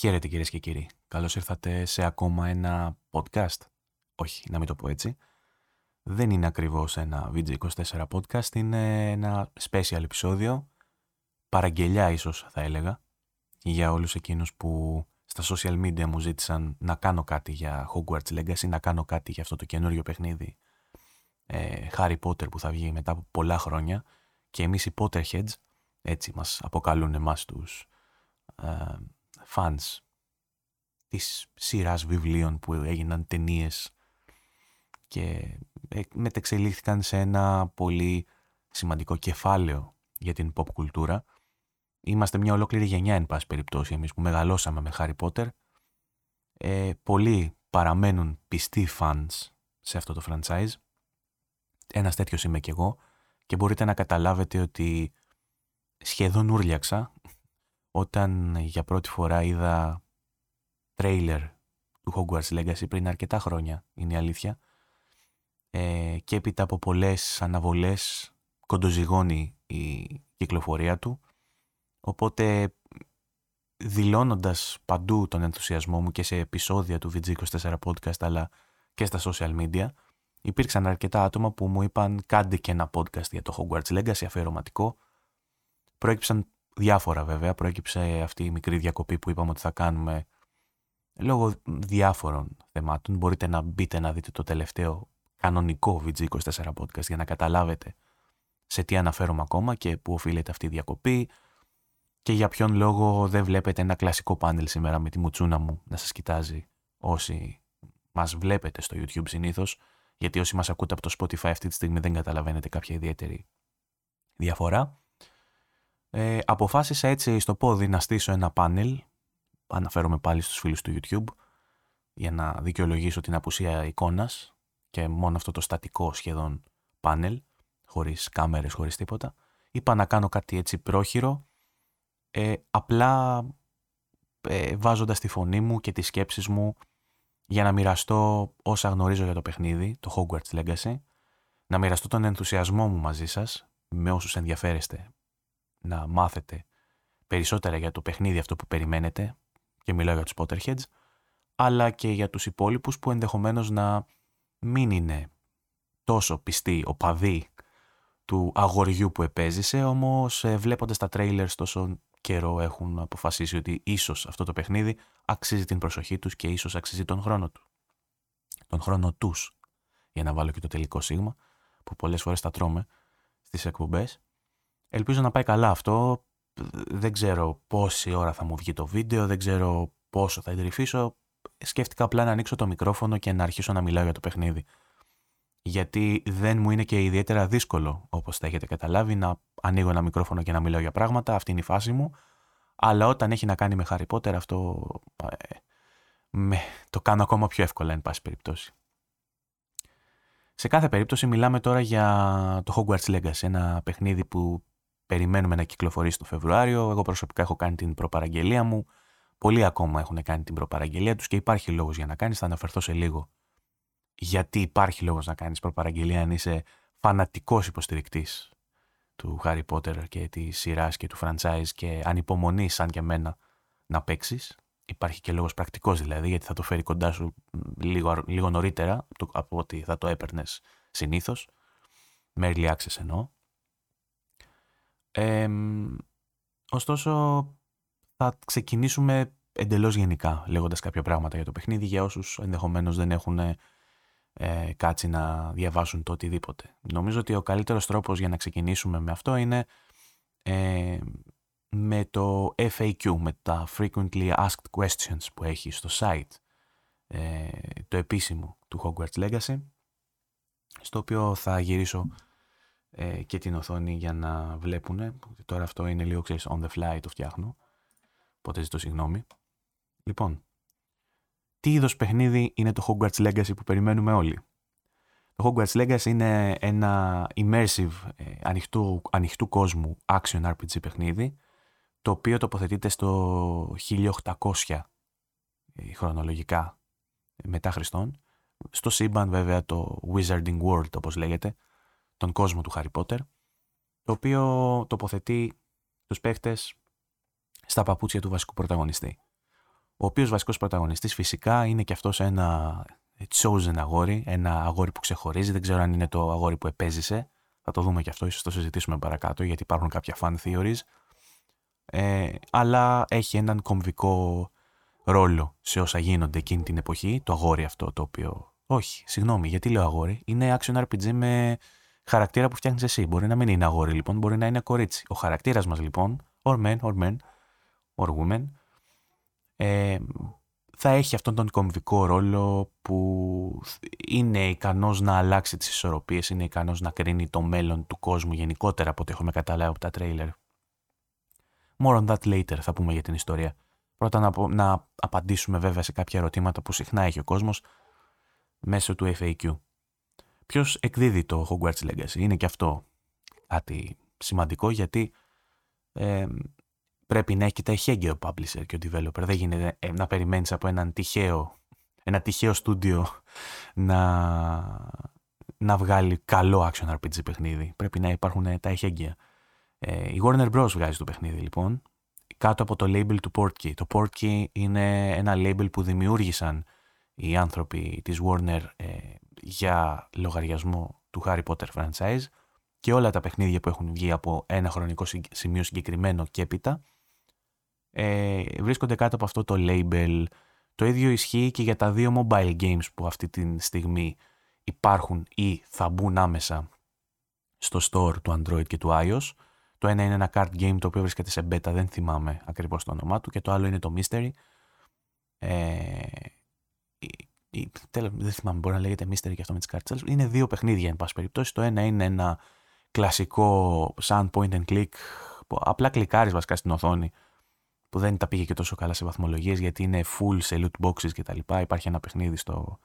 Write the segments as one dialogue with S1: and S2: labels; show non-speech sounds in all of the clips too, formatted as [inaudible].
S1: Χαίρετε κυρίες και κύριοι. Καλώς ήρθατε σε ακόμα ένα podcast. Όχι, να μην το πω έτσι. Δεν είναι ακριβώς ένα VG24 podcast, είναι ένα special επεισόδιο. Παραγγελιά ίσως θα έλεγα. Για όλους εκείνους που στα social media μου ζήτησαν να κάνω κάτι για Hogwarts Legacy, να κάνω κάτι για αυτό το καινούριο παιχνίδι ε, Harry Potter που θα βγει μετά από πολλά χρόνια και εμείς οι Potterheads, έτσι μας αποκαλούν εμάς τους ε, fans της σειράς βιβλίων που έγιναν ταινίες και ε, μετεξελίχθηκαν σε ένα πολύ σημαντικό κεφάλαιο για την pop κουλτούρα. Είμαστε μια ολόκληρη γενιά, εν πάση περιπτώσει, εμείς που μεγαλώσαμε με Harry Potter. Ε, πολλοί παραμένουν πιστοί fans σε αυτό το franchise. Ένας τέτοιος είμαι κι εγώ και μπορείτε να καταλάβετε ότι σχεδόν ούρλιαξα όταν για πρώτη φορά είδα τρέιλερ του Hogwarts Legacy πριν αρκετά χρόνια, είναι η αλήθεια. Ε, και έπειτα από πολλές αναβολές κοντοζυγώνει η κυκλοφορία του. Οπότε δηλώνοντας παντού τον ενθουσιασμό μου και σε επεισόδια του VG24 Podcast αλλά και στα social media υπήρξαν αρκετά άτομα που μου είπαν κάντε και ένα podcast για το Hogwarts Legacy αφιερωματικό. Προέκυψαν διάφορα βέβαια. Προέκυψε αυτή η μικρή διακοπή που είπαμε ότι θα κάνουμε λόγω διάφορων θεμάτων. Μπορείτε να μπείτε να δείτε το τελευταίο κανονικό VG24 podcast για να καταλάβετε σε τι αναφέρομαι ακόμα και πού οφείλεται αυτή η διακοπή και για ποιον λόγο δεν βλέπετε ένα κλασικό πάνελ σήμερα με τη μουτσούνα μου να σας κοιτάζει όσοι μας βλέπετε στο YouTube συνήθως γιατί όσοι μας ακούτε από το Spotify αυτή τη στιγμή δεν καταλαβαίνετε κάποια ιδιαίτερη διαφορά. Ε, αποφάσισα έτσι στο πόδι να στήσω ένα πάνελ, αναφέρομαι πάλι στους φίλους του YouTube, για να δικαιολογήσω την απουσία εικόνας και μόνο αυτό το στατικό σχεδόν πάνελ, χωρίς κάμερες, χωρίς τίποτα. Είπα να κάνω κάτι έτσι πρόχειρο, ε, απλά ε, βάζοντας τη φωνή μου και τις σκέψεις μου για να μοιραστώ όσα γνωρίζω για το παιχνίδι, το Hogwarts Legacy, να μοιραστώ τον ενθουσιασμό μου μαζί σας, με όσους ενδιαφέρεστε να μάθετε περισσότερα για το παιχνίδι αυτό που περιμένετε και μιλάω για τους Potterheads, αλλά και για τους υπόλοιπους που ενδεχομένως να μην είναι τόσο πιστοί οπαδοί του αγοριού που επέζησε, όμως ε, βλέποντας τα trailers τόσο καιρό έχουν αποφασίσει ότι ίσως αυτό το παιχνίδι αξίζει την προσοχή τους και ίσως αξίζει τον χρόνο του. Τον χρόνο τους, για να βάλω και το τελικό σίγμα, που πολλές φορές τα τρώμε στις εκπομπές. Ελπίζω να πάει καλά αυτό. Δεν ξέρω πόση ώρα θα μου βγει το βίντεο, δεν ξέρω πόσο θα εντρυφήσω. Σκέφτηκα απλά να ανοίξω το μικρόφωνο και να αρχίσω να μιλάω για το παιχνίδι. Γιατί δεν μου είναι και ιδιαίτερα δύσκολο, όπως θα έχετε καταλάβει, να ανοίγω ένα μικρόφωνο και να μιλάω για πράγματα. Αυτή είναι η φάση μου. Αλλά όταν έχει να κάνει με Harry Potter αυτό ε, με, το κάνω ακόμα πιο εύκολα εν πάση περιπτώσει. Σε κάθε περίπτωση μιλάμε τώρα για το Hogwarts Legacy, ένα παιχνίδι που περιμένουμε να κυκλοφορήσει το Φεβρουάριο. Εγώ προσωπικά έχω κάνει την προπαραγγελία μου. Πολλοί ακόμα έχουν κάνει την προπαραγγελία τους και υπάρχει λόγος για να κάνεις. Θα αναφερθώ σε λίγο γιατί υπάρχει λόγος να κάνεις προπαραγγελία αν είσαι φανατικός υποστηρικτής του Harry Potter και της σειράς και του franchise και ανυπομονή σαν και εμένα να παίξεις. Υπάρχει και λόγος πρακτικός δηλαδή, γιατί θα το φέρει κοντά σου λίγο, λίγο νωρίτερα από ότι θα το έπαιρνες συνήθως. Με early access εννοώ. Ωστόσο, θα ξεκινήσουμε εντελώς γενικά, λέγοντας κάποια πράγματα για το παιχνίδι, για όσους ενδεχομένως δεν έχουν ε, κάτσει να διαβάσουν το οτιδήποτε. Νομίζω ότι ο καλύτερος τρόπος για να ξεκινήσουμε με αυτό είναι ε, με το FAQ, με τα Frequently Asked Questions που έχει στο site, ε, το επίσημο του Hogwarts Legacy, στο οποίο θα γυρίσω ε, και την οθόνη για να βλέπουν. Τώρα αυτό είναι λίγο, ξέρεις, on the fly το φτιάχνω, οπότε ζητώ συγγνώμη. Λοιπόν, τι είδος παιχνίδι είναι το Hogwarts Legacy που περιμένουμε όλοι; Το Hogwarts Legacy είναι ένα immersive, ε, ανοιχτού, ανοιχτού κόσμου action RPG παιχνίδι, το οποίο τοποθετείται στο 1800 ε, χρονολογικά μετά Χριστόν, στο σύμπαν βέβαια το Wizarding World όπως λέγεται, τον κόσμο του Harry Potter, το οποίο τοποθετεί τους παίχτες στα παπούτσια του βασικού πρωταγωνιστή. ο οποίος βασικός πρωταγωνιστής φυσικά είναι και αυτός ένα chosen αγόρι, ένα αγόρι που ξεχωρίζει, δεν ξέρω αν είναι το αγόρι που επέζησε, θα το δούμε και αυτό, ίσως το συζητήσουμε παρακάτω γιατί υπάρχουν κάποια fan theories, ε, αλλά έχει έναν κομβικό ρόλο σε όσα γίνονται εκείνη την εποχή, το αγόρι αυτό το οποίο... Όχι, συγγνώμη, γιατί λέω αγόρι, είναι action RPG με χαρακτήρα που φτιάχνεις εσύ. Μπορεί να μην είναι αγόρι λοιπόν, μπορεί να είναι κορίτσι. Ο χαρακτήρας μας λοιπόν, or man, or man, or woman, ε, θα έχει αυτόν τον κομβικό ρόλο που είναι ικανός να αλλάξει τις ισορροπίες, είναι ικανός να κρίνει το μέλλον του κόσμου γενικότερα από ό,τι έχουμε καταλάβει από τα τρέιλερ. More on that later θα πούμε για την ιστορία. Πρώτα να, να απαντήσουμε βέβαια σε κάποια ερωτήματα που συχνά έχει ο κόσμος μέσω του FAQ. Ποιος εκδίδει το Hogwarts Legacy; Είναι και αυτό κάτι σημαντικό γιατί ε, πρέπει να έχει και τα εχέγγυο publisher και ο developer. Δεν γίνεται ε, να περιμένεις από έναν τυχαίο, ένα τυχαίο στούντιο να, να βγάλει καλό action RPG παιχνίδι. Πρέπει να υπάρχουν τα εχέγγυα. Ε, η Warner Bros. βγάζει το παιχνίδι λοιπόν κάτω από το label του Portkey. Το Portkey είναι ένα label που δημιούργησαν οι άνθρωποι της Warner ε, για λογαριασμό του Harry Potter franchise και όλα τα παιχνίδια που έχουν βγει από ένα χρονικό σημείο συγκεκριμένο και έπειτα ε, βρίσκονται κάτω από αυτό το label. Το ίδιο ισχύει και για τα δύο mobile games που αυτή τη στιγμή υπάρχουν ή θα μπουν άμεσα στο store του Android και του iOS. Το ένα είναι ένα card game το οποίο βρίσκεται σε beta, δεν θυμάμαι ακριβώς το όνομά του και το άλλο είναι το Mystery. Ε, δεν θυμάμαι, μπορεί να λέγεται Mystery και αυτό με τις κάρτες. Είναι δύο παιχνίδια, εν πάση περιπτώσει. Το ένα είναι ένα κλασικό σαν point and click, που απλά κλικάρεις βασικά στην οθόνη, που δεν τα πήγε και τόσο καλά σε βαθμολογίες, γιατί είναι full σε loot boxes κτλ. Υπάρχει ένα παιχνίδι στο,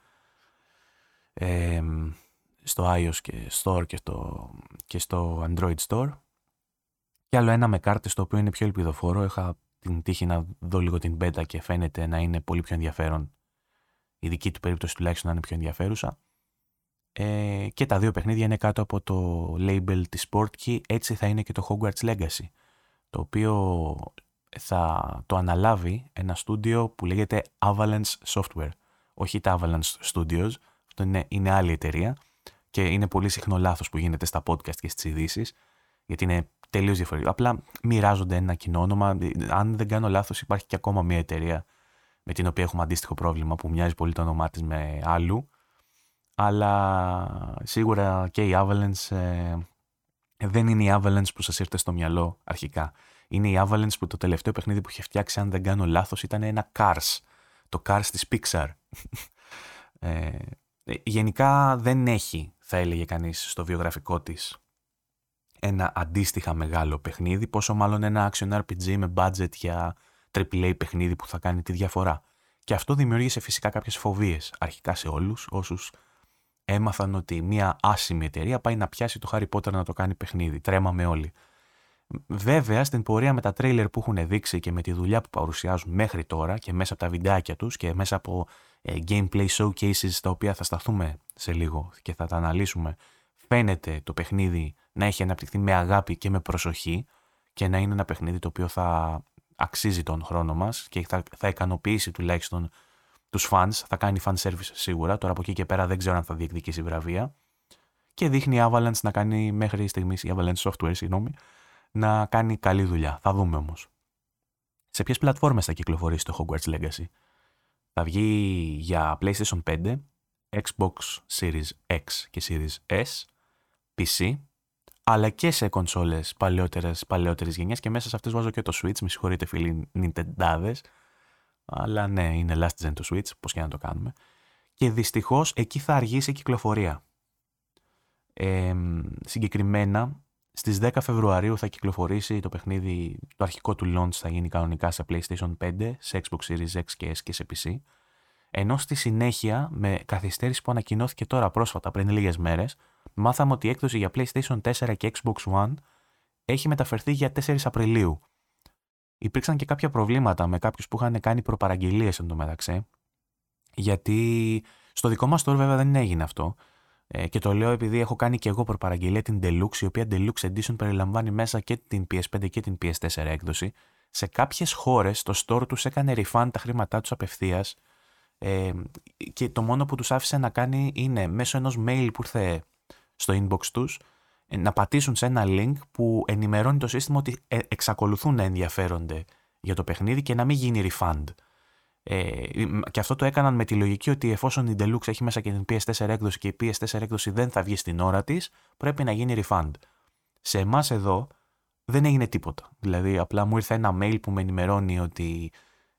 S1: ε, στο iOS και Store και στο, και στο Android Store. Και άλλο ένα με κάρτες το οποίο είναι πιο ελπιδοφόρο. Είχα την τύχη να δω λίγο την beta και φαίνεται να είναι πολύ πιο ενδιαφέρον η δική του περίπτωση τουλάχιστον να είναι πιο ενδιαφέρουσα. Ε, και τα δύο παιχνίδια είναι κάτω από το label της Sportkey, έτσι θα είναι και το Hogwarts Legacy, το οποίο θα το αναλάβει ένα στούντιο που λέγεται Avalanche Software. Όχι τα Avalanche Studios, αυτό είναι, είναι άλλη εταιρεία και είναι πολύ συχνό λάθος που γίνεται στα podcast και στις ειδήσεις, γιατί είναι τελείως διαφορετικό. Απλά μοιράζονται ένα κοινό όνομα. Αν δεν κάνω λάθος υπάρχει και ακόμα μια εταιρεία με την οποία έχουμε αντίστοιχο πρόβλημα που μοιάζει πολύ το όνομά της με άλλου. Αλλά σίγουρα και η Avalanche ε, δεν είναι η Avalanche που σας ήρθε στο μυαλό αρχικά. Είναι η Avalanche που το τελευταίο παιχνίδι που είχε φτιάξει, αν δεν κάνω λάθος, ήταν ένα Cars. Το Cars της Pixar. Ε, γενικά δεν έχει, θα έλεγε κανείς, στο βιογραφικό της ένα αντίστοιχα μεγάλο παιχνίδι, πόσο μάλλον ένα action RPG με budget για AAA παιχνίδι που θα κάνει τη διαφορά. Και αυτό δημιούργησε φυσικά κάποιες φοβίες αρχικά σε όλους όσους έμαθαν ότι μια άσημη εταιρεία πάει να πιάσει το Harry Potter να το κάνει παιχνίδι. Τρέμαμε όλοι. Βέβαια, στην πορεία με τα τρέιλερ που έχουν δείξει και με τη δουλειά που παρουσιάζουν μέχρι τώρα και μέσα από τα βιντεάκια τους και μέσα από ε, gameplay showcases τα οποία θα σταθούμε σε λίγο και θα τα αναλύσουμε, φαίνεται το παιχνίδι να έχει αναπτυχθεί με αγάπη και με προσοχή και να είναι ένα παιχνίδι το οποίο θα αξίζει τον χρόνο μας και θα, θα ικανοποιήσει τουλάχιστον τους fans, θα κάνει fan service σίγουρα, τώρα από εκεί και πέρα δεν ξέρω αν θα διεκδικήσει βραβεία και δείχνει η Avalanche να κάνει μέχρι στιγμής, η Avalanche Software, συγγνώμη, να κάνει καλή δουλειά. Θα δούμε όμως. Σε ποιες πλατφόρμες θα κυκλοφορήσει το Hogwarts Legacy; Θα βγει για PlayStation 5, Xbox Series X και Series S, PC, αλλά και σε κονσόλες παλαιότερες γενιέ και μέσα σε αυτές βάζω και το Switch. Με συγχωρείτε, φίλοι Nintendάδε. Αλλά ναι, είναι last gen το Switch, πώς και να το κάνουμε. Και δυστυχώς εκεί θα αργήσει η κυκλοφορία. Ε, συγκεκριμένα, στις 10 Φεβρουαρίου θα κυκλοφορήσει το παιχνίδι, το αρχικό του launch θα γίνει κανονικά σε PlayStation 5, σε Xbox Series X και S και σε PC. Ενώ στη συνέχεια, με καθυστέρηση που ανακοινώθηκε τώρα πρόσφατα πριν λίγες μέρες, μάθαμε ότι η έκδοση για PlayStation 4 και Xbox One έχει μεταφερθεί για 4 Απριλίου. Υπήρξαν και κάποια προβλήματα με κάποιους που είχαν κάνει προπαραγγελίες εντωμεταξύ, γιατί στο δικό μας store βέβαια δεν έγινε αυτό. Ε, και το λέω επειδή έχω κάνει και εγώ προπαραγγελία την Deluxe, η οποία Deluxe Edition περιλαμβάνει μέσα και την PS5 και την PS4 έκδοση. σε κάποιες χώρες το store τους έκανε refund τα χρήματά τους απευθείας ε, και το μόνο που τους άφησε να κάνει είναι μέσω ενός mail που ήρθε στο inbox τους ε, να πατήσουν σε ένα link που ενημερώνει το σύστημα ότι ε, εξακολουθούν να ενδιαφέρονται για το παιχνίδι και να μην γίνει refund. Ε, και αυτό το έκαναν με τη λογική ότι εφόσον η Deluxe έχει μέσα και την PS4 έκδοση και η PS4 έκδοση δεν θα βγει στην ώρα της, πρέπει να γίνει refund. Σε εμάς εδώ δεν έγινε τίποτα. Δηλαδή, απλά μου ήρθε ένα mail που με ενημερώνει ότι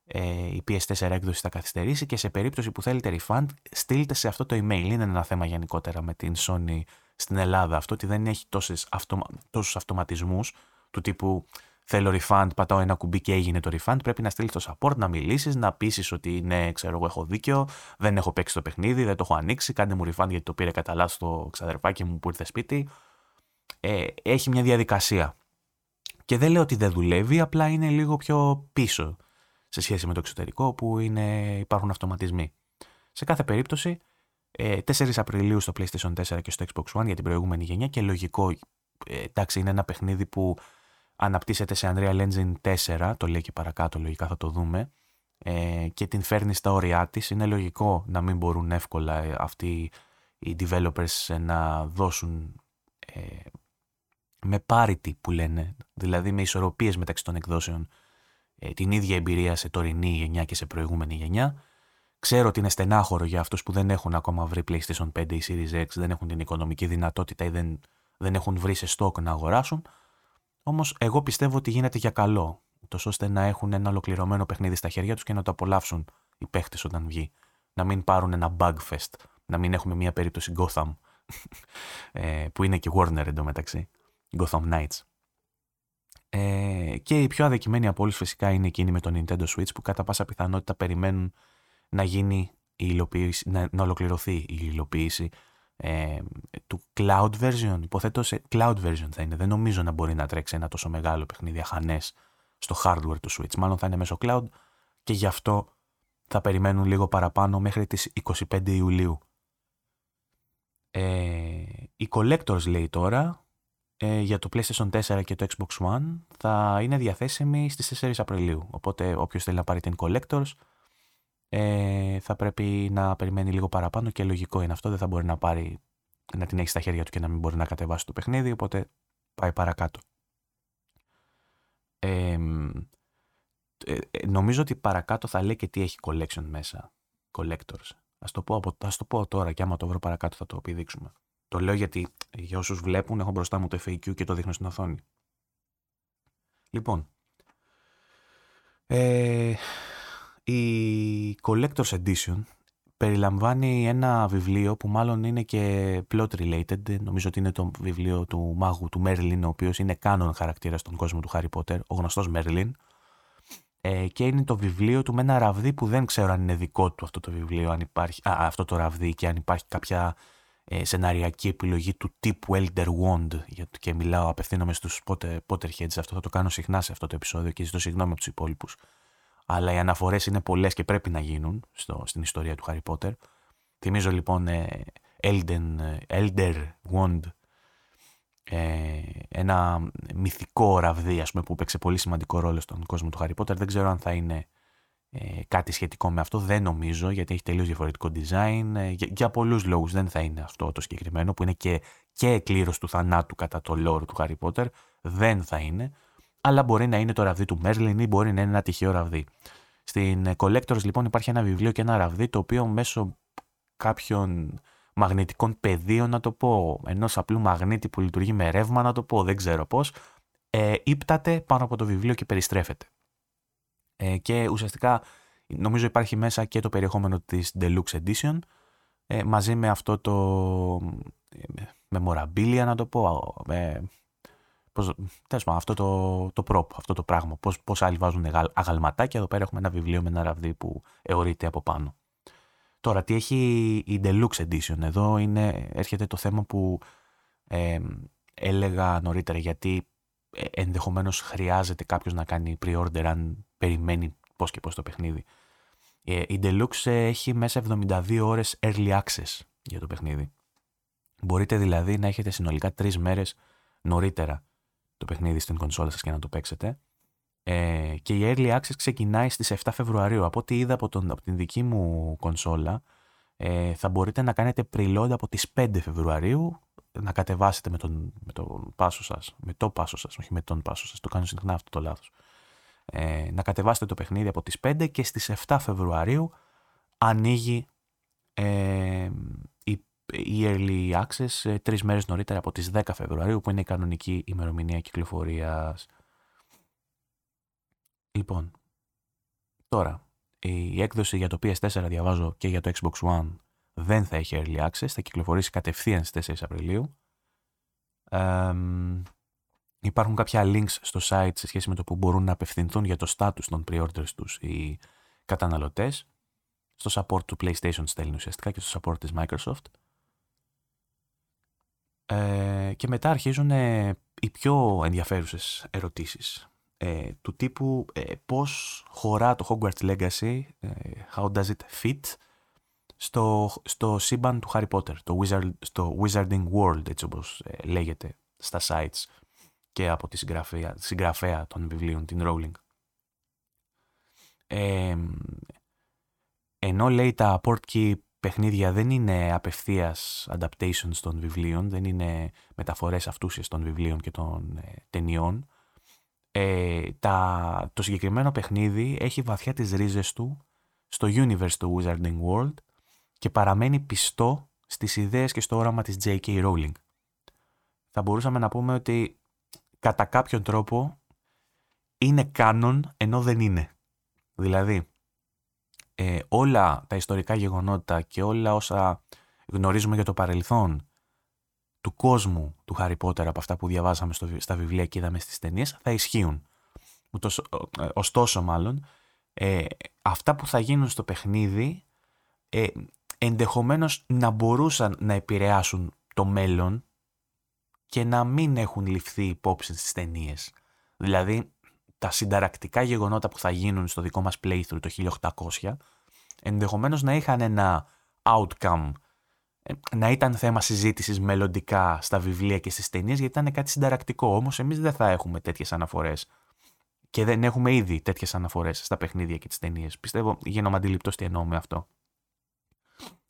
S1: ε, η PS4 έκδοση θα καθυστερήσει και σε περίπτωση που θέλετε refund, στείλτε σε αυτό το email. Είναι ένα θέμα γενικότερα με την Sony στην Ελλάδα αυτό, ότι δεν έχει τόσους αυτομα... αυτοματισμούς του τύπου θέλω refund, πατάω ένα κουμπί και έγινε το refund. Πρέπει να στείλεις το support, να μιλήσεις, να πείσει ότι ναι, ξέρω εγώ, έχω δίκιο, δεν έχω παίξει το παιχνίδι, δεν το έχω ανοίξει. Κάντε μου refund γιατί το πήρε κατά λάθος το ξαδερφάκι μου που ήρθε σπίτι. Ε, έχει μια διαδικασία. Και δεν λέω ότι δεν δουλεύει, απλά είναι λίγο πιο πίσω σε σχέση με το εξωτερικό που είναι, υπάρχουν αυτοματισμοί. Σε κάθε περίπτωση, 4 ε, Απριλίου στο PlayStation 4 και στο Xbox One για την προηγούμενη γενιά και λογικό, ε, εντάξει είναι ένα παιχνίδι που αναπτύσσεται σε Unreal Engine 4, το λέει και παρακάτω, λογικά θα το δούμε, ε, και την φέρνει στα όρια της. Είναι λογικό να μην μπορούν εύκολα ε, αυτοί οι developers να δώσουν ε, με parity που λένε, δηλαδή με ισορροπίες μεταξύ των εκδόσεων, ε, την ίδια εμπειρία σε τωρινή γενιά και σε προηγούμενη γενιά. Ξέρω ότι είναι στενάχωρο για αυτούς που δεν έχουν ακόμα βρει PlayStation 5 ή Series X, δεν έχουν την οικονομική δυνατότητα ή δεν, δεν έχουν βρει σε στόκ να αγοράσουν. Όμως, εγώ πιστεύω ότι γίνεται για καλό, τόσο ώστε να έχουν ένα ολοκληρωμένο παιχνίδι στα χέρια τους και να το απολαύσουν οι παίχτες όταν βγει. Να μην πάρουν ένα bugfest, να μην έχουμε μια περίπτωση Gotham, [laughs] ε, που είναι και Warner εντωμεταξύ. Gotham Knights. Ε, και η πιο αδικημένη από όλους φυσικά είναι εκείνη με το Nintendo Switch που κατά πάσα πιθανότητα περιμένουν να γίνει η υλοποίηση, να, να ολοκληρωθεί η υλοποίηση ε, του cloud version. Υποθέτω σε cloud version θα είναι. Δεν νομίζω να μπορεί να τρέξει ένα τόσο μεγάλο παιχνίδι αχανές στο hardware του Switch. Μάλλον θα είναι μέσω cloud και γι' αυτό θα περιμένουν λίγο παραπάνω μέχρι τις 25 Ιουλίου. Ε, οι collectors λέει τώρα ε, για το PlayStation 4 και το Xbox One θα είναι διαθέσιμοι στις 4 Απριλίου. Οπότε όποιος θέλει να πάρει την collectors ε, θα πρέπει να περιμένει λίγο παραπάνω και λογικό είναι αυτό. Δεν θα μπορεί να πάρει να την έχει στα χέρια του και να μην μπορεί να κατεβάσει το παιχνίδι, οπότε πάει παρακάτω. Ε, νομίζω ότι παρακάτω θα λέει και τι έχει collection μέσα. Collectors. Ας το πω, ας το πω τώρα και άμα το βρω παρακάτω θα το επιδείξουμε. Το λέω γιατί για όσους βλέπουν έχω μπροστά μου το FAQ και το δείχνω στην οθόνη. Λοιπόν, ε, η Collector's Edition περιλαμβάνει ένα βιβλίο που μάλλον είναι και plot related. Νομίζω ότι είναι το βιβλίο του μάγου του Μέρλιν, ο οποίος είναι κάνον χαρακτήρας στον κόσμο του Harry Potter, ο γνωστός Μέρλιν. Ε, και είναι το βιβλίο του με ένα ραβδί που δεν ξέρω αν είναι δικό του αυτό το βιβλίο, αν υπάρχει, α, αυτό το ραβδί και αν υπάρχει κάποια ε, σεναριακή επιλογή του τύπου Elder Wand και μιλάω, απευθύνομαι στους Potterheads, αυτό θα το κάνω συχνά σε αυτό το επεισόδιο και ζητώ συγγνώμη από τους υπόλοιπους αλλά οι αναφορές είναι πολλές και πρέπει να γίνουν στο, στην ιστορία του Harry Potter. Θυμίζω λοιπόν ε, Elden, ε, Elder Wand, ε, ένα μυθικό ραβδί ας πούμε, που παίξε πολύ σημαντικό ρόλο στον κόσμο του Harry Potter. Δεν ξέρω αν θα είναι ε, κάτι σχετικό με αυτό, δεν νομίζω γιατί έχει τελείως διαφορετικό design. Ε, για, για πολλούς λόγους δεν θα είναι αυτό το συγκεκριμένο που είναι και, και εκλήρωση του θανάτου κατά το lore του Harry Potter. Δεν θα είναι αλλά μπορεί να είναι το ραβδί του Μέρλιν ή μπορεί να είναι ένα τυχαίο ραβδί. Στην Collectors λοιπόν υπάρχει ένα βιβλίο και ένα ραβδί το οποίο μέσω κάποιων μαγνητικών πεδίων να το πω, ενός απλού μαγνήτη που λειτουργεί με ρεύμα να το πω, δεν ξέρω πώς, ε, ύπταται πάνω από το βιβλίο και περιστρέφεται. Ε, και ουσιαστικά νομίζω υπάρχει μέσα και το περιεχόμενο της Deluxe Edition ε, μαζί με αυτό το ε, memorabilia να το πω, ε, Πώς, αυτό το, το prop, αυτό το πράγμα. Πώς, πώς άλλοι βάζουν αγαλματάκια. Εδώ πέρα έχουμε ένα βιβλίο με ένα ραβδί που αιωρείται από πάνω. Τώρα, τι έχει η Deluxe Edition; Εδώ είναι, έρχεται το θέμα που ε, έλεγα νωρίτερα, γιατί ε, ενδεχομένως χρειάζεται κάποιος να κάνει pre-order αν περιμένει πώς και πώς το παιχνίδι. Ε, η Deluxe έχει μέσα 72 ώρες early access για το παιχνίδι. Μπορείτε δηλαδή να έχετε συνολικά τρεις μέρες νωρίτερα το παιχνίδι στην κονσόλα σας και να το παίξετε. Ε, και η Early Access ξεκινάει στις 7 Φεβρουαρίου. Από ό,τι είδα από, τον, από την δική μου κονσόλα, ε, θα μπορείτε να κάνετε preload από τις 5 Φεβρουαρίου, να κατεβάσετε με τον, με τον πάσο σας, με το πάσο σας, όχι με τον πάσο σας, το κάνω συχνά αυτό το λάθος. Ε, να κατεβάσετε το παιχνίδι από τις 5 και στις 7 Φεβρουαρίου ανοίγει ε, η, η Early Access ε, τρεις μέρες νωρίτερα από τις 10 Φεβρουαρίου που είναι η κανονική ημερομηνία κυκλοφορίας. Λοιπόν, τώρα, η έκδοση για το PS4 διαβάζω και για το Xbox One δεν θα έχει Early Access, θα κυκλοφορήσει κατευθείαν στις 4 Απριλίου. υπάρχουν κάποια links στο site σε σχέση με το που μπορούν να απευθυνθούν για το status των pre-orders τους οι καταναλωτές. Στο support του PlayStation στέλνει ουσιαστικά και στο support της Microsoft. Ε, και μετά αρχίζουν ε, οι πιο ενδιαφέρουσες ερωτήσεις ε, του τύπου ε, πώς χωρά το Hogwarts Legacy, ε, how does it fit στο, στο σύμπαν του Harry Potter, το Wizard, στο Wizarding World έτσι όπως ε, λέγεται στα sites και από τη συγγραφέα, συγγραφέα των βιβλίων, την Rowling. ενώ λέει τα port key παιχνίδια δεν είναι απευθείας adaptations των βιβλίων, δεν είναι μεταφορές αυτούσιες των βιβλίων και των ε, ταινιών, ε, τα, το συγκεκριμένο παιχνίδι έχει βαθιά τις ρίζες του στο universe του Wizarding World και παραμένει πιστό στις ιδέες και στο όραμα της J.K. Rowling. Θα μπορούσαμε να πούμε ότι κατά κάποιον τρόπο είναι κάνον ενώ δεν είναι. Δηλαδή, ε, όλα τα ιστορικά γεγονότα και όλα όσα γνωρίζουμε για το παρελθόν του κόσμου του Χάρι Πότερ από αυτά που διαβάσαμε στο, στα βιβλία και είδαμε στις ταινίες θα ισχύουν. Ούτως, ε, ωστόσο μάλλον, ε, αυτά που θα γίνουν στο παιχνίδι ε, ενδεχομένως να μπορούσαν να επηρεάσουν το μέλλον και να μην έχουν ληφθεί υπόψη στις ταινίες. Δηλαδή, τα συνταρακτικά γεγονότα που θα γίνουν στο δικό μας playthrough το 1800 ενδεχομένως να είχαν ένα outcome ε, να ήταν θέμα συζήτησης μελλοντικά στα βιβλία και στις ταινίες, γιατί ήταν κάτι συνταρακτικό. Όμως εμείς δεν θα έχουμε τέτοιες αναφορές. Και δεν έχουμε ήδη τέτοιες αναφορές στα παιχνίδια και τις ταινίες. Πιστεύω, γίνομαι αντιληπτός τι εννοώ με αυτό.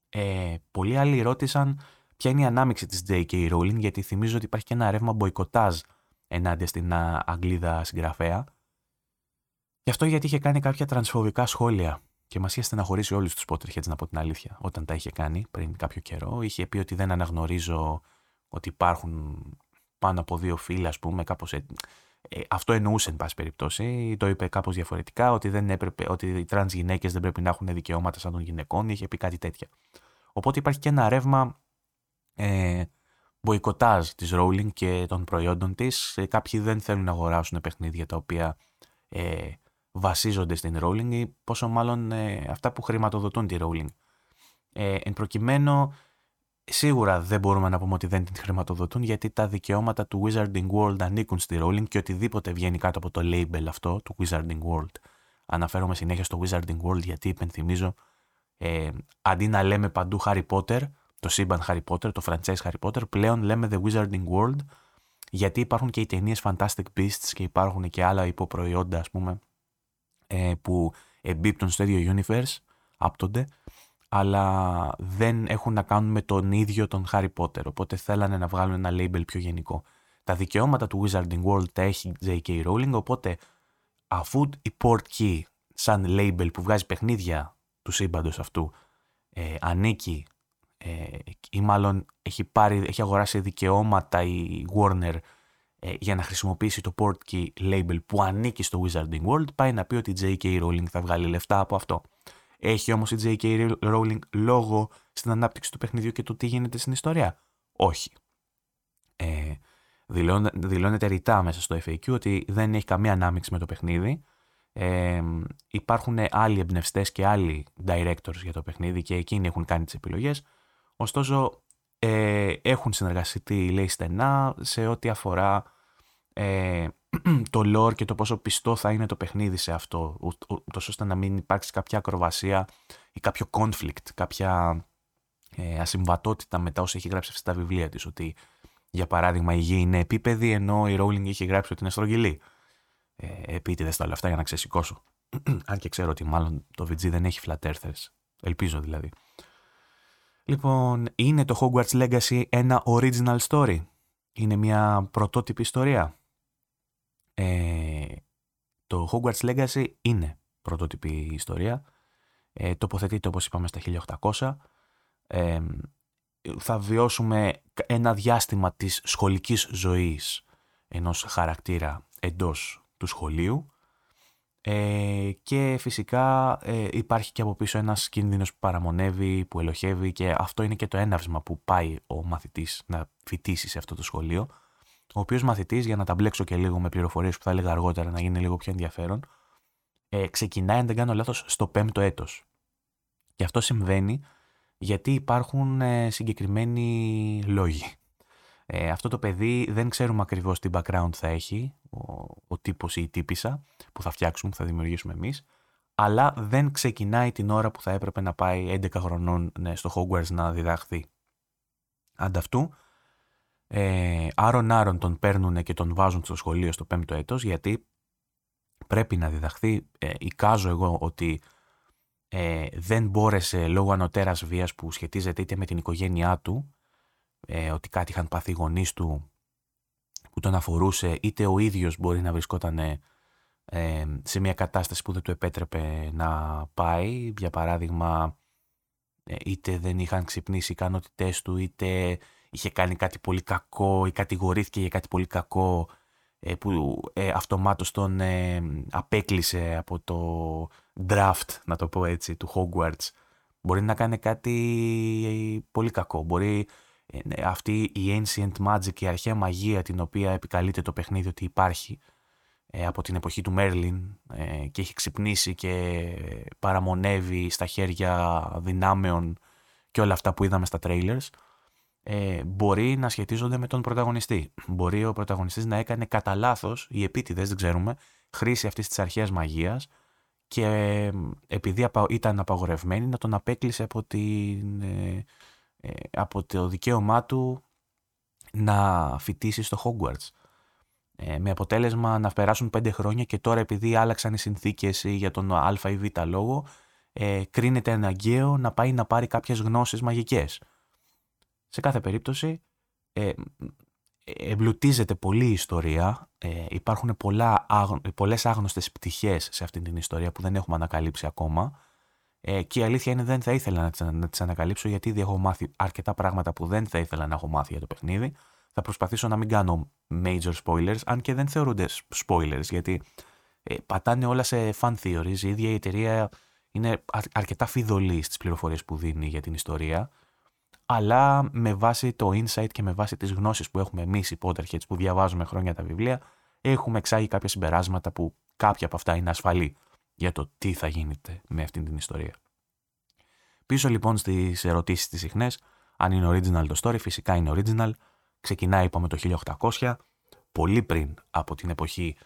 S1: Ε, πολλοί άλλοι ρώτησαν ποια είναι η ανάμειξη της J.K. Rowling, γιατί θυμίζω ότι υπάρχει και ένα ρεύμα μποϊκοτάζ ενάντια στην Αγγλίδα συγγραφέα. Γι' αυτό γιατί είχε κάνει κάποια τρανσφοβικά σχόλια και μας είχε στεναχωρήσει όλους τους Potterheads, να πω την αλήθεια, όταν τα είχε κάνει πριν κάποιο καιρό. Είχε πει ότι δεν αναγνωρίζω ότι υπάρχουν πάνω από δύο φίλοι, ας πούμε, κάπως. Ε, ε, αυτό εννοούσε, εν πάση περιπτώσει. Το είπε κάπως διαφορετικά, ότι, δεν έπρεπε, ότι οι τρανς γυναίκες δεν πρέπει να έχουν δικαιώματα σαν των γυναικών. Είχε πει κάτι τέτοια. Οπότε υπάρχει και ένα ρεύμα ε, μποϊκοτάζ της Rowling και των προϊόντων της. Ε, κάποιοι δεν θέλουν να αγοράσουν παιχνίδια τα οποία ε, βασίζονται στην Rowling ή πόσο μάλλον ε, αυτά που χρηματοδοτούν τη Rowling. Ε, εν προκειμένου, σίγουρα δεν μπορούμε να πούμε ότι δεν την χρηματοδοτούν γιατί τα δικαιώματα του Wizarding World ανήκουν στη Rowling και οτιδήποτε βγαίνει κάτω από το label αυτό του Wizarding World. Αναφέρομαι συνέχεια στο Wizarding World γιατί υπενθυμίζω ε, αντί να λέμε παντού Harry Potter, το σύμπαν Harry Potter, το franchise Harry Potter, πλέον λέμε The Wizarding World γιατί υπάρχουν και οι ταινίες Fantastic Beasts και υπάρχουν και άλλα υποπροϊόντα ας πούμε ε, που εμπίπτουν στο ίδιο universe, άπτονται, αλλά δεν έχουν να κάνουν με τον ίδιο τον Harry Potter, οπότε θέλανε να βγάλουν ένα label πιο γενικό. Τα δικαιώματα του Wizarding World τα έχει J.K. Rowling, οπότε αφού η Port Key σαν label που βγάζει παιχνίδια του σύμπαντος αυτού ε, ανήκει ε, ή μάλλον έχει, πάρει, έχει αγοράσει δικαιώματα η Warner ε, για να χρησιμοποιήσει το portkey label που ανήκει στο Wizarding World, πάει να πει ότι η J.K. Rowling θα βγάλει λεφτά από αυτό. Έχει όμως η J.K. Rowling λόγο στην ανάπτυξη του παιχνιδιού και του τι γίνεται στην ιστορία; Όχι. Ε, δηλώνεται ρητά μέσα στο FAQ ότι δεν έχει καμία ανάμειξη με το παιχνίδι. Ε, υπάρχουν άλλοι εμπνευστές και άλλοι directors για το παιχνίδι και εκείνοι έχουν κάνει τις επιλογές. Ωστόσο ε, έχουν συνεργαστεί λέει στενά σε ό,τι αφορά ε, [clears throat] το lore και το πόσο πιστό θα είναι το παιχνίδι σε αυτό, ούτως ώστε να μην υπάρξει κάποια ακροβασία ή κάποιο conflict, κάποια ε, ασυμβατότητα μετά όσο έχει γράψει αυτά τα βιβλία της, ότι για παράδειγμα η γη είναι επίπεδη ενώ η Rowling έχει γράψει ότι είναι στρογγυλή. Ε, επίτηδες τα όλα αυτά για να ξεσηκώσω. [clears throat] Αν και ξέρω ότι μάλλον το VG δεν έχει flat earthers. Ελπίζω δηλαδή. Λοιπόν, είναι το Hogwarts Legacy ένα original story; Είναι μια πρωτότυπη ιστορία; Ε, το Hogwarts Legacy είναι πρωτότυπη ιστορία. Ε, τοποθετείται όπως είπαμε στα 1800. Ε, θα βιώσουμε ένα διάστημα της σχολικής ζωής ενός χαρακτήρα εντός του σχολείου ε, και φυσικά ε, υπάρχει και από πίσω ένας κίνδυνος που παραμονεύει, που ελοχεύει και αυτό είναι και το έναυσμα που πάει ο μαθητής να φοιτήσει σε αυτό το σχολείο ο οποίος μαθητής, για να τα μπλέξω και λίγο με πληροφορίες που θα έλεγα αργότερα να γίνει λίγο πιο ενδιαφέρον, ε, ξεκινάει, αν δεν κάνω λάθος, στο πέμπτο έτος. Και αυτό συμβαίνει γιατί υπάρχουν ε, συγκεκριμένοι λόγοι. Ε, αυτό το παιδί δεν ξέρουμε ακριβώς τι background θα έχει, ο, ο τύπος ή η τύπησα που θα φτιάξουμε, που θα δημιουργήσουμε εμείς, αλλά δεν ξεκινάει την ώρα που θα έπρεπε να πάει 11 χρονών ναι, στο Hogwarts να διδαχθεί. Ανταυτού, ε, άρον άρον τον παίρνουν και τον βάζουν στο σχολείο στο πέμπτο έτος γιατί πρέπει να διδαχθεί. Ε, εικάζω εγώ ότι ε, δεν μπόρεσε λόγω ανωτέρας βίας που σχετίζεται είτε με την οικογένειά του ε, ότι κάτι είχαν πάθει οι γονείς του που τον αφορούσε είτε ο ίδιος μπορεί να βρισκόταν ε, σε μια κατάσταση που δεν του επέτρεπε να πάει για παράδειγμα ε, είτε δεν είχαν ξυπνήσει οι ικανότητές του είτε είχε κάνει κάτι πολύ κακό ή κατηγορήθηκε για κάτι πολύ κακό ε, που ε, αυτομάτως τον ε, απέκλεισε από το draft, να το πω έτσι, του Hogwarts. Μπορεί να κάνει κάτι ε, πολύ κακό. Μπορεί ε, αυτή η ancient magic, η αρχαία μαγεία την οποία επικαλείται το παιχνίδι ότι υπάρχει από την εποχή του Μέρλιν και έχει ξυπνήσει και παραμονεύει στα χέρια δυνάμεων και όλα αυτά που είδαμε στα trailers ε, μπορεί να σχετίζονται με τον πρωταγωνιστή. Μπορεί ο πρωταγωνιστής να έκανε κατά λάθος ή επίτηδες, δεν ξέρουμε, χρήση αυτής της αρχαίας μαγείας και επειδή ήταν απαγορευμένη να τον απέκλεισε από, την, ε, ε, από το δικαίωμά του να φοιτήσει στο Hogwarts. Ε, με αποτέλεσμα να περάσουν πέντε χρόνια και τώρα επειδή άλλαξαν οι συνθήκες για τον α ή β λόγο ε, κρίνεται αναγκαίο να πάει να πάρει κάποιες γνώσεις μαγικές. Σε κάθε περίπτωση ε, εμπλουτίζεται πολύ η ιστορία, ε, υπάρχουν πολλά, πολλές άγνωστες πτυχές σε αυτή την ιστορία που δεν έχουμε ανακαλύψει ακόμα ε, και η αλήθεια είναι δεν θα ήθελα να τις, να τις ανακαλύψω γιατί ήδη έχω μάθει αρκετά πράγματα που δεν θα ήθελα να έχω μάθει για το παιχνίδι. Θα προσπαθήσω να μην κάνω major spoilers, αν και δεν θεωρούνται spoilers, γιατί ε, πατάνε όλα σε fan theories. Η ίδια η εταιρεία είναι αρκετά φιδωλή στις πληροφορίες που δίνει για την ιστορία αλλά με βάση το insight και με βάση τις γνώσεις που έχουμε εμείς οι Potterheads που διαβάζουμε χρόνια τα βιβλία, έχουμε εξάγει κάποια συμπεράσματα που κάποια από αυτά είναι ασφαλή για το τι θα γίνεται με αυτή την ιστορία. Πίσω λοιπόν στις ερωτήσεις της συχνές, αν είναι original το story, φυσικά είναι original, ξεκινάει είπαμε το 1800, πολύ πριν από την εποχή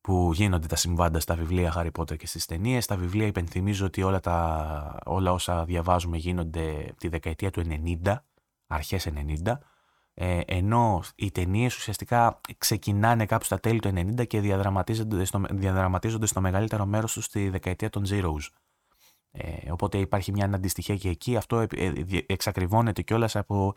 S1: που γίνονται τα συμβάντα στα βιβλία Harry Potter και στις ταινίες. Στα βιβλία υπενθυμίζω ότι όλα, τα, όλα όσα διαβάζουμε γίνονται τη δεκαετία του 90, αρχές 90, ε, ενώ οι ταινίες ουσιαστικά ξεκινάνε κάπου στα τέλη του 90 και διαδραματίζονται στο, διαδραματίζονται στο μεγαλύτερο μέρος τους στη δεκαετία των Zeros. Ε, οπότε υπάρχει μια αντιστοιχία και εκεί. Αυτό ε, εξακριβώνεται κιόλας από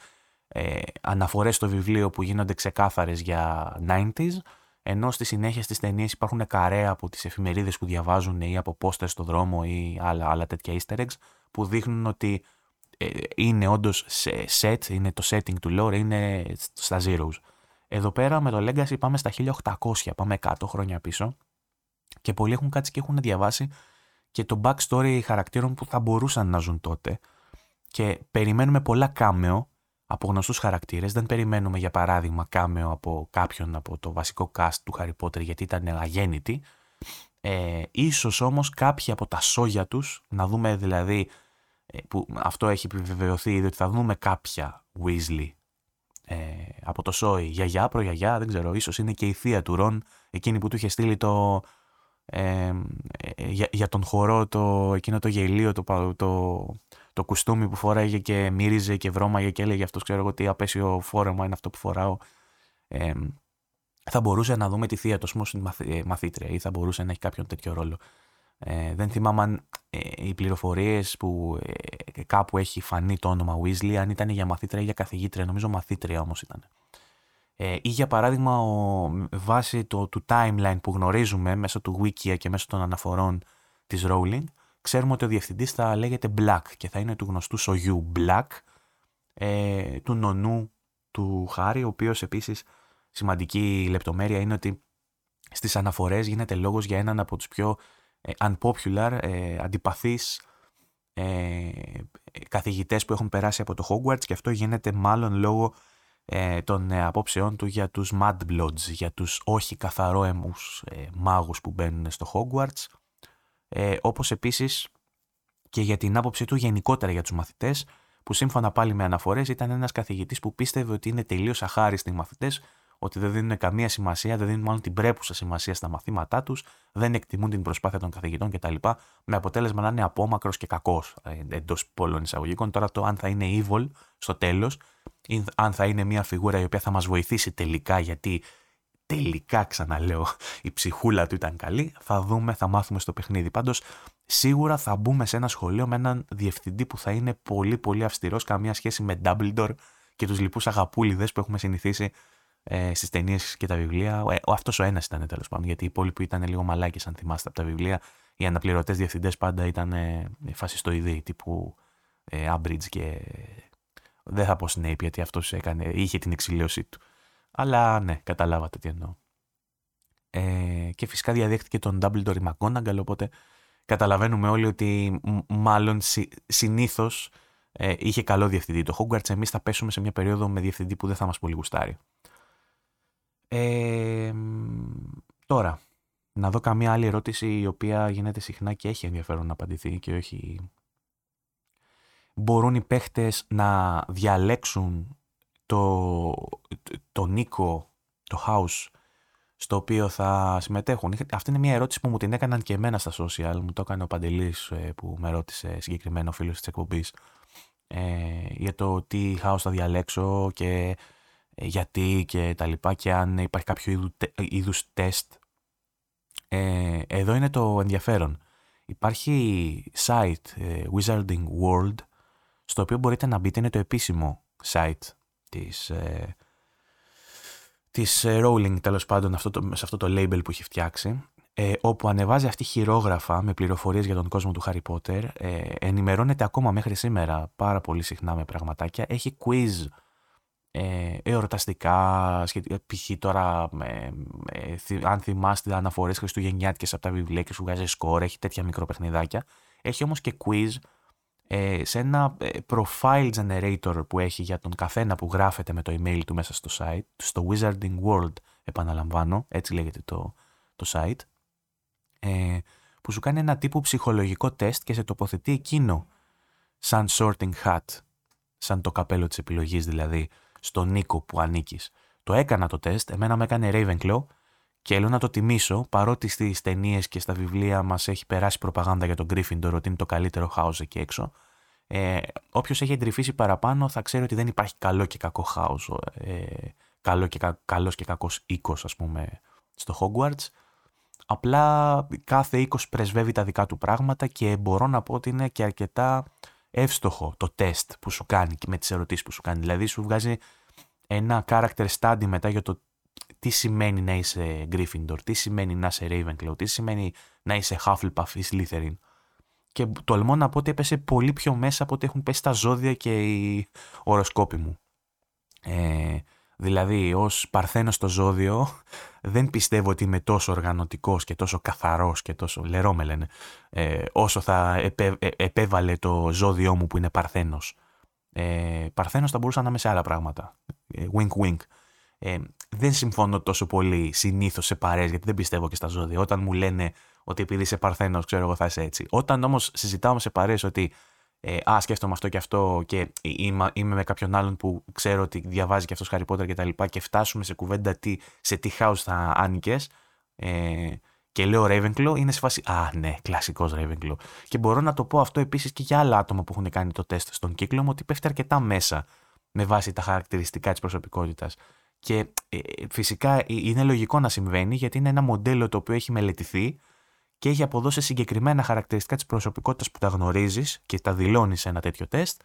S1: ε, αναφορές στο βιβλίο που γίνονται ξεκάθαρες για 90s ενώ στη συνέχεια στις ταινίες υπάρχουν καρέα από τις εφημερίδες που διαβάζουν ή από πόστερ στο δρόμο ή άλλα, άλλα τέτοια easter eggs που δείχνουν ότι ε, είναι όντως set, είναι το setting του lore, είναι στα zeros. Εδώ πέρα με το Legacy πάμε στα 1800, πάμε 100 χρόνια πίσω και πολλοί έχουν κάτσει και έχουν διαβάσει και το backstory χαρακτήρων που θα μπορούσαν να ζουν τότε και περιμένουμε πολλά κάμεο από γνωστούς χαρακτήρες. Δεν περιμένουμε, για παράδειγμα, κάμεο από κάποιον από το βασικό cast του Harry Potter γιατί ήταν αγέννητοι. Ε, ίσως όμως κάποιοι από τα σόγια τους, να δούμε δηλαδή, ε, που αυτό έχει επιβεβαιωθεί ήδη ότι θα δούμε κάποια Weasley ε, από το σόι, γιαγιά, προγιαγιά, δεν ξέρω, ίσως είναι και η θεία του Ρον, εκείνη που του είχε στείλει το, ε, για, για, τον χορό, το, εκείνο το γελίο, το, το, το κουστούμι που φοράγε και μύριζε και βρώμαγε και έλεγε αυτός ξέρω εγώ τι απέσιο φόρεμα είναι αυτό που φοράω. Ε, θα μπορούσε να δούμε τη θεία του ως ε, μαθήτρια ή θα μπορούσε να έχει κάποιον τέτοιο ρόλο. Ε, δεν θυμάμαι αν ε, οι πληροφορίες που ε, κάπου έχει φανεί το όνομα Weasley, αν ήταν για μαθήτρια ή για καθηγήτρια. Νομίζω μαθήτρια όμως ήταν. Ε, ή για παράδειγμα, ο, βάσει το, του timeline που γνωρίζουμε μέσω του Wikia και μέσω των αναφορών της Rowling, ξέρουμε ότι ο διευθυντής θα λέγεται Black και θα είναι του γνωστού σογιού Black, ε, του νονού του Χάρη, ο οποίος επίσης σημαντική λεπτομέρεια είναι ότι στις αναφορές γίνεται λόγος για έναν από τους πιο ε, unpopular, ε, αντιπαθείς ε, καθηγητές που έχουν περάσει από το Hogwarts και αυτό γίνεται μάλλον λόγω ε, των ε, απόψεών του για τους Mudbloods, για τους όχι καθαρόαιμους ε, μάγους που μπαίνουν στο Hogwarts, ε, όπως επίσης και για την άποψή του γενικότερα για τους μαθητές, που σύμφωνα πάλι με αναφορές ήταν ένας καθηγητής που πίστευε ότι είναι τελείως αχάριστοι οι μαθητές, ότι δεν δίνουν καμία σημασία, δεν δίνουν μάλλον την πρέπουσα σημασία στα μαθήματά τους, δεν εκτιμούν την προσπάθεια των καθηγητών κτλ. Με αποτέλεσμα να είναι απόμακρος και κακός ε, εντός πολλών εισαγωγικών. Τώρα το αν θα είναι evil στο τέλος, ή αν θα είναι μια φιγούρα η οποία θα μας βοηθήσει τελικά, γιατί τελικά ξαναλέω [laughs] η ψυχούλα του ήταν καλή, θα δούμε, θα μάθουμε στο παιχνίδι. Πάντως, σίγουρα θα μπούμε σε ένα σχολείο με έναν διευθυντή που θα είναι πολύ πολύ αυστηρός, καμία σχέση με Dumbledore και τους λοιπούς αγαπούλιδες που έχουμε συνηθίσει ε, στις ταινίες και τα βιβλία. Ε, Αυτός ο ένας ήταν τέλος πάντων, γιατί οι υπόλοιποι ήταν λίγο μαλάκες, αν θυμάστε από τα βιβλία. Οι αναπληρωτές διευθυντές πάντα ήταν ε, φασιστοειδοί, τύπου ε, και. Δεν θα πω Snape, γιατί αυτός είχε την εξηλίωσή του. Αλλά ναι, καταλάβατε τι εννοώ. Ε, και φυσικά διαδέχτηκε τον Dumbledore η McGonagall, οπότε καταλαβαίνουμε όλοι ότι μάλλον συ, συνήθως ε, είχε καλό διευθυντή. Το Hogwarts εμείς θα πέσουμε σε μια περίοδο με διευθυντή που δεν θα μας πολύ γουστάρει. Ε, τώρα, να δω καμία άλλη ερώτηση η οποία γίνεται συχνά και έχει ενδιαφέρον να απαντηθεί και όχι... Μπορούν οι παίχτες να διαλέξουν το, το Νίκο, το house στο οποίο θα συμμετέχουν. Αυτή είναι μια ερώτηση που μου την έκαναν και εμένα στα social. Μου το έκανε ο Παντελής ε, που με ρώτησε συγκεκριμένο φίλος της εκπομπής ε, για το τι house θα διαλέξω και ε, γιατί και τα λοιπά και αν υπάρχει κάποιο είδου, είδους τεστ. Ε, εδώ είναι το ενδιαφέρον. Υπάρχει site ε, Wizarding World στο οποίο μπορείτε να μπείτε, είναι το επίσημο site της, ε, της Rowling τέλος πάντων αυτό το, σε αυτό το label που έχει φτιάξει ε, όπου ανεβάζει αυτή χειρόγραφα με πληροφορίες για τον κόσμο του Harry Potter ε, ενημερώνεται ακόμα μέχρι σήμερα πάρα πολύ συχνά με πραγματάκια έχει quiz ε, εορταστικά, π.χ. τώρα ε, ε, αν θυμάστε αναφορές χριστουγεννιάτικες από τα βιβλία και σου βγάζει σκορ, έχει τέτοια μικροπαιχνιδάκια. Έχει όμως και quiz ε, σε ένα ε, profile generator που έχει για τον καθένα που γράφεται με το email του μέσα στο site, στο Wizarding World επαναλαμβάνω, έτσι λέγεται το, το site, ε, που σου κάνει ένα τύπου ψυχολογικό τεστ και σε τοποθετεί εκείνο σαν sorting hat, σαν το καπέλο της επιλογής δηλαδή, στον Νίκο που ανήκεις. Το έκανα το τεστ, εμένα με έκανε Ravenclaw και θέλω να το τιμήσω, παρότι στις ταινίες και στα βιβλία μας έχει περάσει προπαγάνδα για τον Gryffindor ότι είναι το καλύτερο house εκεί έξω. Ε, Όποιος έχει εντρυφήσει παραπάνω θα ξέρει ότι δεν υπάρχει καλό και κακό house. Ε, καλό και, κα, καλός και κακός οίκος ας πούμε στο Hogwarts. Απλά κάθε οίκος πρεσβεύει τα δικά του πράγματα και μπορώ να πω ότι είναι και αρκετά εύστοχο το τεστ που σου κάνει και με τις ερωτήσεις που σου κάνει. Δηλαδή σου βγάζει ένα character study μετά για το τι σημαίνει να είσαι Gryffindor, τι σημαίνει να είσαι Ravenclaw, τι σημαίνει να είσαι Hufflepuff ή Slytherin. Και τολμώ να πω ότι έπεσε πολύ πιο μέσα από ότι έχουν πέσει τα ζώδια και οι οροσκόποι μου. Ε, Δηλαδή, ως παρθένος στο ζώδιο, δεν πιστεύω ότι είμαι τόσο οργανωτικός και τόσο καθαρός και τόσο λερό με λένε, ε, όσο θα επέ, ε, επέβαλε το ζώδιό μου που είναι παρθένος. Ε, παρθένος θα μπορούσα να είμαι σε άλλα πράγματα. Ε, wink wink. Ε, δεν συμφωνώ τόσο πολύ συνήθως σε παρέ, γιατί δεν πιστεύω και στα ζώδια. Όταν μου λένε ότι επειδή είσαι παρθένος, ξέρω εγώ θα είσαι έτσι. Όταν όμως συζητάω σε παρέ ότι ε, α, σκέφτομαι αυτό και αυτό και είμαι, είμαι με κάποιον άλλον που ξέρω ότι διαβάζει και αυτός Harry Potter και τα λοιπά και φτάσουμε σε κουβέντα τι, σε τι house θα άνοικε. Ε, και λέω Ravenclaw, είναι σε φάση Α, ναι, κλασικός Ravenclaw. Και μπορώ να το πω αυτό επίσης και για άλλα άτομα που έχουν κάνει το τεστ στον κύκλο μου, ότι πέφτει αρκετά μέσα με βάση τα χαρακτηριστικά της προσωπικότητας. Και ε, φυσικά ε, είναι λογικό να συμβαίνει γιατί είναι ένα μοντέλο το οποίο έχει μελετηθεί και έχει αποδώσει συγκεκριμένα χαρακτηριστικά της προσωπικότητας που τα γνωρίζεις και τα δηλώνεις σε ένα τέτοιο τεστ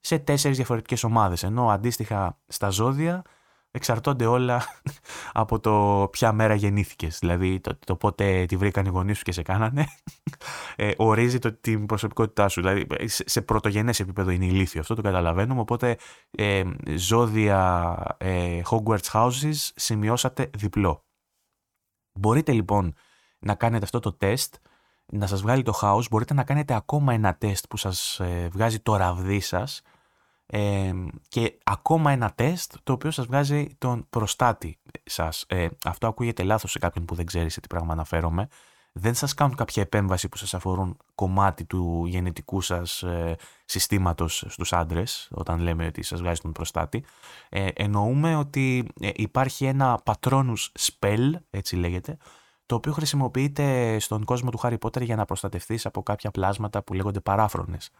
S1: σε τέσσερις διαφορετικές ομάδες. Ενώ αντίστοιχα στα ζώδια εξαρτώνται όλα [laughs] από το ποια μέρα γεννήθηκες. Δηλαδή το, το πότε τη βρήκαν οι γονείς σου και σε κάνανε [laughs] ε, ορίζει το, την προσωπικότητά σου. Δηλαδή σε, σε πρωτογενές επίπεδο είναι ηλίθιο αυτό, το καταλαβαίνουμε. Οπότε ε, ζώδια ε, Hogwarts Houses σημειώσατε διπλό. Μπορείτε λοιπόν να κάνετε αυτό το τεστ, να σας βγάλει το house, μπορείτε να κάνετε ακόμα ένα τεστ που σας ε, βγάζει το ραβδί σας και ακόμα ένα τεστ το οποίο σας βγάζει τον προστάτη σας. Ε, αυτό ακούγεται λάθος σε κάποιον που δεν ξέρει σε τι πράγμα αναφέρομαι. Δεν σας κάνουν κάποια επέμβαση που σας αφορούν κομμάτι του γενετικού σας ε, συστήματος στους άντρες, όταν λέμε ότι σας βγάζει τον προστάτη. Ε, εννοούμε ότι ε, υπάρχει ένα πατρόνους spell, έτσι λέγεται, το οποίο χρησιμοποιείται στον κόσμο του Harry Potter για να προστατευτείς από κάποια πλάσματα που λέγονται παράφρονες.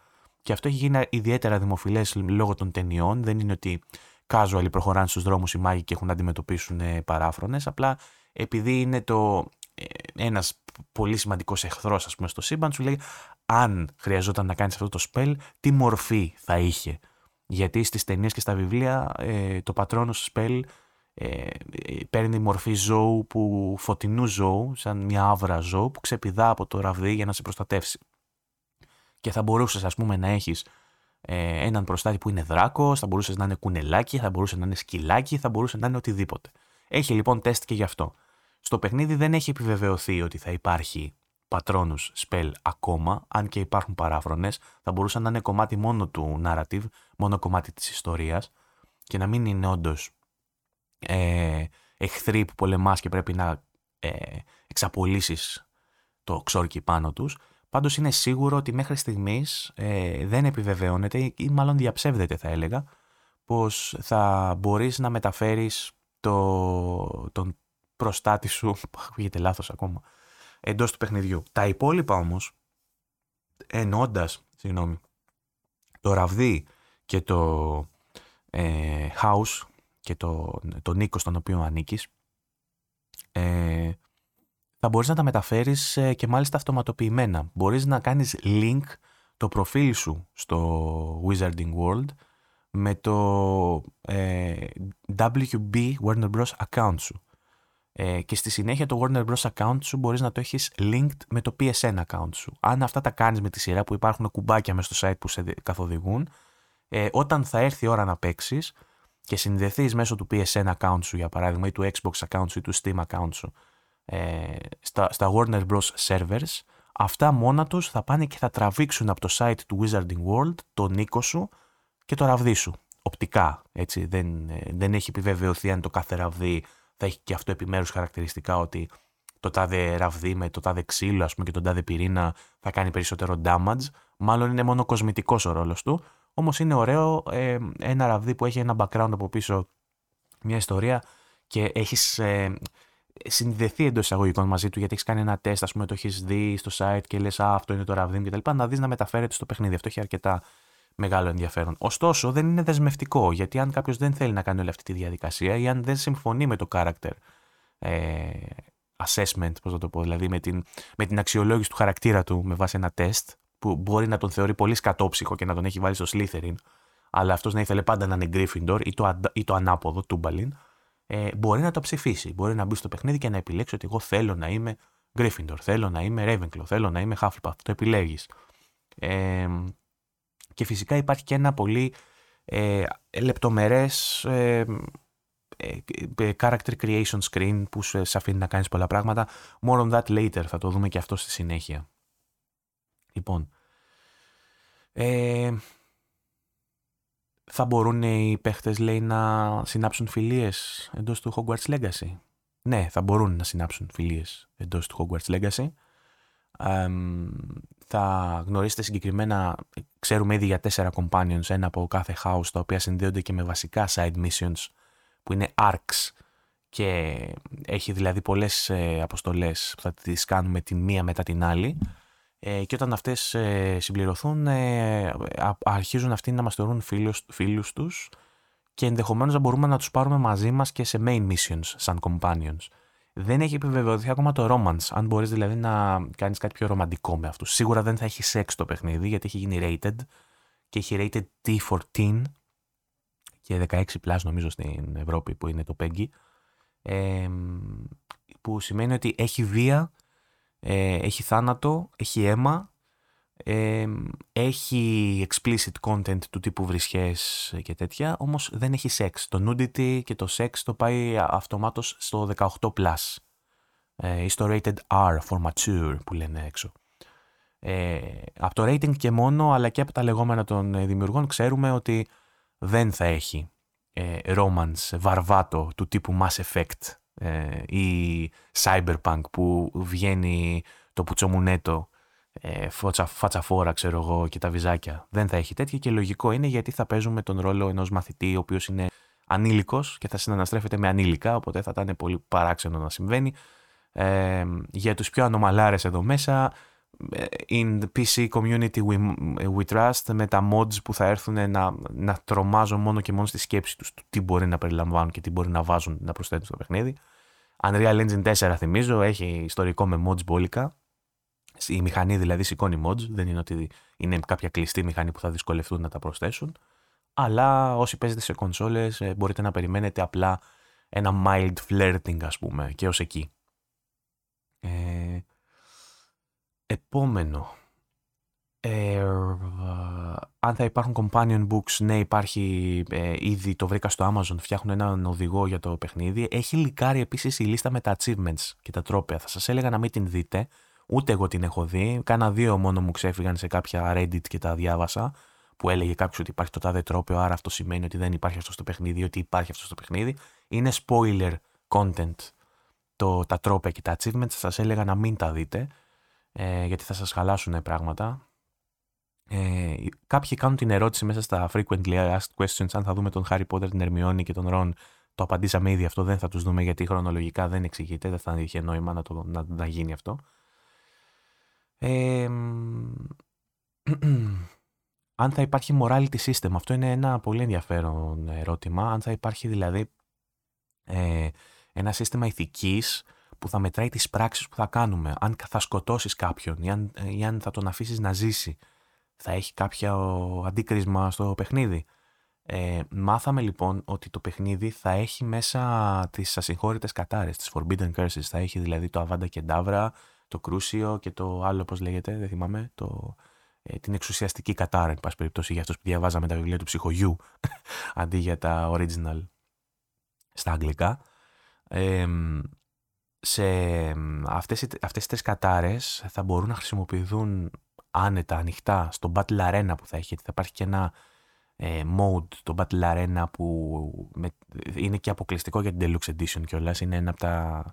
S1: Και αυτό έχει γίνει ιδιαίτερα δημοφιλές λόγω των ταινιών. Δεν είναι ότι casual προχωράνε στους δρόμους οι μάγοι και έχουν να αντιμετωπίσουν ε, παράφρονες. Απλά επειδή είναι το ε, ένας πολύ σημαντικός εχθρός, ας πούμε, στο σύμπαν, σου λέει αν χρειαζόταν να κάνεις αυτό το spell, τι μορφή θα είχε. Γιατί στις ταινίες και στα βιβλία ε, το πατρόνος spell ε, παίρνει μορφή ζώου, που, φωτεινού ζώου, σαν μια άβρα ζώου που ξεπηδά από το ραβδί για να σε προστατεύσει και θα μπορούσες, ας πούμε, να έχεις ε, έναν προστάτη που είναι δράκος, θα μπορούσες να είναι κουνελάκι, θα μπορούσε να είναι σκυλάκι, θα μπορούσε να είναι οτιδήποτε. Έχει λοιπόν τεστ και γι' αυτό. Στο παιχνίδι δεν έχει επιβεβαιωθεί ότι θα υπάρχει πατρόνους spell ακόμα, αν και υπάρχουν παράφρονες, θα μπορούσαν να είναι κομμάτι μόνο του narrative, μόνο κομμάτι της ιστορίας και να μην είναι όντως ε, εχθροί που πολεμάς και πρέπει να ε, εξαπολύσεις το ξόρκι πάνω τους. Πάντως είναι σίγουρο ότι μέχρι στιγμής ε, δεν επιβεβαιώνεται ή μάλλον διαψεύδεται θα έλεγα πως θα μπορείς να μεταφέρεις το, τον προστάτη σου, [laughs] ακούγεται λάθος ακόμα, εντός του παιχνιδιού. Τα υπόλοιπα όμως, ενώντας, συγγνώμη, το ραβδί και το ε, house και το, το νίκο στον οποίο ανήκεις, ε, θα μπορείς να τα μεταφέρεις ε, και μάλιστα αυτοματοποιημένα. Μπορείς να κάνεις link το προφίλ σου στο Wizarding World με το ε, WB Warner Bros. account σου. Ε, και στη συνέχεια το Warner Bros. account σου μπορείς να το έχεις linked με το PSN account σου. Αν αυτά τα κάνεις με τη σειρά που υπάρχουν κουμπάκια μέσα στο site που σε καθοδηγούν, ε, όταν θα έρθει η ώρα να παίξεις και συνδεθείς μέσω του PSN account σου για παράδειγμα ή του Xbox account σου ή του Steam account σου ε, στα, στα Warner Bros. servers, αυτά μόνα τους θα πάνε και θα τραβήξουν από το site του Wizarding World το νίκο σου και το ραβδί σου. Οπτικά, έτσι, δεν, ε, δεν έχει επιβεβαιωθεί αν το κάθε ραβδί θα έχει και αυτό επιμέρους χαρακτηριστικά ότι το τάδε ραβδί με το τάδε ξύλο ας πούμε, και τον τάδε πυρήνα θα κάνει περισσότερο damage. Μάλλον είναι μόνο κοσμητικός ο ρόλος του. Όμως είναι ωραίο ε, ένα ραβδί που έχει ένα background από πίσω, μια ιστορία και έχεις ε, συνδεθεί εντός εισαγωγικών μαζί του, γιατί έχεις κάνει ένα τεστ, ας πούμε, το έχεις δει στο site και λες, Α, αυτό είναι το ραβδί μου κτλ. Να δεις να μεταφέρεται στο παιχνίδι. Αυτό έχει αρκετά μεγάλο ενδιαφέρον. Ωστόσο, δεν είναι δεσμευτικό, γιατί αν κάποιος δεν θέλει να κάνει όλη αυτή τη διαδικασία ή αν δεν συμφωνεί με το character ε, assessment, πώς να το πω, δηλαδή με την, με την αξιολόγηση του χαρακτήρα του με βάση ένα τεστ, που μπορεί να τον θεωρεί πολύ σκατόψυχο και να τον έχει βάλει στο Slytherin, αλλά αυτός να ήθελε πάντα να είναι Gryffindor ή το, ή το ανάποδο, Τούμπαλιν, ε, μπορεί να το ψηφίσει. Μπορεί να μπει στο παιχνίδι και να επιλέξει ότι εγώ θέλω να είμαι Gryffindor, θέλω να είμαι Ravenclaw, θέλω να είμαι Hufflepuff. Το επιλέγεις. Ε, και φυσικά υπάρχει και ένα πολύ ε, λεπτομερές ε, ε, ε character creation screen που σε αφήνει να κάνεις πολλά πράγματα. More on that later, θα το δούμε και αυτό στη συνέχεια. Λοιπόν, ε, θα μπορούν οι παίχτες λέει να συνάψουν φιλίες εντός του Hogwarts Legacy; Ναι, θα μπορούν να συνάψουν φιλίες εντός του Hogwarts Legacy. θα γνωρίσετε συγκεκριμένα, ξέρουμε ήδη για τέσσερα companions, ένα από κάθε house, τα οποία συνδέονται και με βασικά side missions, που είναι arcs και έχει δηλαδή πολλές ε, αποστολές που θα τις κάνουμε τη μία μετά την άλλη. Ε, και όταν αυτές ε, συμπληρωθούν ε, αρχίζουν αυτοί να μας θεωρούν φίλους, φίλους τους και ενδεχομένως να μπορούμε να τους πάρουμε μαζί μας και σε main missions σαν companions. Δεν έχει επιβεβαιωθεί ακόμα το romance, αν μπορείς δηλαδή να κάνεις κάτι πιο ρομαντικό με αυτούς. Σίγουρα δεν θα έχει σεξ το παιχνίδι, γιατί έχει γίνει rated και έχει rated T14 και 16 plus νομίζω στην Ευρώπη που είναι το PEGI. Ε, που σημαίνει ότι έχει βία, ε, έχει θάνατο, έχει αίμα, ε, έχει explicit content του τύπου βρισχές και τέτοια, όμως δεν έχει σεξ. Το nudity και το sex το πάει αυτομάτως στο 18+. Plus. Ε, ή στο rated R for mature που λένε έξω. Ε, από το rating και μόνο, αλλά και από τα λεγόμενα των δημιουργών, ξέρουμε ότι δεν θα έχει ε, romance βαρβάτο του τύπου Mass Effect ε, ή Cyberpunk που βγαίνει το πουτσομουνέτο ε, φατσαφόρα ξέρω εγώ και τα βυζάκια. Δεν θα έχει τέτοια και λογικό είναι γιατί θα παίζουμε τον ρόλο ενός μαθητή ο οποίος είναι ανήλικος και θα συναναστρέφεται με ανήλικα οπότε θα ήταν πολύ παράξενο να συμβαίνει. Ε, για τους πιο ανομαλάρες εδώ μέσα in the PC community we, we trust με τα mods που θα έρθουν να, να τρομάζουν μόνο και μόνο στη σκέψη τους του τι μπορεί να περιλαμβάνουν και τι μπορεί να βάζουν να προσθέτουν στο παιχνίδι. Unreal Engine 4 θυμίζω έχει ιστορικό με mods μπόλικα. Η μηχανή δηλαδή σηκώνει mods, δεν είναι ότι είναι κάποια κλειστή μηχανή που θα δυσκολευτούν να τα προσθέσουν. Αλλά όσοι παίζετε σε κονσόλες ε, μπορείτε να περιμένετε απλά ένα mild flirting ας πούμε και ως εκεί. Ε, Επόμενο. Ε, αν θα υπάρχουν companion books, ναι υπάρχει ε, ήδη, το βρήκα στο Amazon, φτιάχνουν έναν οδηγό για το παιχνίδι. Έχει λικάρει επίσης η λίστα με τα achievements και τα τρόπια. Θα σας έλεγα να μην την δείτε, ούτε εγώ την έχω δει. Κάνα δύο μόνο μου ξέφυγαν σε κάποια Reddit και τα διάβασα, που έλεγε κάποιος ότι υπάρχει το τάδε τρόπιο, άρα αυτό σημαίνει ότι δεν υπάρχει αυτό στο παιχνίδι, ότι υπάρχει αυτό στο παιχνίδι. Είναι spoiler content το, τα τρόπια και τα achievements, θα σας έλεγα να μην τα δείτε ε, γιατί θα σας χαλάσουν πράγματα. Ε, κάποιοι κάνουν την ερώτηση μέσα στα frequently asked questions αν θα δούμε τον Harry Potter, την Ερμιόνη και τον Ρον. Το απαντήσαμε ήδη αυτό, δεν θα τους δούμε γιατί χρονολογικά δεν εξηγείται, δεν θα είχε νόημα να, το, να, να γίνει αυτό. Ε, [clears throat] αν θα υπάρχει morality system, αυτό είναι ένα πολύ ενδιαφέρον ερώτημα. Αν θα υπάρχει δηλαδή ε, ένα σύστημα ηθικής που θα μετράει τις πράξεις που θα κάνουμε. Αν θα σκοτώσεις κάποιον ή αν, ή αν θα τον αφήσεις να ζήσει. Θα έχει κάποιο αντίκρισμα στο παιχνίδι. Ε, μάθαμε λοιπόν ότι το παιχνίδι θα έχει μέσα τις ασυγχώρητες κατάρες, τις Forbidden Curses. Θα έχει δηλαδή το Avada Kedavra, το Κρούσιο και το άλλο πώς λέγεται, δεν θυμάμαι, το, ε, την εξουσιαστική κατάρα, εν πάση περιπτώσει, για αυτός που διαβάζαμε τα βιβλία του ψυχογιού, [laughs] αντί για τα original στα αγγλικά. Ε, σε αυτές, αυτές τις τρεις κατάρες θα μπορούν να χρησιμοποιηθούν άνετα, ανοιχτά στο Battle Arena που θα έχει. Θα υπάρχει και ένα ε, mode, το Battle Arena που είναι και αποκλειστικό για την Deluxe Edition κιόλας. Είναι ένα από τα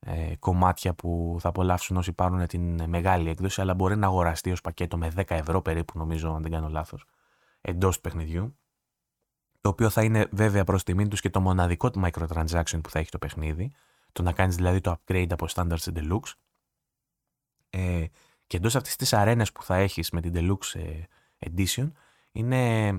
S1: ε, κομμάτια που θα απολαύσουν όσοι πάρουν την μεγάλη έκδοση, αλλά μπορεί να αγοραστεί ως πακέτο με 10 ευρώ περίπου, νομίζω, αν δεν κάνω λάθος, εντός του παιχνιδιού. Το οποίο θα είναι βέβαια προς τιμήν τους και το μοναδικό του microtransaction που θα έχει το παιχνίδι το να κάνεις δηλαδή το upgrade από standard σε deluxe. Ε, και εντός αυτής της αρένες που θα έχεις με την deluxe ε, edition είναι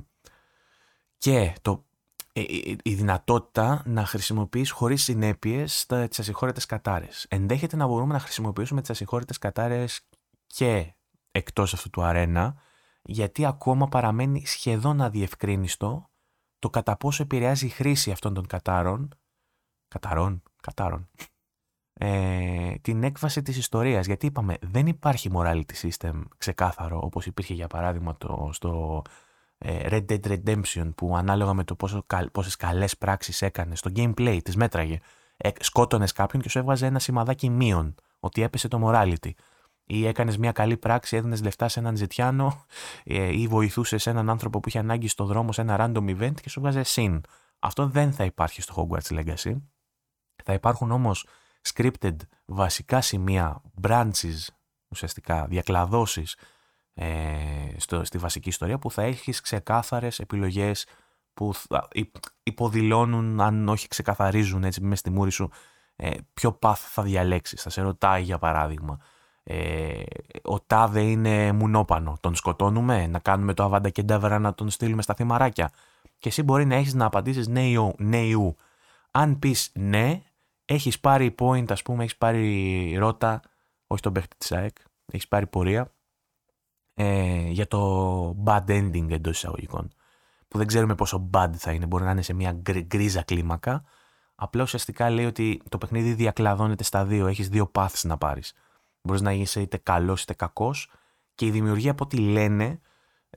S1: και το, ε, ε, η δυνατότητα να χρησιμοποιείς χωρίς συνέπειες τα, τις ασυγχώρητες κατάρες. Ενδέχεται να μπορούμε να χρησιμοποιήσουμε τις ασυγχώρητες κατάρες και εκτός αυτού του αρένα, γιατί ακόμα παραμένει σχεδόν αδιευκρίνιστο το κατά πόσο επηρεάζει η χρήση αυτών των κατάρων, καταρών, κατάρων, ε, την έκβαση της ιστορίας. Γιατί είπαμε, δεν υπάρχει morality system ξεκάθαρο, όπως υπήρχε για παράδειγμα το, στο ε, Red Dead Redemption, που ανάλογα με το πόσο, πόσες καλές πράξεις έκανε στο gameplay, τις μέτραγε. Ε, σκότωνες κάποιον και σου έβγαζε ένα σημαδάκι μείον, ότι έπεσε το morality. Ή έκανες μια καλή πράξη, έδινες λεφτά σε έναν ζητιάνο ε, ή βοηθούσες έναν άνθρωπο που είχε ανάγκη στο δρόμο σε ένα random event και σου έβγαζε συν. Αυτό δεν θα υπάρχει στο Hogwarts Legacy. Θα υπάρχουν όμως scripted βασικά σημεία, branches ουσιαστικά, διακλαδώσεις ε, στο, στη βασική ιστορία που θα έχεις ξεκάθαρες επιλογές που θα υποδηλώνουν, αν όχι ξεκαθαρίζουν έτσι μέσα στη μούρη σου, ε, ποιο path θα διαλέξεις. Θα σε ρωτάει για παράδειγμα, ε, ο τάδε είναι μουνόπανο, τον σκοτώνουμε, να κάνουμε το αβάντα και να τον στείλουμε στα θυμαράκια. και εσύ μπορεί να έχεις να απαντήσεις ναι ή ναι ου. Αν πεις ναι, έχεις πάρει point, ας πούμε, έχεις πάρει ρότα, όχι τον παίχτη της ΑΕΚ, έχεις πάρει πορεία ε, για το bad ending εντός εισαγωγικών. Που δεν ξέρουμε πόσο bad θα είναι, μπορεί να είναι σε μια γκρίζα κλίμακα. Απλά ουσιαστικά λέει ότι το παιχνίδι διακλαδώνεται στα δύο, έχεις δύο paths να πάρεις. Μπορείς να είσαι είτε καλός είτε κακός και η δημιουργία από ό,τι λένε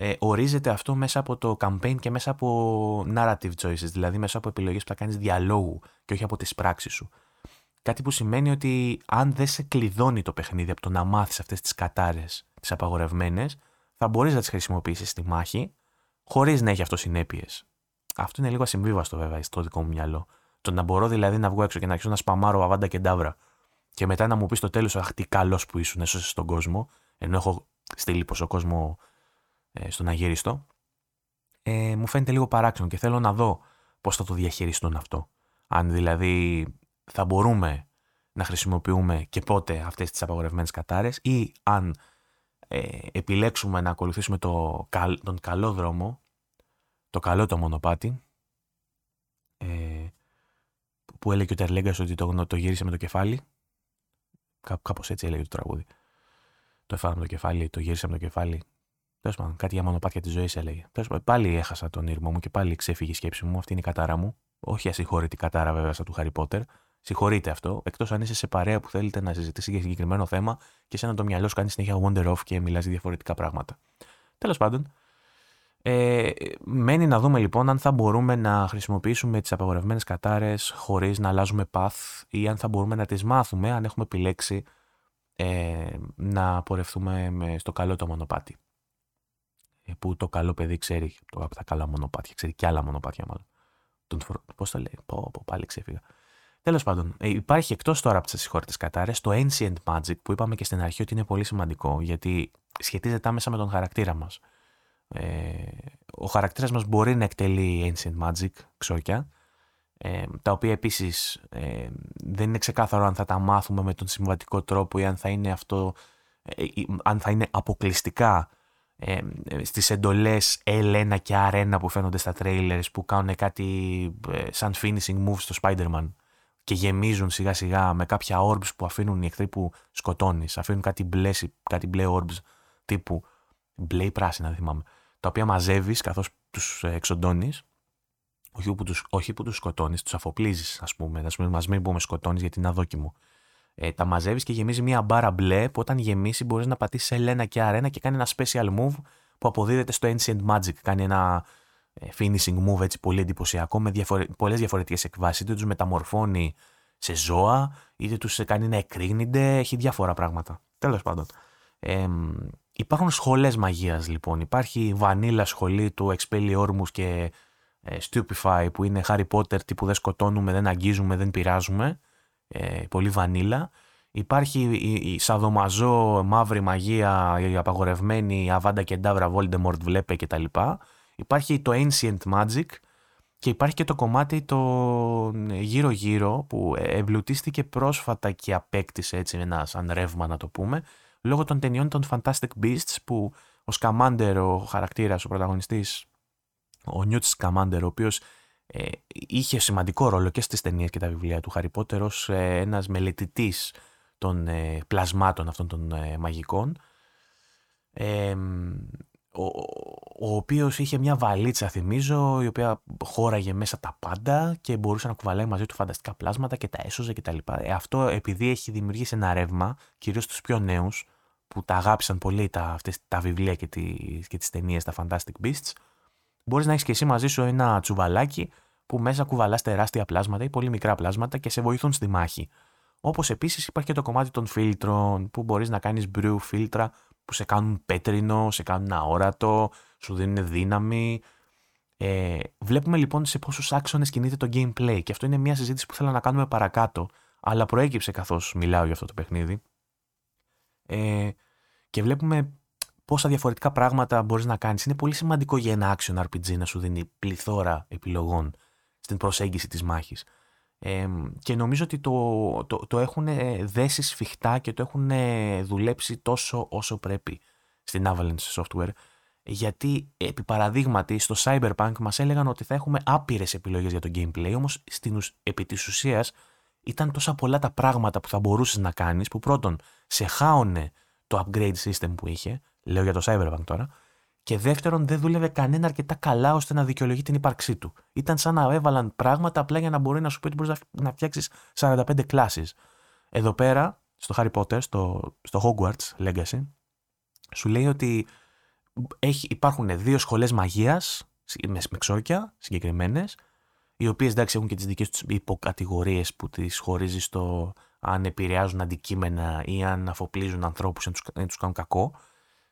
S1: ε, ορίζεται αυτό μέσα από το campaign και μέσα από narrative choices, δηλαδή μέσα από επιλογές που θα κάνεις διαλόγου και όχι από τις πράξεις σου. Κάτι που σημαίνει ότι αν δεν σε κλειδώνει το παιχνίδι από το να μάθεις αυτές τις κατάρες, τις απαγορευμένες, θα μπορείς να τις χρησιμοποιήσεις στη μάχη, χωρίς να έχει αυτό συνέπειες. Αυτό είναι λίγο ασυμβίβαστο βέβαια στο δικό μου μυαλό. Το να μπορώ δηλαδή να βγω έξω και να αρχίσω να σπαμάρω αβάντα και ντάβρα και μετά να μου πεις στο τέλος, Αχ, τι καλός που ήσουν, έσωσε τον κόσμο, ενώ έχω στείλει πόσο κόσμο ε, στον αγύριστο, ε, μου φαίνεται λίγο παράξενο και θέλω να δω πώς θα το διαχειριστούν αυτό. Αν δηλαδή θα μπορούμε να χρησιμοποιούμε και πότε αυτές τις απαγορευμένες κατάρες ή αν ε, επιλέξουμε να ακολουθήσουμε το, τον καλό δρόμο, το καλό το μονοπάτι, ε, που έλεγε ο Τερλέγκας ότι το, το γύρισε με το κεφάλι. Κάπως έτσι έλεγε το τραγούδι. Το έφαγα με το κεφάλι, το γύρισα με το κεφάλι. Τέλος πάντων, κάτι για μονοπάτια της ζωής έλεγε. Τέλος πάλι έχασα τον ήρμο μου και πάλι ξέφυγε η σκέψη μου. Αυτή είναι η κατάρα μου. Όχι ασυγχωρητή κατάρα βέβαια σαν του Χάρι Πότερ. Συγχωρείτε αυτό. Εκτός αν είσαι σε παρέα που θέλετε να συζητήσει για συγκεκριμένο θέμα και σε ένα το μυαλός σου κάνει συνέχεια wonder off και μιλάς διαφορετικά πράγματα. Τέλος πάντων, ε, μένει να δούμε λοιπόν αν θα μπορούμε να χρησιμοποιήσουμε τις απαγορευμένες κατάρες χωρίς να αλλάζουμε path ή αν θα μπορούμε να τις μάθουμε αν έχουμε επιλέξει ε, να πορευτούμε στο καλό το μονοπάτι. Ε, που το καλό παιδί ξέρει το, από τα καλά μονοπάτια, ξέρει και άλλα μονοπάτια μάλλον. Τον, πώς το λέει, πω, πω, πάλι ξέφυγα. Τέλος πάντων, ε, υπάρχει εκτός τώρα από τις ασυγχώρητε κατάρε το Ancient Magic που είπαμε και στην αρχή ότι είναι πολύ σημαντικό γιατί σχετίζεται άμεσα με τον χαρακτήρα μας. Ε, ο χαρακτήρας μας μπορεί να εκτελεί Ancient Magic, ξόρκια, ε, τα οποία επίσης ε, δεν είναι ξεκάθαρο αν θα τα μάθουμε με τον συμβατικό τρόπο ή αν θα είναι αυτό, ε, αν θα είναι αποκλειστικά ε, στις εντολές L1 και R1 που φαίνονται στα trailers που κάνουν κάτι ε, σαν finishing moves στο Spider-Man και γεμίζουν σιγά σιγά με κάποια orbs που αφήνουν οι εχθροί που σκοτώνεις, αφήνουν κάτι μπλε, κάτι μπλε orbs τύπου μπλε ή πράσινα θυμάμαι τα οποία μαζεύεις καθώς τους ε, εξοντώνεις, όχι που τους όχι που τους σκοτώνεις, τους αφοπλίζεις, ας πούμε. Α πούμε, μην πούμε σκοτώνεις γιατί είναι αδόκιμο. Ε, τα μαζεύεις και γεμίζεις μια μπάρα μπλε που όταν γεμίσει μπορείς να πατήσεις Ελένα και αρένα και κάνει ένα special move που αποδίδεται στο Ancient Magic. Κάνει ένα ε, finishing move έτσι πολύ εντυπωσιακό με διαφορε... πολλές διαφορετικές εκβάσεις. Είτε τους μεταμορφώνει σε ζώα, είτε τους κάνει να εκρήγνονται. Έχει διάφορα πράγματα. Τέλος πάντων. Ε, Υπάρχουν σχολές μαγείας λοιπόν. Υπάρχει η βανίλα σχολή του Expelliarmus και ε, Stupefy που είναι Harry Potter τύπου δεν σκοτώνουμε, δεν αγγίζουμε, δεν πειράζουμε. Ε, πολύ βανίλα. Υπάρχει η, η σαδομαζό μαύρη μαγεία, η απαγορευμένη Αβάντα και Ντάβρα Voldemort βλέπε κτλ. Υπάρχει το Ancient Magic και υπάρχει και το κομμάτι το γύρω γύρω που εμπλουτίστηκε πρόσφατα και απέκτησε έτσι ένας σαν ρεύμα να το πούμε λόγω των ταινιών των Fantastic Beasts που ο Σκαμάντερ, ο χαρακτήρας, ο πρωταγωνιστής, ο Νιούτ Σκαμάντερ, ο οποίος ε, είχε σημαντικό ρόλο και στις ταινίες και τα βιβλία του Harry Potter ως ε, ένας μελετητής των ε, πλασμάτων αυτών των ε, μαγικών ο, ο οποίος είχε μια βαλίτσα θυμίζω η οποία χώραγε μέσα τα πάντα και μπορούσε να κουβαλάει μαζί του φανταστικά πλάσματα και τα έσωζε κτλ. Ε, αυτό επειδή έχει δημιουργήσει ένα ρεύμα κυρίως στους πιο νέους που τα αγάπησαν πολύ τα, αυτές, τα βιβλία και, τις, και τις ταινίες, τα Fantastic Beasts, μπορείς να έχεις και εσύ μαζί σου ένα τσουβαλάκι που μέσα κουβαλάς τεράστια πλάσματα ή πολύ μικρά πλάσματα και σε βοηθούν στη μάχη. Όπως επίσης υπάρχει και το κομμάτι των φίλτρων που μπορείς να κάνεις brew φίλτρα που σε κάνουν πέτρινο, σε κάνουν αόρατο, σου δίνουν δύναμη. Ε, βλέπουμε λοιπόν σε πόσους άξονες κινείται το gameplay και αυτό είναι μια συζήτηση που θέλω να κάνουμε παρακάτω, αλλά προέκυψε καθώς μιλάω για αυτό το παιχνίδι. Ε, και βλέπουμε πόσα διαφορετικά πράγματα μπορείς να κάνεις. Είναι πολύ σημαντικό για ένα action RPG να σου δίνει πληθώρα επιλογών στην προσέγγιση της μάχης. Ε, και νομίζω ότι το, το, το έχουν δέσει σφιχτά και το έχουν δουλέψει τόσο όσο πρέπει στην Avalanche Software. γιατί επί παραδείγματι στο Cyberpunk μας έλεγαν ότι θα έχουμε άπειρες επιλογές για το gameplay, όμως στην, επί της ουσίας ήταν τόσα πολλά τα πράγματα που θα μπορούσες να κάνεις που πρώτον σε χάωνε το upgrade system που είχε, λέω για το Cyberpunk τώρα, και δεύτερον δεν δούλευε κανένα αρκετά καλά ώστε να δικαιολογεί την ύπαρξή του. Ήταν σαν να έβαλαν πράγματα απλά για να μπορεί να σου πει ότι μπορείς να φτιάξεις 45 κλάσεις. Εδώ πέρα, στο Harry Potter, στο, στο Hogwarts Legacy, σου λέει ότι έχει, υπάρχουν δύο σχολές μαγείας με, με ξόρκια συγκεκριμένες οι οποίες εντάξει έχουν και τις δικές τους υποκατηγορίες που τις χωρίζει στο αν επηρεάζουν αντικείμενα ή αν αφοπλίζουν ανθρώπους ή αν τους, κάνουν κακό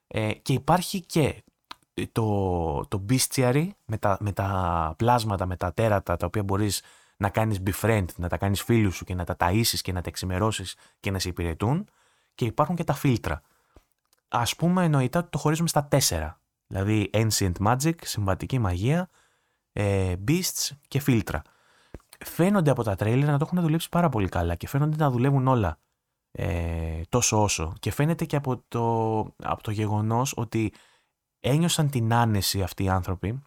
S1: ε, και υπάρχει και το, το bestiary με τα, με τα πλάσματα, με τα τέρατα τα οποία μπορείς να κάνεις befriend, να τα κάνεις φίλους σου και να τα ταΐσεις και να τα εξημερώσεις και να σε υπηρετούν και υπάρχουν και τα φίλτρα ας πούμε εννοείται ότι το χωρίζουμε στα τέσσερα. Δηλαδή Ancient Magic, συμβατική μαγεία, ε, Beasts και φίλτρα. Φαίνονται από τα τρέιλερ να το έχουν δουλέψει πάρα πολύ καλά και φαίνονται να δουλεύουν όλα ε, τόσο όσο. Και φαίνεται και από το, από το γεγονός ότι ένιωσαν την άνεση αυτοί οι άνθρωποι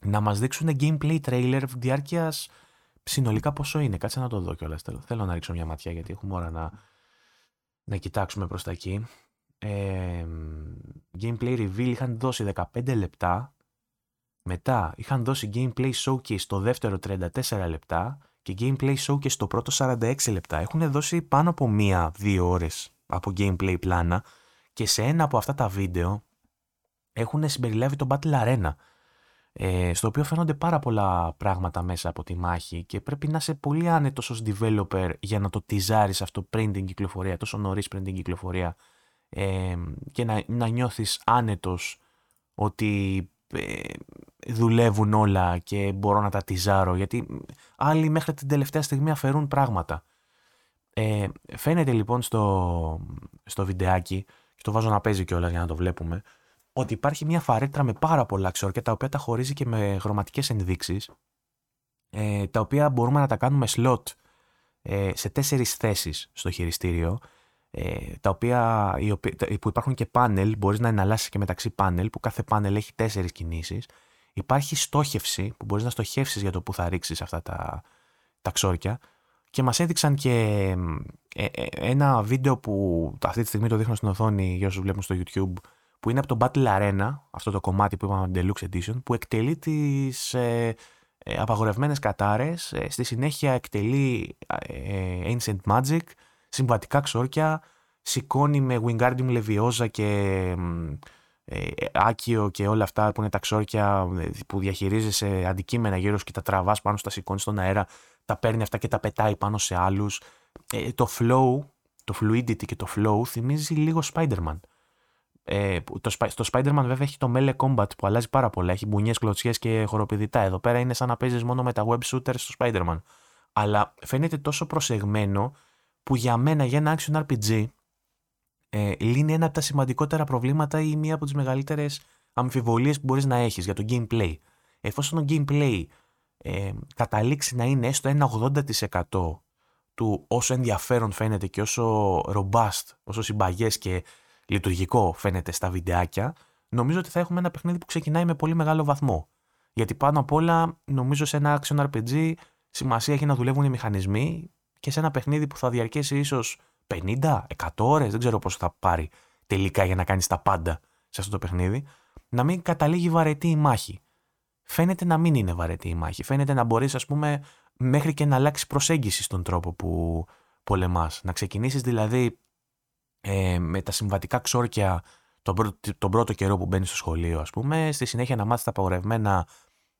S1: να μας δείξουν gameplay trailer διάρκειας συνολικά πόσο είναι. Κάτσε να το δω κιόλας. Θέλω να ρίξω μια ματιά γιατί έχουμε ώρα να, να κοιτάξουμε προς τα εκεί gameplay reveal είχαν δώσει 15 λεπτά μετά είχαν δώσει gameplay showcase το δεύτερο 34 λεπτά και gameplay showcase το πρώτο 46 λεπτά. Έχουν δώσει πάνω από μία-δύο ώρες από gameplay πλάνα και σε ένα από αυτά τα βίντεο έχουν συμπεριλάβει το Battle Arena ε, στο οποίο φαίνονται πάρα πολλά πράγματα μέσα από τη μάχη και πρέπει να είσαι πολύ άνετος ως developer για να το τυζάρεις αυτό πριν την κυκλοφορία, τόσο νωρίς πριν την κυκλοφορία ε, και να, να νιώθεις άνετος ότι ε, δουλεύουν όλα και μπορώ να τα τυζάρω γιατί άλλοι μέχρι την τελευταία στιγμή αφαιρούν πράγματα. Ε, φαίνεται λοιπόν στο, στο βιντεάκι και το βάζω να παίζει κιόλας για να το βλέπουμε ότι υπάρχει μια φαρέτρα με πάρα πολλά ξόρκια τα οποία τα χωρίζει και με χρωματικές ενδείξεις ε, τα οποία μπορούμε να τα κάνουμε slot ε, σε τέσσερις θέσεις στο χειριστήριο ε, τα οποία, που υπάρχουν και πάνελ, μπορείς να εναλλάσσεις και μεταξύ πάνελ, που κάθε πάνελ έχει τέσσερις κινήσεις. Υπάρχει στόχευση, που μπορείς να στοχεύσεις για το που θα ρίξεις αυτά τα, τα ξόρκια. Και μας έδειξαν και ε, ε, ένα βίντεο που αυτή τη στιγμή το δείχνω στην οθόνη για όσους βλέπουν στο YouTube, που είναι από το Battle Arena, αυτό το κομμάτι που είπαμε Deluxe Edition, που εκτελεί τις ε, ε απαγορευμένες κατάρες, στη συνέχεια εκτελεί Ancient Magic, συμβατικά ξόρκια, σηκώνει με Wingardium Leviosa και ε, Άκιο και όλα αυτά που είναι τα ξόρκια ε, που διαχειρίζεσαι αντικείμενα γύρω και τα τραβάς πάνω στα σηκώνεις στον αέρα, τα παίρνει αυτά και τα πετάει πάνω σε άλλους. Ε, το flow, το fluidity και το flow θυμίζει λίγο Spider-Man. Ε, το, το Spider-Man βέβαια έχει το melee combat που αλλάζει πάρα πολλά. Έχει μπουνιές, κλωτσιές και χοροπηδητά. Εδώ πέρα είναι σαν να παίζεις μόνο με τα web shooters στο Spider-Man. Αλλά φαίνεται τόσο προσεγμένο που για μένα για ένα action RPG ε, λύνει ένα από τα σημαντικότερα προβλήματα ή μία από τις μεγαλύτερες αμφιβολίες που μπορείς να έχεις για το gameplay. Εφόσον το gameplay ε, καταλήξει να είναι έστω ένα 80% του όσο ενδιαφέρον φαίνεται και όσο robust, όσο συμπαγές και λειτουργικό φαίνεται στα βιντεάκια, νομίζω ότι θα έχουμε ένα παιχνίδι που ξεκινάει με πολύ μεγάλο βαθμό. Γιατί πάνω απ' όλα, νομίζω σε ένα action RPG σημασία έχει να δουλεύουν οι μηχανισμοί και σε ένα παιχνίδι που θα διαρκέσει ίσως 50, 100 ώρες, δεν ξέρω πόσο θα πάρει τελικά για να κάνει τα πάντα σε αυτό το παιχνίδι, να μην καταλήγει βαρετή η μάχη. Φαίνεται να μην είναι βαρετή η μάχη. Φαίνεται να μπορείς, ας πούμε, μέχρι και να αλλάξεις προσέγγιση στον τρόπο που πολεμάς. Να ξεκινήσεις δηλαδή ε, με τα συμβατικά ξόρκια τον πρώτο, τον πρώτο καιρό που μπαίνεις στο σχολείο, ας πούμε, στη συνέχεια να μάθεις τα απαγορευμένα.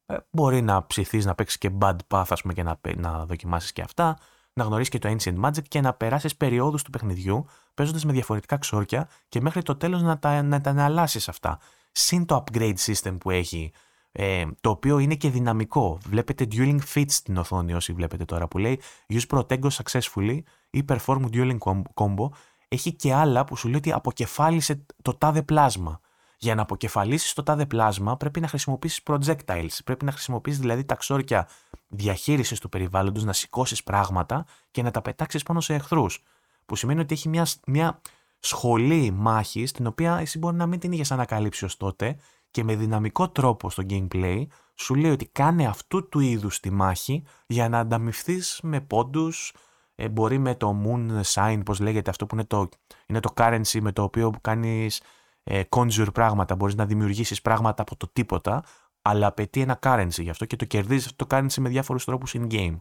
S1: Ε, μπορεί να ψηθείς να παίξεις και bad path, ας πούμε, και να, να δοκιμάσεις και αυτά να γνωρίσεις και το Ancient Magic και να περάσεις περιόδους του παιχνιδιού παίζοντας με διαφορετικά ξόρκια και μέχρι το τέλος να τα, να τα αναλάσεις αυτά. Συν το upgrade system που έχει, ε, το οποίο είναι και δυναμικό. Βλέπετε dueling fits στην οθόνη όσοι βλέπετε τώρα που λέει use Protego successfully ή perform dueling combo. Έχει και άλλα που σου λέει ότι αποκεφάλισε το τάδε πλάσμα για να αποκεφαλίσεις το τάδε πλάσμα πρέπει να χρησιμοποιήσεις projectiles. Πρέπει να χρησιμοποιήσεις δηλαδή τα ξόρκια διαχείρισης του περιβάλλοντος, να σηκώσεις πράγματα και να τα πετάξεις πάνω σε εχθρούς. Που σημαίνει ότι έχει μια, μια σχολή μάχης, την οποία εσύ μπορεί να μην την είχες ανακαλύψει ως τότε και με δυναμικό τρόπο στο gameplay σου λέει ότι κάνε αυτού του είδους τη μάχη για να ανταμυφθείς με πόντους, ε, μπορεί με το moon sign, πώς λέγεται αυτό που είναι το, είναι το currency με το οποίο κάνεις ε, conjure πράγματα, μπορείς να δημιουργήσεις πράγματα από το τίποτα, αλλά απαιτεί ένα currency γι' αυτό και το κερδίζεις αυτό το currency με διάφορους τρόπους in-game.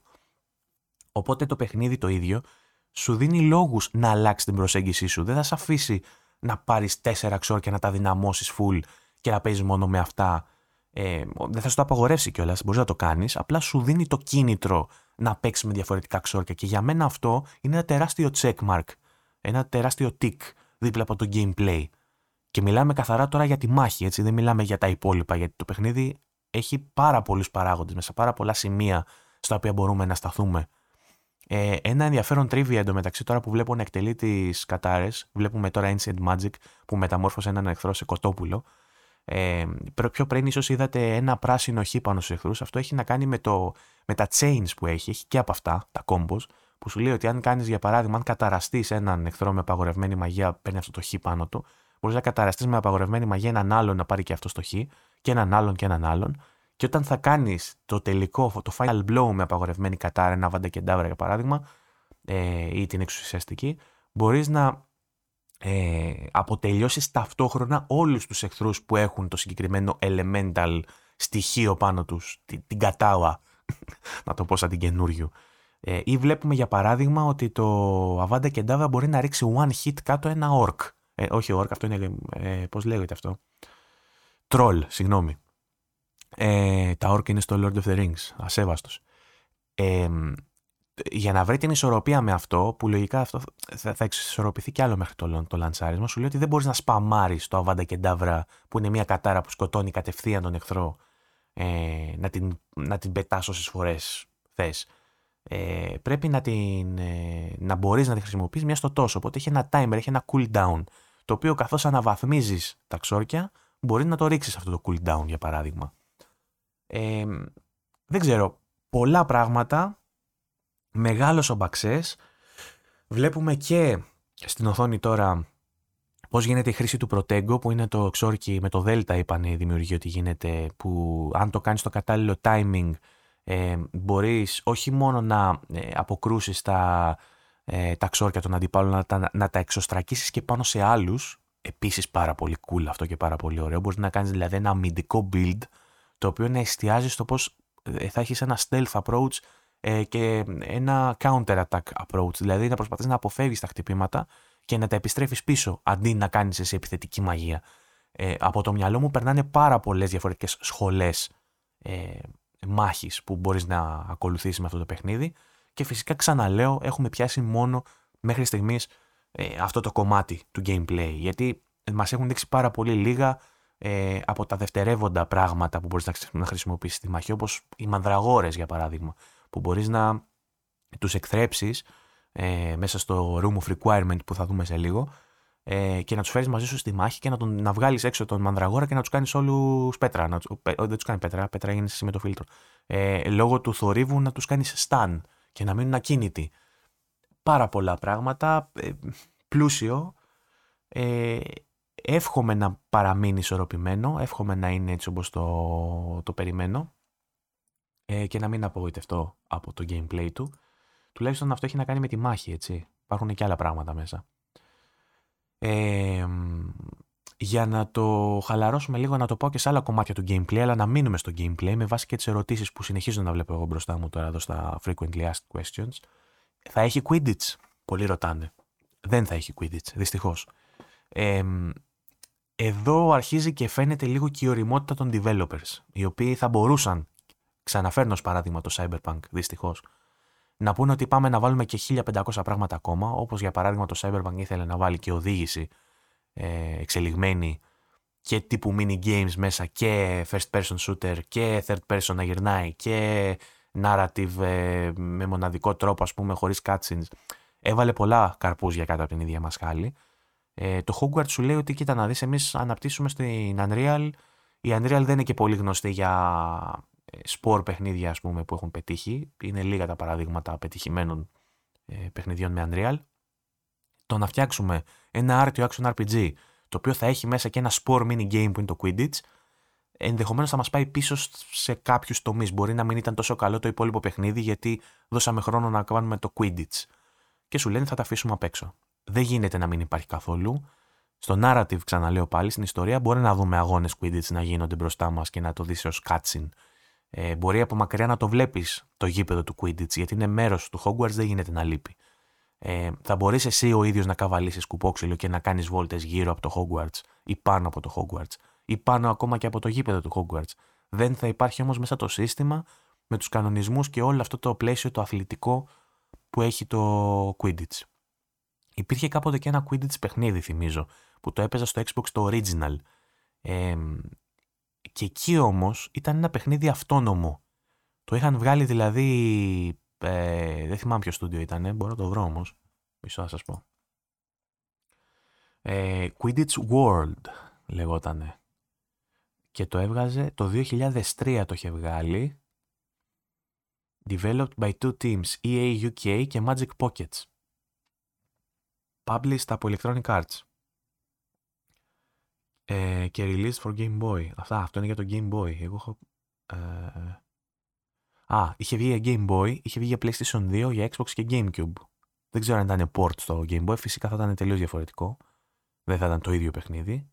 S1: Οπότε το παιχνίδι το ίδιο σου δίνει λόγους να αλλάξεις την προσέγγιση σου. Δεν θα σε αφήσει να πάρεις τέσσερα ξόρ και να τα δυναμώσεις full και να παίζεις μόνο με αυτά. Ε, δεν θα σου το απαγορεύσει κιόλας, μπορείς να το κάνεις. Απλά σου δίνει το κίνητρο να παίξεις με διαφορετικά ξόρκια. Και για μένα αυτό είναι ένα τεράστιο checkmark. Ένα τεράστιο tick δίπλα από το gameplay. Και μιλάμε καθαρά τώρα για τη μάχη, έτσι. Δεν μιλάμε για τα υπόλοιπα. Γιατί το παιχνίδι έχει πάρα πολλούς παράγοντες μέσα, πάρα πολλά σημεία στα οποία μπορούμε να σταθούμε. Ε, ένα ενδιαφέρον τρίβια εντωμεταξύ τώρα που βλέπω να εκτελεί τις κατάρες. Βλέπουμε τώρα Ancient Magic που μεταμόρφωσε έναν εχθρό σε κοτόπουλο. Ε, πιο πριν ίσως είδατε ένα πράσινο χ πάνω στους εχθρούς. Αυτό έχει να κάνει με, το, με τα chains που έχει. Έχει και από αυτά, τα combos, που σου λέει ότι αν κάνεις για παράδειγμα, αν καταραστείς έναν εχθρό με απαγορευμένη μαγεία, παίρνει αυτό το χ πάνω του, μπορείς να καταραστείς με απαγορευμένη μαγεία έναν άλλον να πάρει και αυτό το χ, και έναν άλλον και έναν άλλον. Και όταν θα κάνεις το τελικό, το final blow με απαγορευμένη κατάρα, ένα βαντεκεντάβρα για παράδειγμα, ε, ή την εξουσιαστική, μπορείς να ε, αποτελειώσεις ταυτόχρονα όλους τους εχθρούς που έχουν το συγκεκριμένο elemental στοιχείο πάνω τους, την, την κατάουα, [laughs] να το πω σαν την καινούριο. Ε, ή βλέπουμε για παράδειγμα ότι το Avada Kedavra μπορεί να ρίξει one hit κάτω ένα orc. Ε, όχι orc, αυτό είναι, ε, πώς λέγεται αυτό; Troll, συγγνώμη. Ε, τα orc είναι στο Lord of the Rings, ασέβαστος. Ε, για να βρει την ισορροπία με αυτό, που λογικά αυτό θα, θα εξισορροπηθεί κι άλλο μέχρι το, το λαντσάρισμα, σου λέει ότι δεν μπορείς να σπαμάρεις το Αβάντα Κεντάβρα, που είναι μια κατάρα που σκοτώνει κατευθείαν τον εχθρό, ε, να, την, να την πετά όσε φορέ θες. Ε, πρέπει να, την, ε, να μπορείς να τη χρησιμοποιείς μια στο τόσο. Οπότε έχει ένα timer, έχει ένα cooldown, το οποίο καθώς αναβαθμίζεις τα ξόρκια, μπορεί να το ρίξεις αυτό το cooldown για παράδειγμα. Ε, δεν ξέρω, πολλά πράγματα μεγάλος ο Μπαξές. Βλέπουμε και στην οθόνη τώρα πώς γίνεται η χρήση του Protego που είναι το ξόρκι με το Delta είπαν οι δημιουργοί ότι γίνεται που αν το κάνεις το κατάλληλο timing ε, μπορείς όχι μόνο να ε, αποκρούσεις τα, ε, τα ξόρκια των αντιπάλων να τα, να τα εξωστρακίσεις και πάνω σε άλλους. Επίσης πάρα πολύ cool αυτό και πάρα πολύ ωραίο. Μπορείς να κάνεις δηλαδή ένα αμυντικό build το οποίο να εστιάζεις στο πώς ε, θα έχεις ένα stealth approach ε, και ένα counter attack approach, δηλαδή να προσπαθείς να αποφεύγεις τα χτυπήματα και να τα επιστρέφεις πίσω αντί να κάνεις εσύ επιθετική μαγεία. Ε, από το μυαλό μου περνάνε πάρα πολλές διαφορετικές σχολές ε, μάχης που μπορείς να ακολουθήσεις με αυτό το παιχνίδι και φυσικά ξαναλέω έχουμε πιάσει μόνο μέχρι στιγμής ε, αυτό το κομμάτι του gameplay γιατί μας έχουν δείξει πάρα πολύ λίγα ε, από τα δευτερεύοντα πράγματα που μπορείς να χρησιμοποιήσεις στη μάχη όπως οι μανδραγόρες για παράδειγμα που μπορείς να τους εκθρέψεις ε, μέσα στο room of requirement που θα δούμε σε λίγο ε, και να τους φέρεις μαζί σου στη μάχη και να, τον, να βγάλεις έξω τον μανδραγόρα και να τους κάνεις όλους πέτρα. Να, δεν τους κάνει πέτρα, πέτρα γίνεται εσύ με το φίλτρο. Ε, λόγω του θορύβου να τους κάνεις stun και να μείνουν ακίνητοι. Πάρα πολλά πράγματα, ε, πλούσιο. Ε, εύχομαι να παραμείνει ισορροπημένο, εύχομαι να είναι έτσι όπως το, το περιμένω ε, και να μην απογοητευτώ από το gameplay του. Τουλάχιστον αυτό έχει να κάνει με τη μάχη, έτσι. Υπάρχουν και άλλα πράγματα μέσα. Ε, για να το χαλαρώσουμε λίγο, να το πάω και σε άλλα κομμάτια του gameplay, αλλά να μείνουμε στο gameplay με βάση και τις ερωτήσεις που συνεχίζω να βλέπω εγώ μπροστά μου τώρα εδώ στα frequently asked questions. Θα έχει Quidditch, πολλοί ρωτάνε. Δεν θα έχει Quidditch, δυστυχώς. Ε, εδώ αρχίζει και φαίνεται λίγο και η οριμότητα των developers, οι οποίοι θα μπορούσαν Ξαναφέρνω ως παράδειγμα το Cyberpunk, δυστυχώς. Να πούνε ότι πάμε να βάλουμε και 1500 πράγματα ακόμα, όπως για παράδειγμα το Cyberpunk ήθελε να βάλει και οδήγηση ε, εξελιγμένη και τύπου mini games μέσα και first person shooter και third person να γυρνάει και narrative ε, με μοναδικό τρόπο ας πούμε χωρίς cutscenes. Έβαλε πολλά καρπούζια κάτω από την ίδια μασχάλη. Ε, το Hogwarts σου λέει ότι κοίτα να δεις εμείς αναπτύσσουμε στην Unreal η Unreal δεν είναι και πολύ γνωστή για σπορ παιχνίδια ας πούμε, που έχουν πετύχει. Είναι λίγα τα παραδείγματα πετυχημένων ε, παιχνιδιών με Unreal. Το να φτιάξουμε ένα άρτιο action RPG το οποίο θα έχει μέσα και ένα sport mini game που είναι το Quidditch ενδεχομένως θα μας πάει πίσω σε κάποιους τομείς. Μπορεί να μην ήταν τόσο καλό το υπόλοιπο παιχνίδι, γιατί δώσαμε χρόνο να κάνουμε το Quidditch. Και σου λένε θα τα αφήσουμε απ' έξω. Δεν γίνεται να μην υπάρχει καθόλου. Στο narrative, ξαναλέω πάλι, στην ιστορία μπορεί να δούμε αγώνες Quidditch να γίνονται μπροστά μας και να το δεις ως cutscene. Ε, μπορεί από μακριά να το βλέπεις το γήπεδο του Quidditch, γιατί είναι μέρος του Hogwarts, δεν γίνεται να λείπει. Ε, θα μπορείς εσύ ο ίδιος να καβαλήσεις κουπόξυλο και να κάνεις βόλτες γύρω από το Hogwarts ή πάνω από το Hogwarts ή πάνω ακόμα και από το γήπεδο του Hogwarts. Δεν θα υπάρχει όμως μέσα το σύστημα με τους κανονισμούς και όλο αυτό το πλαίσιο το αθλητικό που έχει το Quidditch. Υπήρχε κάποτε και ένα Quidditch παιχνίδι, θυμίζω, που το έπαιζα στο Xbox το original. Ε, και εκεί όμως ήταν ένα παιχνίδι αυτόνομο. Το είχαν βγάλει δηλαδή, ε, δεν θυμάμαι ποιο στούντιο ήταν, μπορώ να το βρω όμως, μισό να σας πω. Ε, Quidditch World λεγότανε. Και το έβγαζε, το 2003 το είχε βγάλει. Developed by two teams, EA UK και Magic Pockets. Published από Electronic Arts. Ε, και released for Game Boy. Αυτά, αυτό είναι για το Game Boy. Εγώ έχω... Ε, α, είχε βγει για Game Boy, είχε βγει για PlayStation 2, για Xbox και GameCube. Δεν ξέρω αν ήταν port στο Game Boy, φυσικά θα ήταν τελείως διαφορετικό. Δεν θα ήταν το ίδιο παιχνίδι.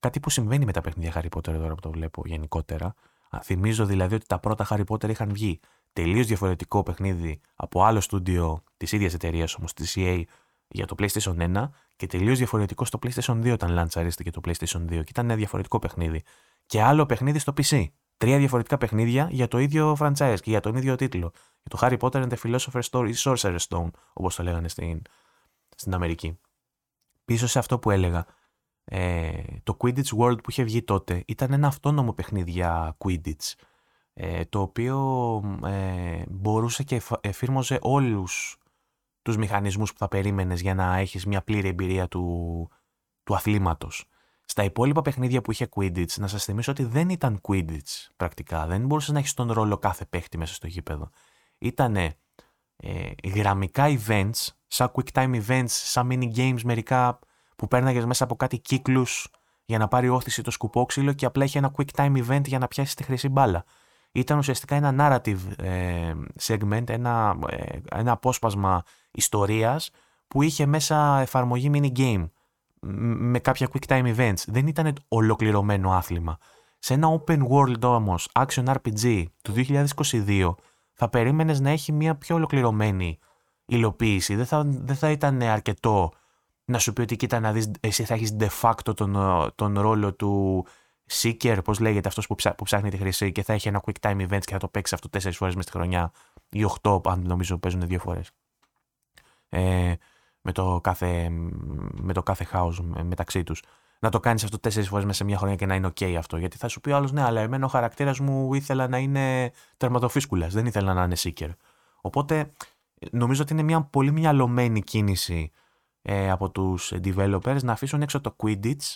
S1: Κάτι που συμβαίνει με τα παιχνίδια Harry Potter τώρα που το βλέπω γενικότερα. Θυμίζω δηλαδή ότι τα πρώτα Harry Potter είχαν βγει τελείως διαφορετικό παιχνίδι από άλλο στούντιο της ίδιας εταιρείας όμως, της EA, για το PlayStation 1 και τελείως διαφορετικό στο PlayStation 2 όταν λαντσαρίστηκε το PlayStation 2 και ήταν ένα διαφορετικό παιχνίδι. Και άλλο παιχνίδι στο PC. Τρία διαφορετικά παιχνίδια για το ίδιο franchise και για τον ίδιο τίτλο. Για το Harry Potter and the Philosopher's Stone ή Sorcerer's Stone, όπως το λέγανε στην, στην Αμερική. Πίσω σε αυτό που έλεγα, ε, το Quidditch World που είχε βγει τότε ήταν ένα αυτόνομο παιχνίδι για Quidditch. Ε, το οποίο ε, μπορούσε και εφήρμοζε όλους τους μηχανισμούς που θα περίμενες για να έχεις μια πλήρη εμπειρία του, του αθλήματος. Στα υπόλοιπα παιχνίδια που είχε Quidditch, να σας θυμίσω ότι δεν ήταν Quidditch πρακτικά. Δεν μπορούσες να έχεις τον ρόλο κάθε παίχτη μέσα στο γήπεδο. Ήτανε ε, γραμμικά events, σαν quick time events, σαν mini games μερικά που πέρναγες μέσα από κάτι κύκλους για να πάρει όθηση το σκουπόξυλο και απλά είχε ένα quick time event για να πιάσεις τη χρυσή μπάλα ήταν ουσιαστικά ένα narrative ε, segment, ένα, ε, ένα απόσπασμα ιστορίας που είχε μέσα εφαρμογή mini game με κάποια quick time events. Δεν ήταν ολοκληρωμένο άθλημα. Σε ένα open world όμως, action RPG του 2022, θα περίμενες να έχει μια πιο ολοκληρωμένη υλοποίηση. Δεν θα, δεν θα ήταν αρκετό να σου πει ότι κοίτα να δεις, εσύ θα έχεις de facto τον, τον ρόλο του Seeker, πώς λέγεται αυτός που, ψά, που ψάχνει τη χρυσή και θα έχει ένα quick time event και θα το παίξει αυτό τέσσερις φορές μες στη χρονιά ή οχτώ, αν νομίζω παίζουν δύο φορές. Ε, με, το κάθε, με το κάθε house μεταξύ τους. Να το κάνεις αυτό τέσσερις φορές μέσα σε μια χρονιά και να είναι OK αυτό. Γιατί θα σου πει ο άλλος, ναι, αλλά εμένα ο χαρακτήρας μου ήθελα να είναι τερματοφύσκουλας, δεν ήθελα να είναι Seeker. Οπότε νομίζω ότι είναι μια πολύ μυαλωμένη κίνηση ε, από τους developers να αφήσουν έξω το Quidditch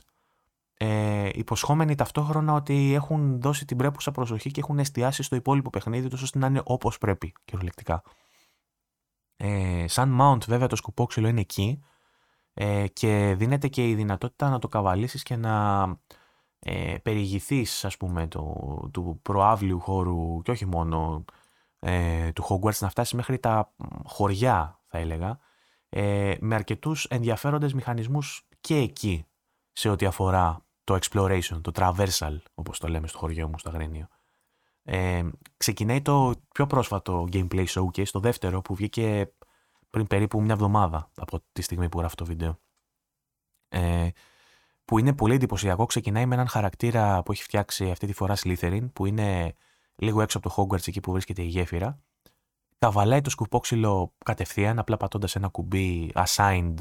S1: ε, υποσχόμενοι ταυτόχρονα ότι έχουν δώσει την πρέπουσα προσοχή και έχουν εστιάσει στο υπόλοιπο παιχνίδι τους ώστε να είναι όπως πρέπει κυριολεκτικά. Ε, σαν mount βέβαια το σκουπόξυλο είναι εκεί ε, και δίνεται και η δυνατότητα να το καβαλήσεις και να ε, περιηγηθείς ας πούμε το, του προάβλιου χώρου και όχι μόνο ε, του Hogwarts να φτάσεις μέχρι τα χωριά θα έλεγα ε, με αρκετούς ενδιαφέροντες μηχανισμούς και εκεί σε ό,τι αφορά το exploration, το traversal, όπως το λέμε στο χωριό μου, στο Αγρίνιο. Ε, ξεκινάει το πιο πρόσφατο gameplay showcase, το δεύτερο που βγήκε πριν περίπου μια εβδομάδα από τη στιγμή που γράφω το βίντεο. Ε, που είναι πολύ εντυπωσιακό. Ξεκινάει με έναν χαρακτήρα που έχει φτιάξει αυτή τη φορά Slytherin, που είναι λίγο έξω από το Hogwarts εκεί που βρίσκεται η γέφυρα. Καβαλάει το σκουπόξυλο κατευθείαν, απλά πατώντας ένα κουμπί assigned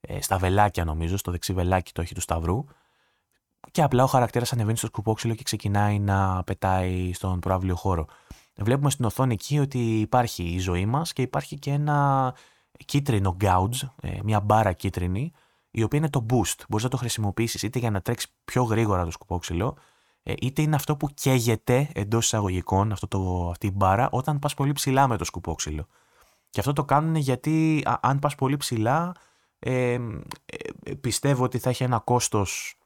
S1: ε, στα βελάκια νομίζω, στο δεξί βελάκι το έχει του Σταυρού και απλά ο χαρακτήρας ανεβαίνει στο σκουπόξυλο και ξεκινάει να πετάει στον προάβλιο χώρο. Βλέπουμε στην οθόνη εκεί ότι υπάρχει η ζωή μας και υπάρχει και ένα κίτρινο gouge, ε, μια μπάρα κίτρινη, η οποία είναι το boost. Μπορείς να το χρησιμοποιήσεις είτε για να τρέξεις πιο γρήγορα το σκουπόξυλο, ε, είτε είναι αυτό που καίγεται εντός εισαγωγικών, αυτό το, αυτή η μπάρα, όταν πας πολύ ψηλά με το σκουπόξυλο. Και αυτό το κάνουν γιατί αν πας πολύ ψηλά, ε, πιστεύω ότι θα έχει ένα κόστος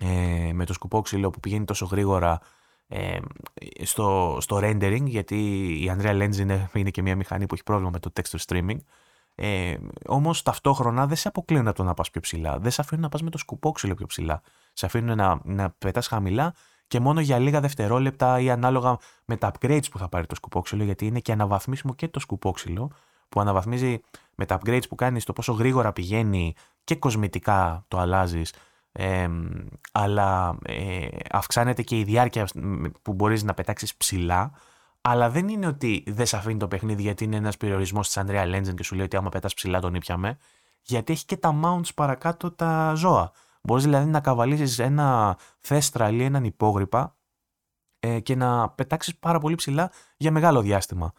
S1: ε, με το σκουπόξυλο που πηγαίνει τόσο γρήγορα ε, στο, στο rendering, γιατί η Unreal Engine είναι και μια μηχανή που έχει πρόβλημα με το texture streaming. Ε, Όμως ταυτόχρονα δεν σε αποκλείουν από το να πας πιο ψηλά. Δεν σε αφήνουν να πας με το σκουπόξυλο πιο ψηλά. Σε αφήνουν να, να πετάς χαμηλά και μόνο για λίγα δευτερόλεπτα ή ανάλογα με τα upgrades που θα πάρει το σκουπόξυλο, γιατί είναι και αναβαθμίσιμο και το σκουπόξυλο, που αναβαθμίζει με τα upgrades που κάνεις το πόσο γρήγορα πηγαίνει και κοσμητικά το αλλάζεις, ε, αλλά ε, αυξάνεται και η διάρκεια που μπορείς να πετάξεις ψηλά. Αλλά δεν είναι ότι δεν σε αφήνει το παιχνίδι γιατί είναι ένας περιορισμός της Unreal Engine και σου λέει ότι άμα πετάς ψηλά τον ήπιαμε. Γιατί έχει και τα mounts παρακάτω τα ζώα. Μπορείς δηλαδή να καβαλήσεις ένα θέστρα ή έναν υπόγρυπα ε, και να πετάξεις πάρα πολύ ψηλά για μεγάλο διάστημα.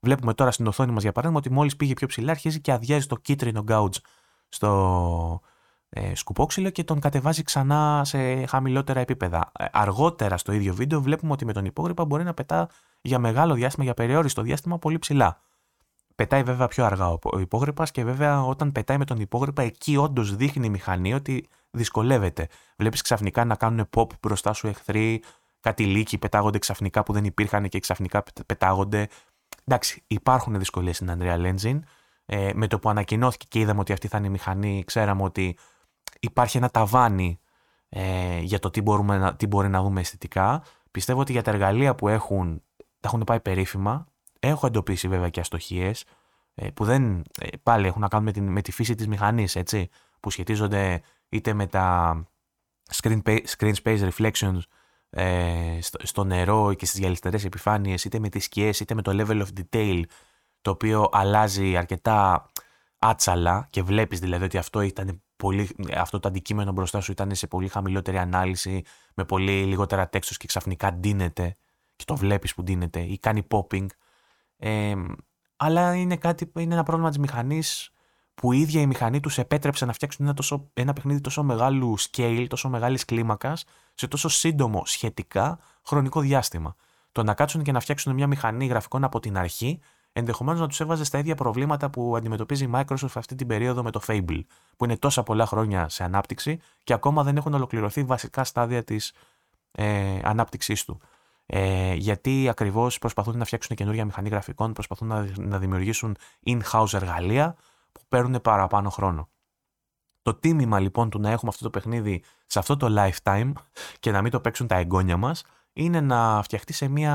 S1: Βλέπουμε τώρα στην οθόνη μας για παράδειγμα ότι μόλις πήγε πιο ψηλά αρχίζει και αδειάζει το κίτρινο gouge στο, ε, σκουπόξυλο και τον κατεβάζει ξανά σε χαμηλότερα επίπεδα. Ε, αργότερα στο ίδιο βίντεο βλέπουμε ότι με τον υπόγρυπα μπορεί να πετά για μεγάλο διάστημα, για περιόριστο διάστημα πολύ ψηλά. Πετάει βέβαια πιο αργά ο υπόγρυπας και βέβαια όταν πετάει με τον υπόγρυπα, εκεί όντως δείχνει η μηχανή ότι δυσκολεύεται. Βλέπεις ξαφνικά να κάνουν pop μπροστά σου εχθροί, κάτι λύκοι πετάγονται ξαφνικά που δεν υπήρχαν και ξαφνικά πετάγονται. Εντάξει, υπάρχουν δυσκολίες στην Unreal Engine. Ε, με το που ανακοινώθηκε και είδαμε ότι αυτή θα είναι η μηχανή, ξέραμε ότι υπάρχει ένα ταβάνι ε, για το τι, μπορούμε να, τι μπορεί να δούμε αισθητικά. Πιστεύω ότι για τα εργαλεία που έχουν, τα έχουν πάει περίφημα. Έχω εντοπίσει βέβαια και αστοχίες ε, που δεν ε, πάλι έχουν να κάνουν με, την, με τη φύση της μηχανής, έτσι, που σχετίζονται είτε με τα screen, screen space reflections ε, στο, στο, νερό και στις γυαλιστερές επιφάνειες, είτε με τις σκιές, είτε με το level of detail, το οποίο αλλάζει αρκετά άτσαλα και βλέπεις δηλαδή ότι αυτό ήταν πολύ, αυτό το αντικείμενο μπροστά σου ήταν σε πολύ χαμηλότερη ανάλυση, με πολύ λιγότερα τέξτος και ξαφνικά ντύνεται και το βλέπεις που ντύνεται ή κάνει popping. Ε, αλλά είναι, κάτι, είναι ένα πρόβλημα της μηχανής που η ίδια η μηχανή τους επέτρεψε να φτιάξουν ένα, τόσο, ένα παιχνίδι τόσο μεγάλου scale, τόσο μεγάλης κλίμακας, σε τόσο σύντομο σχετικά χρονικό διάστημα. Το να κάτσουν και να φτιάξουν μια μηχανή γραφικών από την αρχή ενδεχομένως να τους έβαζε στα ίδια προβλήματα που αντιμετωπίζει η Microsoft αυτή την περίοδο με το Fable, που είναι τόσα πολλά χρόνια σε ανάπτυξη και ακόμα δεν έχουν ολοκληρωθεί βασικά στάδια της ε, ανάπτυξής του. Ε, γιατί ακριβώς προσπαθούν να φτιάξουν καινούργια μηχανή γραφικών, προσπαθούν να, να δημιουργήσουν in-house εργαλεία που παίρνουν παραπάνω χρόνο. Το τίμημα λοιπόν του να έχουμε αυτό το παιχνίδι σε αυτό το lifetime και να μην το παίξουν τα εγγόνια μας είναι να φτιαχτεί σε μια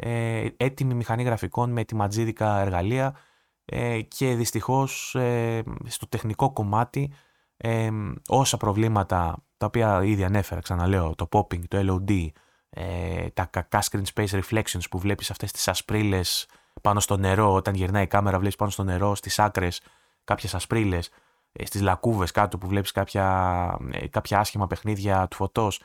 S1: ε, έτοιμη μηχανή γραφικών με ετοιματζίδικα εργαλεία ε, και δυστυχώς ε, στο τεχνικό κομμάτι ε, όσα προβλήματα τα οποία ήδη ανέφερα, ξαναλέω, το popping, το LOD, ε, τα κακά screen space reflections που βλέπεις αυτές τις ασπρίλες πάνω στο νερό, όταν γυρνάει η κάμερα βλέπεις πάνω στο νερό, στις άκρες κάποιες ασπρίλες, ε, στις λακκούβες κάτω που βλέπεις κάποια, κάποια άσχημα παιχνίδια του φωτός,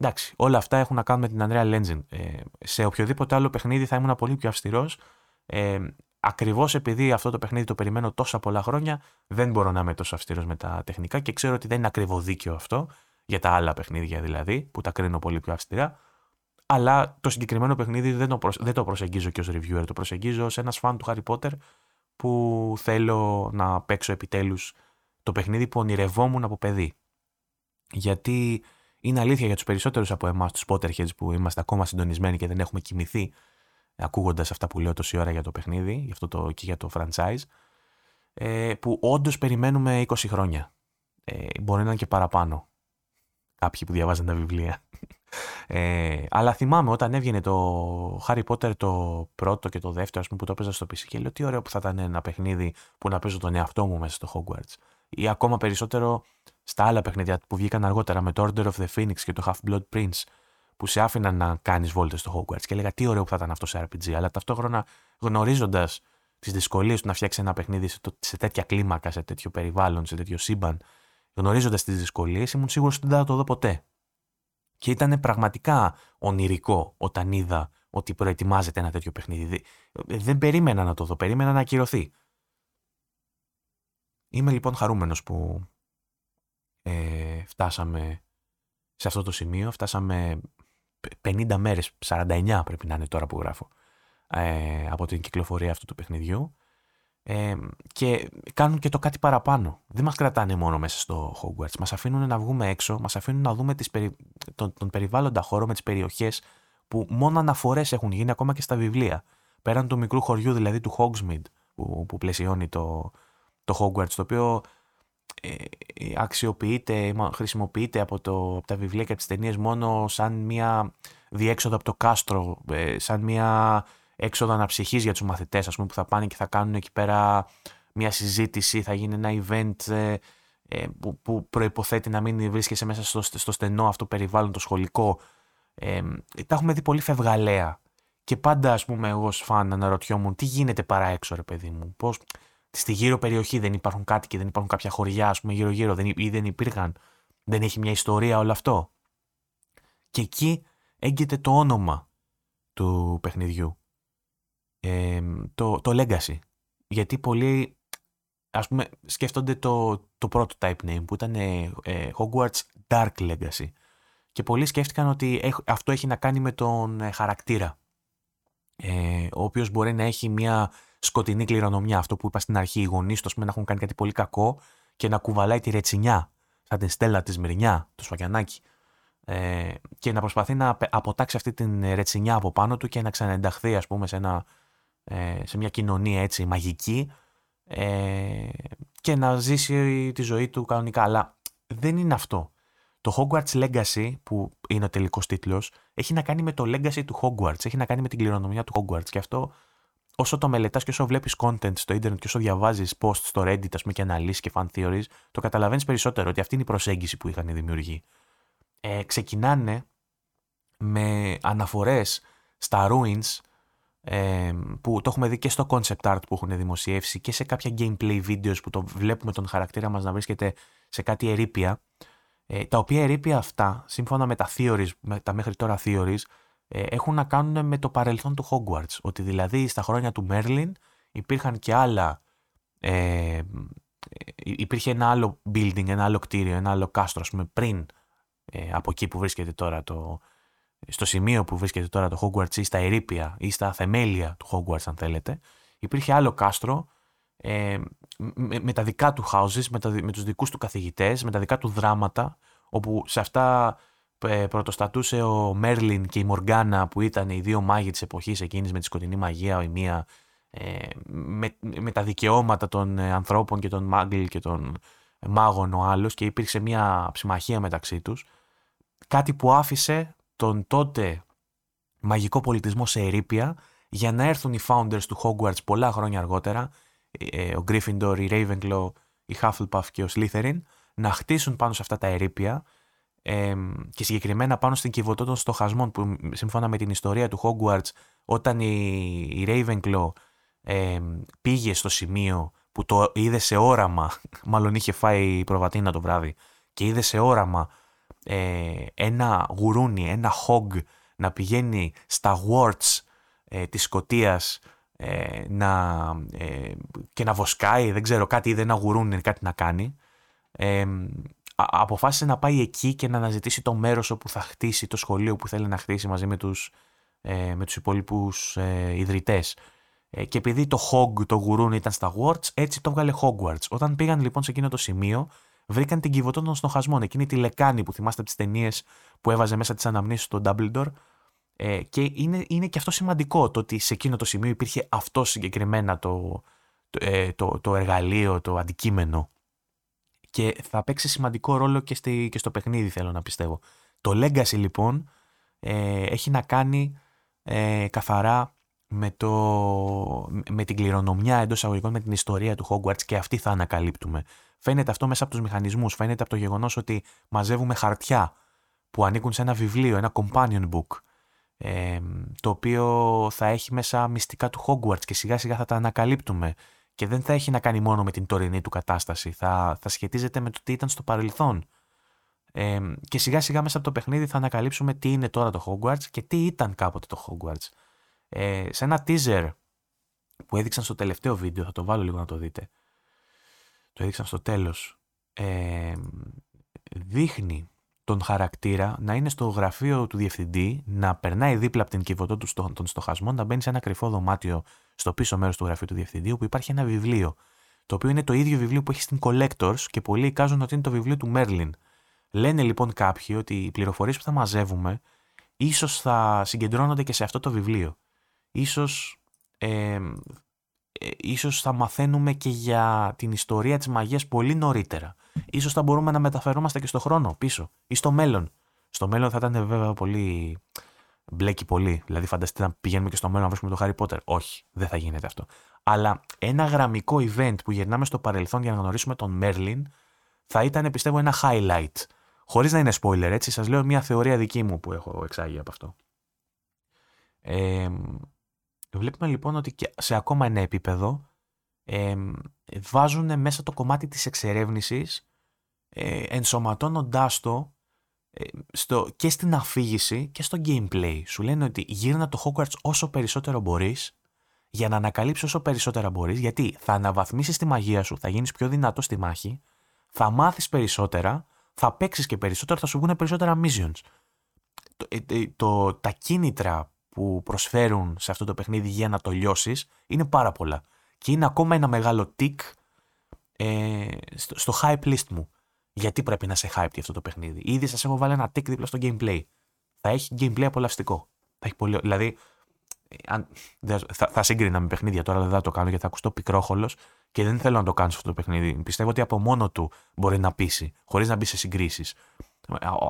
S1: Εντάξει, όλα αυτά έχουν να κάνουν με την Unreal Engine. Ε, σε οποιοδήποτε άλλο παιχνίδι θα ήμουν πολύ πιο αυστηρός. Ε, Ακριβώς επειδή αυτό το παιχνίδι το περιμένω τόσα πολλά χρόνια, δεν μπορώ να είμαι τόσο αυστηρός με τα τεχνικά και ξέρω ότι δεν είναι ακριβό δίκαιο αυτό, για τα άλλα παιχνίδια δηλαδή, που τα κρίνω πολύ πιο αυστηρά. Αλλά το συγκεκριμένο παιχνίδι δεν το, δεν το προσεγγίζω και ως reviewer, το προσεγγίζω ως ένας φαν του Harry Potter που θέλω να παίξω επιτέλους το παιχνίδι που ονειρευόμουν από παιδί. Γιατί είναι αλήθεια για τους περισσότερους από εμάς, τους Potterheads, που είμαστε ακόμα συντονισμένοι και δεν έχουμε κοιμηθεί ακούγοντας αυτά που λέω τόση ώρα για το παιχνίδι, γι' αυτό το, και για το franchise, ε, που όντως περιμένουμε 20 χρόνια. Ε, μπορεί να είναι και παραπάνω. Κάποιοι που διαβάζαν τα βιβλία. [laughs] Ε, αλλά θυμάμαι όταν έβγαινε το Harry Potter το πρώτο και το δεύτερο, ας πούμε, που το έπαιζα στο PC και λέω τι ωραίο που θα ήταν ένα παιχνίδι που να παίζω τον εαυτό μου μέσα στο Hogwarts. Ή ακόμα περισσότερο στα άλλα παιχνίδια που βγήκαν αργότερα με το Order of the Phoenix και το Half-Blood Prince που σε άφηναν να κάνεις βόλτες στο Hogwarts και έλεγα τι ωραίο που θα ήταν αυτό σε RPG, αλλά ταυτόχρονα γνωρίζοντας τις δυσκολίες του να φτιάξει ένα παιχνίδι σε, σε τέτοια κλίμακα, σε τέτοιο περιβάλλον, σε τέτοιο σύμπαν, γνωρίζοντας τις δυσκολίες, ήμουν σίγουρος ότι δεν θα το δω ποτέ. Και ήταν πραγματικά ονειρικό όταν είδα ότι προετοιμάζεται ένα τέτοιο παιχνίδι. Δεν περίμενα να το δω, περίμενα να ακυρωθεί. Είμαι λοιπόν χαρούμενος που ε, φτάσαμε σε αυτό το σημείο. Φτάσαμε 50 μέρες, 49 πρέπει να είναι τώρα που γράφω, ε, από την κυκλοφορία αυτού του παιχνιδιού. Ε, και κάνουν και το κάτι παραπάνω. Δεν μας κρατάνε μόνο μέσα στο Hogwarts. Μας αφήνουν να βγούμε έξω, μας αφήνουν να δούμε τις περι... τον, τον περιβάλλοντα χώρο με τις περιοχές που μόνο αναφορές έχουν γίνει ακόμα και στα βιβλία. Πέραν του μικρού χωριού δηλαδή του Hogsmeade που, που πλαισιώνει το, το Hogwarts, το οποίο ε, αξιοποιείται, χρησιμοποιείται από, το, από τα βιβλία και τις ταινίες μόνο σαν μια διέξοδο από το κάστρο, ε, σαν μια έξοδο αναψυχής για τους μαθητές ας πούμε, που θα πάνε και θα κάνουν εκεί πέρα μια συζήτηση, θα γίνει ένα event ε, ε, που, που προϋποθέτει να μην βρίσκεσαι μέσα στο, στο στενό αυτό περιβάλλον το σχολικό. Ε, τα έχουμε δει πολύ φευγαλέα και πάντα ας πούμε εγώ ως φαν αναρωτιόμουν τι γίνεται παρά έξω ρε παιδί μου, πώς στη γύρω περιοχή δεν υπάρχουν κάτι και δεν υπάρχουν κάποια χωριά ας πούμε γύρω γύρω δεν, ή δεν υπήρχαν, δεν έχει μια ιστορία όλο αυτό. Και εκεί έγκυται το όνομα του παιχνιδιού το, το Legacy. Γιατί πολλοί ας πούμε σκέφτονται το, το πρώτο type name που ήταν ε, ε, Hogwarts Dark Legacy. Και πολλοί σκέφτηκαν ότι αυτό έχει να κάνει με τον ε, χαρακτήρα. ο οποίος μπορεί να έχει μια σκοτεινή κληρονομιά. Αυτό που είπα στην αρχή, οι γονείς τους να έχουν κάνει κάτι πολύ κακό και να κουβαλάει τη ρετσινιά, σαν την στέλα της Μυρνιά, το σφακιανάκι. και να προσπαθεί να αποτάξει αυτή την ρετσινιά από πάνω του και να ξαναενταχθεί ας πούμε σε ένα ε, σε μια κοινωνία έτσι μαγική ε, και να ζήσει τη ζωή του κανονικά. Αλλά δεν είναι αυτό. Το Hogwarts Legacy, που είναι ο τελικός τίτλος, έχει να κάνει με το legacy του Hogwarts, έχει να κάνει με την κληρονομιά του Hogwarts. Και αυτό, όσο το μελετάς και όσο βλέπεις content στο ίντερνετ και όσο διαβάζεις posts στο Reddit, ας πούμε, και αναλύσεις και fan theories, το καταλαβαίνεις περισσότερο ότι αυτή είναι η προσέγγιση που είχαν οι δημιουργοί. Ε, ξεκινάνε με αναφορές στα ruins που το έχουμε δει και στο concept art που έχουν δημοσιεύσει και σε κάποια gameplay videos που το βλέπουμε τον χαρακτήρα μας να βρίσκεται σε κάτι ερήπια ε, τα οποία ερήπια αυτά, σύμφωνα με τα theories, με τα μέχρι τώρα theories, ε, έχουν να κάνουν με το παρελθόν του Hogwarts. Ότι δηλαδή στα χρόνια του Merlin υπήρχαν και άλλα ε, υπήρχε ένα άλλο building, ένα άλλο κτίριο, ένα άλλο κάστρο, ας πούμε, πριν ε, από εκεί που βρίσκεται τώρα το, στο σημείο που βρίσκεται τώρα το Hogwarts ή στα ερήπια ή στα θεμέλια του Hogwarts αν θέλετε, υπήρχε άλλο κάστρο ε, με, με, τα δικά του houses, με, τα, με τους δικούς του καθηγητές, με τα δικά του δράματα, όπου σε αυτά ε, πρωτοστατούσε ο Μέρλιν και η Μοργάνα που ήταν οι δύο μάγοι της εποχής εκείνης με τη σκοτεινή μαγεία, η μία ε, με, με τα δικαιώματα των ε, ανθρώπων και των μάγκλ και των μάγων ο άλλος και υπήρξε μια ψημαχία μεταξύ τους. Κάτι που άφησε τον τότε μαγικό πολιτισμό σε ερήπια για να έρθουν οι founders του Hogwarts πολλά χρόνια αργότερα, ε, ο Gryffindor, η Ravenclaw, η Hufflepuff και ο Slytherin, να χτίσουν πάνω σε αυτά τα ερήπια ε, και συγκεκριμένα πάνω στην κυβωτό των στοχασμών που σύμφωνα με την ιστορία του Hogwarts όταν η, η Ravenclaw ε, πήγε στο σημείο που το είδε σε όραμα, [laughs] μάλλον είχε φάει προβατίνα το βράδυ και είδε σε όραμα ε, ένα γουρούνι, ένα hog να πηγαίνει στα warts ε, της Σκοτίας ε, να, ε, και να βοσκάει, δεν ξέρω κάτι, είδε ένα γουρούνι κάτι να κάνει. Ε, αποφάσισε να πάει εκεί και να αναζητήσει το μέρος όπου θα χτίσει το σχολείο που θέλει να χτίσει μαζί με τους, ε, με τους υπόλοιπους ε, ιδρυτές. και επειδή το hog, το γουρούνι ήταν στα warts, έτσι το βγάλε Hogwarts. Όταν πήγαν λοιπόν σε εκείνο το σημείο, βρήκαν την κυβωτό των στοχασμών. Εκείνη τη λεκάνη που θυμάστε από τις ταινίες που έβαζε μέσα τις αναμνήσεις του Dumbledore. Ε, και είναι, είναι και αυτό σημαντικό το ότι σε εκείνο το σημείο υπήρχε αυτό συγκεκριμένα το, το, ε, το, το εργαλείο, το αντικείμενο. Και θα παίξει σημαντικό ρόλο και, στη, και στο παιχνίδι, θέλω να πιστεύω. Το Legacy λοιπόν ε, έχει να κάνει ε, καθαρά με, το, με την κληρονομιά εντός αγωγικών, με την ιστορία του Hogwarts και αυτή θα ανακαλύπτουμε. Φαίνεται αυτό μέσα από τους μηχανισμούς. Φαίνεται από το γεγονός ότι μαζεύουμε χαρτιά που ανήκουν σε ένα βιβλίο, ένα companion book. Ε, το οποίο θα έχει μέσα μυστικά του Hogwarts και σιγά σιγά θα τα ανακαλύπτουμε. Και δεν θα έχει να κάνει μόνο με την τωρινή του κατάσταση. Θα, θα σχετίζεται με το τι ήταν στο παρελθόν. Ε, και σιγά σιγά μέσα από το παιχνίδι θα ανακαλύψουμε τι είναι τώρα το Hogwarts και τι ήταν κάποτε το Hogwarts. Ε, σε ένα teaser που έδειξαν στο τελευταίο βίντεο, θα το βάλω λίγο να το δείτε, το έδειξαν στο τέλος, ε, δείχνει τον χαρακτήρα να είναι στο γραφείο του διευθυντή, να περνάει δίπλα από την κυβωτό του στο, των στοχασμών, να μπαίνει σε ένα κρυφό δωμάτιο στο πίσω μέρος του γραφείου του διευθυντή, όπου υπάρχει ένα βιβλίο. Το οποίο είναι το ίδιο βιβλίο που έχει στην Collectors και πολλοί εικάζουν ότι είναι το βιβλίο του Μέρλιν. Λένε λοιπόν κάποιοι ότι οι πληροφορίες που θα μαζεύουμε ίσως θα συγκεντρώνονται και σε αυτό το βιβλίο. Ίσως, ε, ίσως θα μαθαίνουμε και για την ιστορία της μαγείας πολύ νωρίτερα. Ίσως θα μπορούμε να μεταφερόμαστε και στο χρόνο πίσω ή στο μέλλον. Στο μέλλον θα ήταν βέβαια πολύ. Μπλέκει πολύ. Δηλαδή, φανταστείτε να πηγαίνουμε και στο μέλλον να βρίσκουμε το Harry Potter. Όχι, δεν θα γίνεται αυτό. Αλλά ένα γραμμικό event που γυρνάμε στο παρελθόν για να γνωρίσουμε τον Μέρλιν θα ήταν, πιστεύω, ένα highlight. Χωρίς να είναι spoiler, έτσι. Σας λέω μια θεωρία δική μου που έχω εξάγει από αυτό. Ε, βλέπουμε λοιπόν ότι και σε ακόμα ένα επίπεδο ε, βάζουν μέσα το κομμάτι της εξερεύνησης ε, ενσωματώνοντάς το ε, στο, και στην αφήγηση και στο gameplay. Σου λένε ότι γύρνα το Hogwarts όσο περισσότερο μπορείς για να ανακαλύψεις όσο περισσότερα μπορείς γιατί θα αναβαθμίσεις τη μαγεία σου, θα γίνεις πιο δυνατός στη μάχη, θα μάθεις περισσότερα, θα παίξεις και περισσότερο, θα σου βγουν περισσότερα missions. Το, ε, ε, το, τα κίνητρα που προσφέρουν σε αυτό το παιχνίδι για να το λιώσεις είναι πάρα πολλά. Και είναι ακόμα ένα μεγάλο tick ε, στο, στο hype list μου. Γιατί πρέπει να σε hype αυτό το παιχνίδι. Ήδη σας έχω βάλει ένα tick δίπλα στο gameplay. Θα έχει gameplay απολαυστικό. Θα έχει πολύ, δηλαδή, αν, θα, θα σύγκρινα με παιχνίδια τώρα, δεν θα το κάνω γιατί θα ακουστώ πικρόχολος και δεν θέλω να το κάνω σε αυτό το παιχνίδι. Πιστεύω ότι από μόνο του μπορεί να πείσει, χωρίς να μπει σε συγκρίσεις.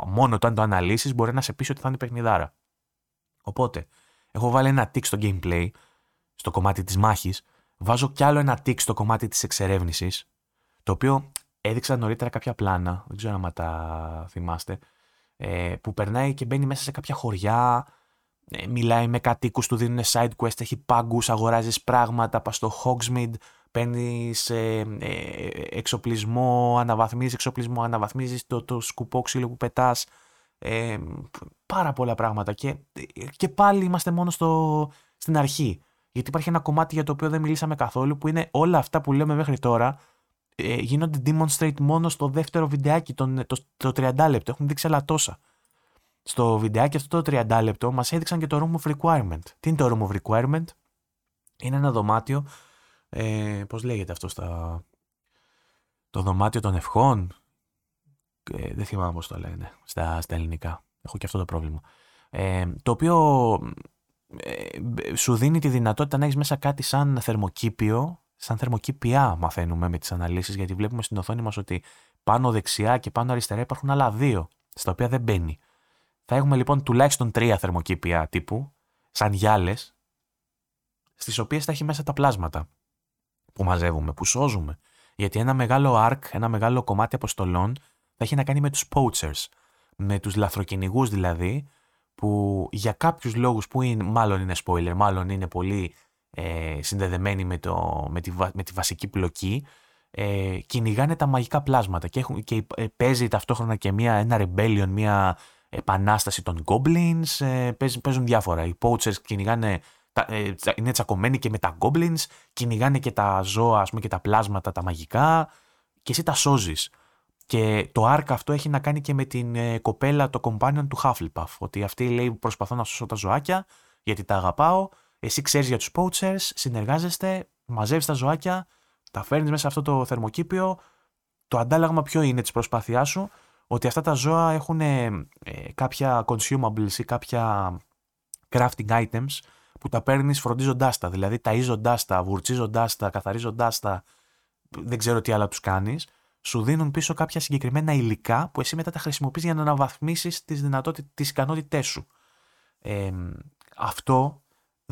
S1: Μόνο το αν το αναλύσεις μπορεί να σε πείσει ότι θα είναι παιχνιδάρα. Οπότε, έχω βάλει ένα tick στο gameplay, στο κομμάτι της μάχης, βάζω κι άλλο ένα tick στο κομμάτι της εξερεύνησης, το οποίο έδειξα νωρίτερα κάποια πλάνα, δεν ξέρω αν τα θυμάστε, ε, που περνάει και μπαίνει μέσα σε κάποια χωριά, ε, μιλάει με κατοίκους, του δίνουν side quest, έχει πάγκους, αγοράζεις πράγματα, πας στο Hogsmeade, παίρνεις ε, ε, εξοπλισμό, αναβαθμίζεις εξοπλισμό, αναβαθμίζεις το, το σκουπό ξύλο που πετάς. Ε, πάρα πολλά πράγματα και, και πάλι είμαστε μόνο στο, στην αρχή. Γιατί υπάρχει ένα κομμάτι για το οποίο δεν μιλήσαμε καθόλου που είναι όλα αυτά που λέμε μέχρι τώρα ε, γίνονται demonstrate μόνο στο δεύτερο βιντεάκι, το, το, το 30 λεπτό. Έχουν δείξει άλλα τόσα. Στο βιντεάκι αυτό το 30 λεπτό μας έδειξαν και το Room of Requirement. Τι είναι το Room of Requirement? Είναι ένα δωμάτιο, ε, πώς λέγεται αυτό στα... Το δωμάτιο των ευχών, ε, δεν θυμάμαι πώς το λένε στα, στα ελληνικά. Έχω και αυτό το πρόβλημα. Ε, το οποίο ε, σου δίνει τη δυνατότητα να έχεις μέσα κάτι σαν θερμοκήπιο, σαν θερμοκήπια μαθαίνουμε με τις αναλύσεις, γιατί βλέπουμε στην οθόνη μας ότι πάνω δεξιά και πάνω αριστερά υπάρχουν άλλα δύο, στα οποία δεν μπαίνει. Θα έχουμε λοιπόν τουλάχιστον τρία θερμοκήπια τύπου, σαν γυάλες, στις οποίες θα έχει μέσα τα πλάσματα που μαζεύουμε, που σώζουμε. Γιατί ένα μεγάλο arc, ένα μεγάλο κομμάτι αποστολών θα έχει να κάνει με τους poachers, με τους λαθροκυνηγούς δηλαδή, που για κάποιους λόγους που είναι, μάλλον είναι spoiler, μάλλον είναι πολύ ε, συνδεδεμένοι με, το, με, τη, με τη βασική πλοκή, ε, κυνηγάνε τα μαγικά πλάσματα και, έχουν, και ε, παίζει ταυτόχρονα και μια, ένα rebellion, μια επανάσταση των goblins, ε, παίζουν, διάφορα. Οι poachers κυνηγάνε, ε, είναι τσακωμένοι και με τα goblins, κυνηγάνε και τα ζώα ας πούμε, και τα πλάσματα τα μαγικά και εσύ τα σώζεις. Και το arc αυτό έχει να κάνει και με την ε, κοπέλα, το companion του Hufflepuff. Ότι αυτή λέει προσπαθώ να σώσω τα ζωάκια γιατί τα αγαπάω. Εσύ ξέρεις για τους poachers, συνεργάζεστε, μαζεύεις τα ζωάκια, τα φέρνεις μέσα σε αυτό το θερμοκήπιο. Το αντάλλαγμα ποιο είναι της προσπάθειάς σου ότι αυτά τα ζώα έχουν ε, κάποια consumables ή κάποια crafting items που τα παίρνεις φροντίζοντάς τα. Δηλαδή ταΐζοντάς τα, βουρτσίζοντάς τα, καθαρίζοντάς τα, δεν ξέρω τι άλλα τους κάνεις, σου δίνουν πίσω κάποια συγκεκριμένα υλικά που εσύ μετά τα χρησιμοποιείς για να αναβαθμίσεις τις τις ικανότητές σου. Ε, αυτό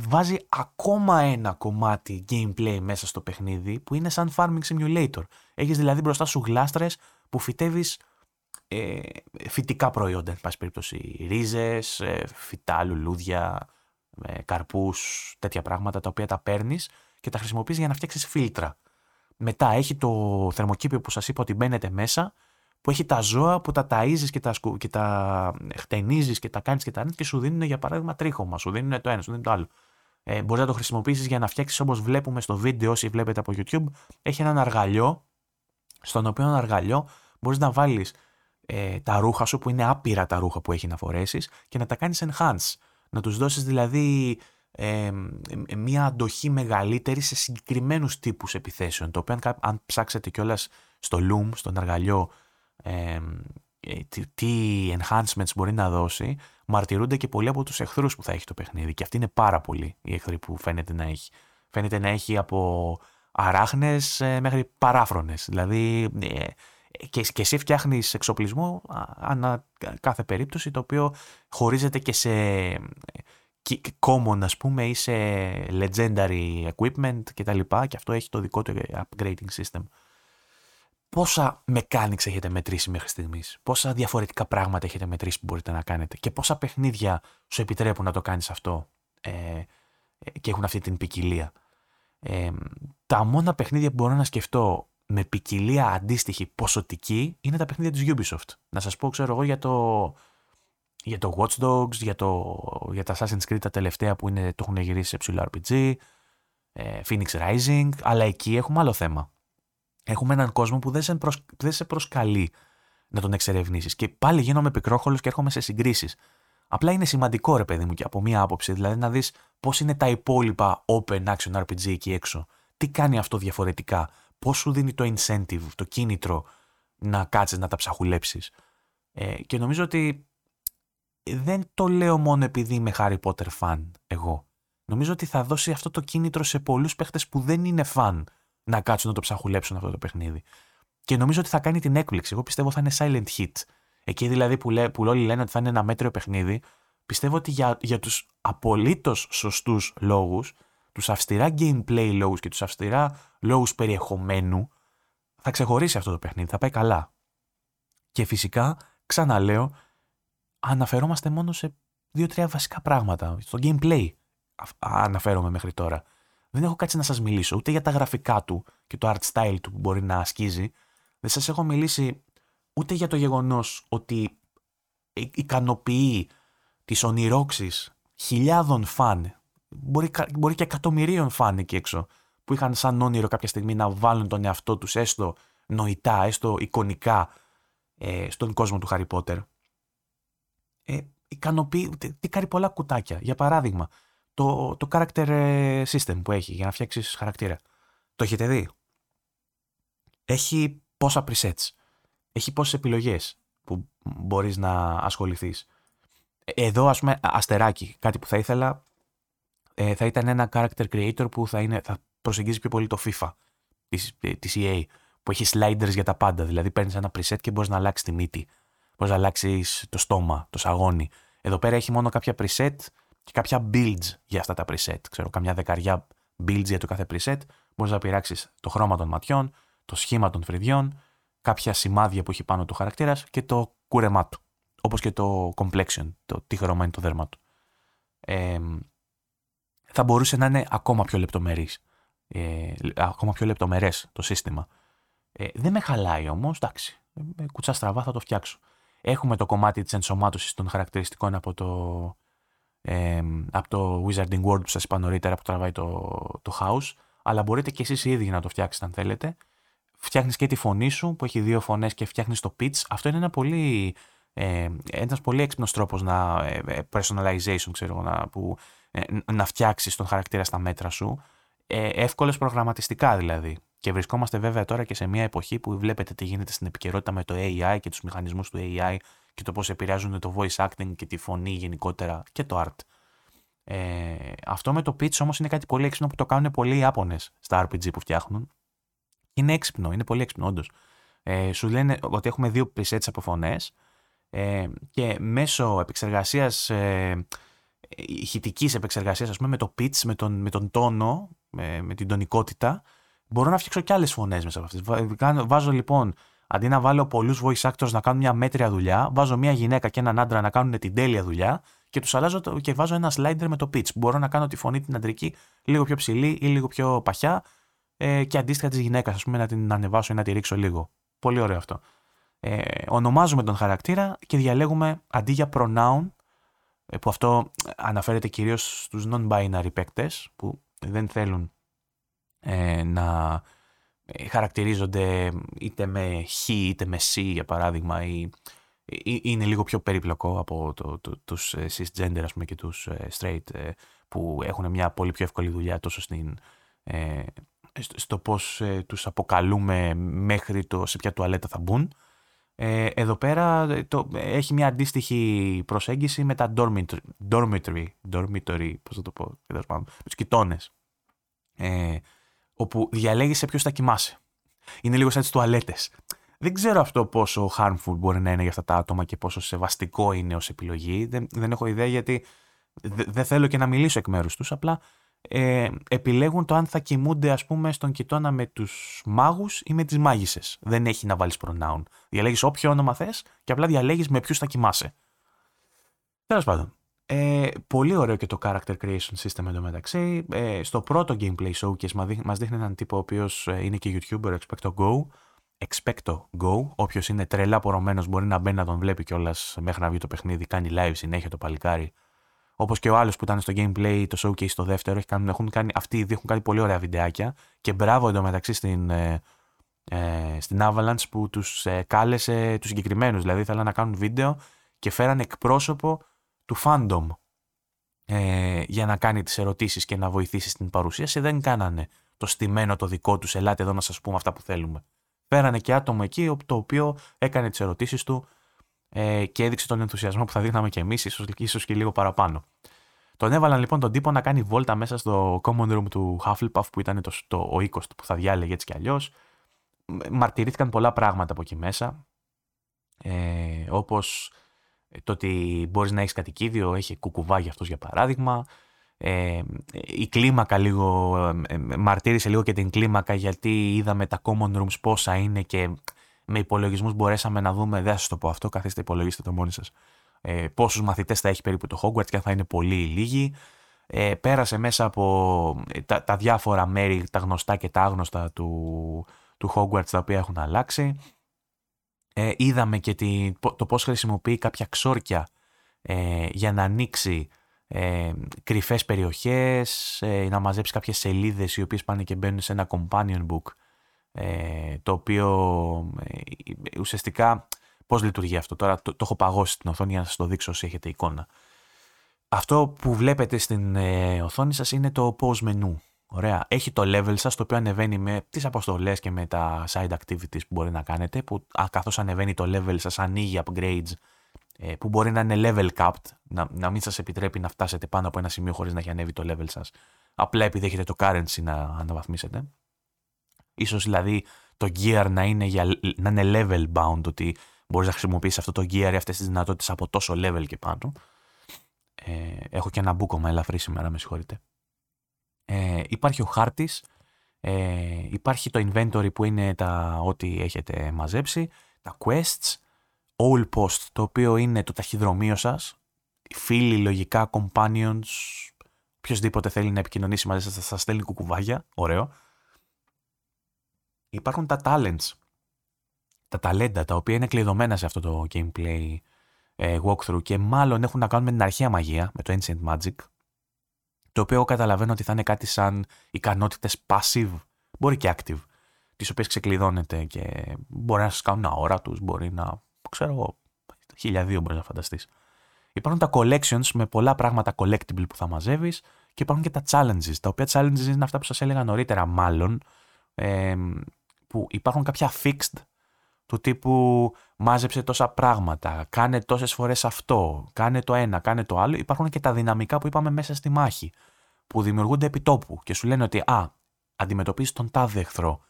S1: βάζει ακόμα ένα κομμάτι gameplay μέσα στο παιχνίδι που είναι σαν farming simulator. Έχεις δηλαδή μπροστά σου γλάστρες που φυτεύεις ε, φυτικά προϊόντα, εν πάση περιπτώσει. Ρίζες, ε, φυτά, λουλούδια, ε, καρπούς, τέτοια πράγματα τα οποία τα παίρνεις και τα χρησιμοποιείς για να φτιάξεις φίλτρα. Μετά έχει το θερμοκήπιο που σας είπα ότι μπαίνετε μέσα, που έχει τα ζώα που τα ταΐζεις και τα, και τα χτενίζεις και τα κάνεις και τα ρίχνεις και σου δίνουν για παράδειγμα τρίχωμα, σου δίνουν το ένα, σου δίνουν το άλλο. Ε, μπορείς να το χρησιμοποιήσεις για να φτιάξεις όπως βλέπουμε στο βίντεο όσοι βλέπετε από YouTube. Έχει έναν αργαλιό, στον οποίο αργαλιό μπορείς να βάλεις ε, τα ρούχα σου που είναι άπειρα τα ρούχα που έχει να φορέσεις και να τα κάνεις enhance. Να τους δώσεις δηλαδή ε, μια αντοχή μεγαλύτερη σε συγκεκριμένους τύπους επιθέσεων. Το οποίο αν, αν ψάξετε κιόλας στο Loom, στον αργαλιό, ε, τι, τι enhancements μπορεί να δώσει, μαρτυρούνται και πολλοί από τους εχθρούς που θα έχει το παιχνίδι. Και αυτοί είναι πάρα πολλοί οι εχθροί που φαίνεται να έχει. Φαίνεται να έχει από αράχνες ε, μέχρι παράφρονες. Δηλαδή ε, και, και εσύ φτιάχνεις εξοπλισμό ανά κάθε περίπτωση το οποίο χωρίζεται και σε common ας πούμε ή σε legendary equipment και τα λοιπά και αυτό έχει το δικό του upgrading system. Πόσα mechanics έχετε μετρήσει μέχρι στιγμής, πόσα διαφορετικά πράγματα έχετε μετρήσει που μπορείτε να κάνετε και πόσα παιχνίδια σου επιτρέπουν να το κάνεις αυτό ε, και έχουν αυτή την ποικιλία. Ε, τα μόνα παιχνίδια που μπορώ να σκεφτώ με ποικιλία αντίστοιχη ποσοτική είναι τα παιχνίδια της Ubisoft. Να σας πω, ξέρω εγώ, για το, για το Watch Dogs, για, το, για τα Assassin's Creed τα τελευταία που είναι, το έχουν γυρίσει σε ψηλό RPG, ε, Phoenix Rising, αλλά εκεί έχουμε άλλο θέμα. Έχουμε έναν κόσμο που δεν σε, δεν σε προσκαλεί να τον εξερευνήσεις. Και πάλι γίνομαι πικρόχολος και έρχομαι σε συγκρίσεις. Απλά είναι σημαντικό, ρε παιδί μου, και από μία άποψη, δηλαδή να δεις πώς είναι τα υπόλοιπα open action RPG εκεί έξω. Τι κάνει αυτό διαφορετικά, πώς σου δίνει το incentive, το κίνητρο να κάτσεις να τα ψαχουλέψεις. Ε, και νομίζω ότι δεν το λέω μόνο επειδή είμαι Harry Potter fan εγώ. Νομίζω ότι θα δώσει αυτό το κίνητρο σε πολλούς παίχτες που δεν είναι fan να κάτσουν να το ψαχουλέψουν αυτό το παιχνίδι. Και νομίζω ότι θα κάνει την έκπληξη. Εγώ πιστεύω θα είναι silent hit. Εκεί δηλαδή που, λέ, που όλοι λένε ότι θα είναι ένα μέτριο παιχνίδι, πιστεύω ότι για, για τους απολύτως σωστούς λόγους, τους αυστηρά gameplay λόγους και τους αυστηρά λόγους περιεχομένου, θα ξεχωρίσει αυτό το παιχνίδι, θα πάει καλά. Και φυσικά, ξαναλέω, αναφερόμαστε μόνο σε δύο-τρία βασικά πράγματα. Στο gameplay αναφέρομαι μέχρι τώρα. Δεν έχω κάτσει να σας μιλήσω ούτε για τα γραφικά του και το art style του που μπορεί να ασκίζει. Δεν σας έχω μιλήσει ούτε για το γεγονός ότι ικανοποιεί τις ονειρόξεις χιλιάδων φαν, μπορεί, μπορεί και εκατομμυρίων φαν εκεί έξω, που είχαν σαν όνειρο κάποια στιγμή να βάλουν τον εαυτό τους έστω νοητά, έστω εικονικά ε, στον κόσμο του Harry Potter. Ε, ικανοποιεί, τι κάνει πολλά κουτάκια. Για παράδειγμα, το, το character ε, system που έχει για να φτιάξει χαρακτήρα. Το έχετε δει; Έχει πόσα presets. Έχει πόσες επιλογές που μπορείς να ασχοληθείς. Εδώ, ας πούμε, αστεράκι, κάτι που θα ήθελα, ε, θα ήταν ένα character creator που θα, είναι, θα προσεγγίζει πιο πολύ το FIFA της EA, που έχει sliders για τα πάντα. Δηλαδή, παίρνεις ένα preset και μπορείς να αλλάξεις τη μύτη. Μπορείς να αλλάξεις το στόμα, το σαγόνι. Εδώ πέρα έχει μόνο κάποια preset και κάποια builds για αυτά τα preset. Ξέρω, καμιά δεκαριά builds για το κάθε preset. Μπορείς να πειράξεις το χρώμα των ματιών, το σχήμα των φρυδιών, κάποια σημάδια που έχει πάνω του χαρακτήρας και το κούρεμά του. Όπως και το complexion, το τι χρώμα είναι το δέρμα του. Ε, θα μπορούσε να είναι ακόμα πιο λεπτομερής, ε, ακόμα πιο λεπτομερές το σύστημα. Ε, δεν με χαλάει όμως, εντάξει, με κουτσά στραβά θα το φτιάξω. Έχουμε το κομμάτι της ενσωμάτωσης των χαρακτηριστικών από το, ε, από το Wizarding World που σας είπα νωρίτερα που τραβάει το, το house, αλλά μπορείτε και εσείς οι ίδιοι να το φτιάξετε αν θέλετε. Φτιάχνεις και τη φωνή σου που έχει δύο φωνές και φτιάχνεις το pitch. Αυτό είναι ένα πολύ, ε, ένας πολύ έξυπνος τρόπος να, ε, ε, personalization, ξέρω, να, που, ε, να φτιάξεις τον χαρακτήρα στα μέτρα σου. Ε, εύκολες προγραμματιστικά δηλαδή. Και βρισκόμαστε βέβαια τώρα και σε μια εποχή που βλέπετε τι γίνεται στην επικαιρότητα με το AI και τους μηχανισμούς του AI και το πώς επηρεάζουν το voice acting και τη φωνή γενικότερα και το art. Ε, αυτό με το pitch όμως είναι κάτι πολύ έξυπνο που το κάνουν πολλοί Ιάπωνες στα RPG που φτιάχνουν. Είναι έξυπνο, είναι πολύ έξυπνο όντως. Ε, σου λένε ότι έχουμε δύο presets από φωνές ε, και μέσω επεξεργασίας, ε, ηχητικής επεξεργασίας, ας πούμε, με το pitch, με τον, με τον τόνο, με, με την τονικότητα, μπορώ να φτιάξω και άλλες φωνές μέσα από αυτές. Βάζω λοιπόν Αντί να βάλω πολλούς voice actors να κάνουν μια μέτρια δουλειά, βάζω μια γυναίκα και έναν άντρα να κάνουν την τέλεια δουλειά και τους αλλάζω και βάζω ένα slider με το pitch. Μπορώ να κάνω τη φωνή την αντρική λίγο πιο ψηλή ή λίγο πιο παχιά ε, και αντίστοιχα της γυναίκας, ας πούμε, να την ανεβάσω ή να τη ρίξω λίγο. Πολύ ωραίο αυτό. Ε, ονομάζουμε τον χαρακτήρα και διαλέγουμε αντί για pronoun, ε, που αυτό αναφέρεται κυρίως στους non-binary παίκτες που δεν θέλουν ε, να ε, χαρακτηρίζονται είτε με χ είτε με σ για παράδειγμα ή είναι λίγο πιο περίπλοκο από το, το, τους ε, cisgender ας πούμε, και τους ε, straight που έχουν μια πολύ πιο εύκολη δουλειά τόσο στην, στο πώς τους αποκαλούμε μέχρι το σε ποια τουαλέτα θα μπουν. εδώ πέρα το, έχει μια αντίστοιχη προσέγγιση με τα dormitory, dormitory, dormitory πώς θα το πω, με τους κοιτώνες όπου διαλέγεις σε ποιο θα κοιμάσαι. Είναι λίγο σαν τις τουαλέτες. Δεν ξέρω αυτό πόσο harmful μπορεί να είναι για αυτά τα άτομα και πόσο σεβαστικό είναι ως επιλογή. Δεν, δεν έχω ιδέα γιατί δεν θέλω και να μιλήσω εκ μέρους τους. Απλά ε, επιλέγουν το αν θα κοιμούνται, ας πούμε, στον κοιτώνα με τους μάγους ή με τις μάγισσες. Δεν έχει να βάλεις pronoun. Διαλέγεις όποιο όνομα θες και απλά διαλέγεις με ποιους θα κοιμάσαι. Τέλος πάντων. Ε, πολύ ωραίο και το character creation system εντωμεταξύ. Ε, στο πρώτο gameplay showcase μας δείχνει έναν τύπο ο οποίος ε, είναι και YouTuber, Expecto Go. Expecto Go. Όποιος είναι τρελά πορωμένος μπορεί να μπαίνει να τον βλέπει κιόλας μέχρι να βγει το παιχνίδι. Κάνει live συνέχεια το παλικάρι. Όπως και ο άλλος που ήταν στο gameplay, το showcase το δεύτερο. Έχουν, έχουν κάνει, αυτοί οι δύο έχουν κάνει πολύ ωραία βιντεάκια. Και μπράβο εντωμεταξύ στην, ε, ε, στην Avalanche που τους ε, κάλεσε τους συγκεκριμένους. Δηλαδή ήθελαν να κάνουν βίντεο και φέραν εκπρόσωπο του fandom ε, για να κάνει τις ερωτήσεις και να βοηθήσει στην παρουσίαση δεν κάνανε το στημένο το δικό τους ελάτε εδώ να σας πούμε αυτά που θέλουμε. Πέρανε και άτομο εκεί το οποίο έκανε τις ερωτήσεις του ε, και έδειξε τον ενθουσιασμό που θα δείχναμε και εμείς ίσως, ίσως και λίγο παραπάνω. Τον έβαλαν λοιπόν τον τύπο να κάνει βόλτα μέσα στο common room του Hufflepuff που ήταν το, το, ο οίκος του που θα διάλεγε έτσι κι αλλιώς. Μαρτυρήθηκαν πολλά πράγματα από εκεί μέσα. Ε, όπως το ότι μπορείς να έχεις κατοικίδιο, έχει κουκουβάγια αυτός για παράδειγμα. Ε, η κλίμακα λίγο, ε, ε, μαρτύρησε λίγο και την κλίμακα γιατί είδαμε τα common rooms πόσα είναι και με υπολογισμούς μπορέσαμε να δούμε, δεν θα σας το πω αυτό, καθίστε υπολογίστε το μόνοι σας, ε, πόσους μαθητές θα έχει περίπου το Hogwarts και αν θα είναι πολύ λίγοι. Ε, πέρασε μέσα από ε, τα, τα, διάφορα μέρη, τα γνωστά και τα άγνωστα του, του Hogwarts τα οποία έχουν αλλάξει. Ε, είδαμε και τη, το πώς χρησιμοποιεί κάποια ξόρκια ε, για να ανοίξει ε, κρυφές περιοχές, ε, να μαζέψει κάποιες σελίδες οι οποίες πάνε και μπαίνουν σε ένα companion book ε, το οποίο ε, ουσιαστικά πώς λειτουργεί αυτό. Τώρα το, το, έχω παγώσει στην οθόνη για να σας το δείξω όσοι έχετε εικόνα. Αυτό που βλέπετε στην οθόνη σας είναι το pause menu. Ωραία. Έχει το level σας το οποίο ανεβαίνει με τις αποστολές και με τα side activities που μπορεί να κάνετε που καθώς ανεβαίνει το level σας ανοίγει upgrades ε, που μπορεί να είναι level capped, να, να μην σας επιτρέπει να φτάσετε πάνω από ένα σημείο χωρίς να έχει ανέβει το level σας. Απλά επειδή έχετε το currency να αναβαθμίσετε. Ίσως δηλαδή το gear να είναι, για, να είναι level bound, ότι μπορείς να χρησιμοποιήσεις αυτό το gear ή αυτές τις δυνατότητες από τόσο level και πάνω. Ε, έχω και ένα μπούκομα ελαφρύ σήμερα, με συγχωρείτε. Ε, υπάρχει ο χάρτης, ε, υπάρχει το inventory που είναι τα ό,τι έχετε μαζέψει, τα quests, all post το οποίο είναι το ταχυδρομείο σας, φίλοι λογικά, companions, οποιοδήποτε θέλει να επικοινωνήσει μαζί σας θα σας στέλνει κουκουβάγια, ωραίο. Υπάρχουν τα talents, τα ταλέντα τα οποία είναι κλειδωμένα σε αυτό το gameplay ε, walkthrough και μάλλον έχουν να κάνουν με την αρχαία μαγεία, με το Ancient Magic, το οποίο καταλαβαίνω ότι θα είναι κάτι σαν ικανότητες passive, μπορεί και active, τις οποίες ξεκλειδώνετε και μπορεί να σας κάνουν αόρατου, μπορεί να. ξέρω εγώ, χιλιαδίο μπορείς να φανταστείς. Υπάρχουν τα collections με πολλά πράγματα collectible που θα μαζεύεις και υπάρχουν και τα challenges. Τα οποία challenges είναι αυτά που σας έλεγα νωρίτερα, μάλλον, ε, που υπάρχουν κάποια fixed του τύπου μάζεψε τόσα πράγματα, κάνε τόσες φορές αυτό, κάνε το ένα, κάνε το άλλο. Υπάρχουν και τα δυναμικά που είπαμε μέσα στη μάχη, που δημιουργούνται επί τόπου και σου λένε ότι «Α, αντιμετωπίζεις τον τάδε εχθρό,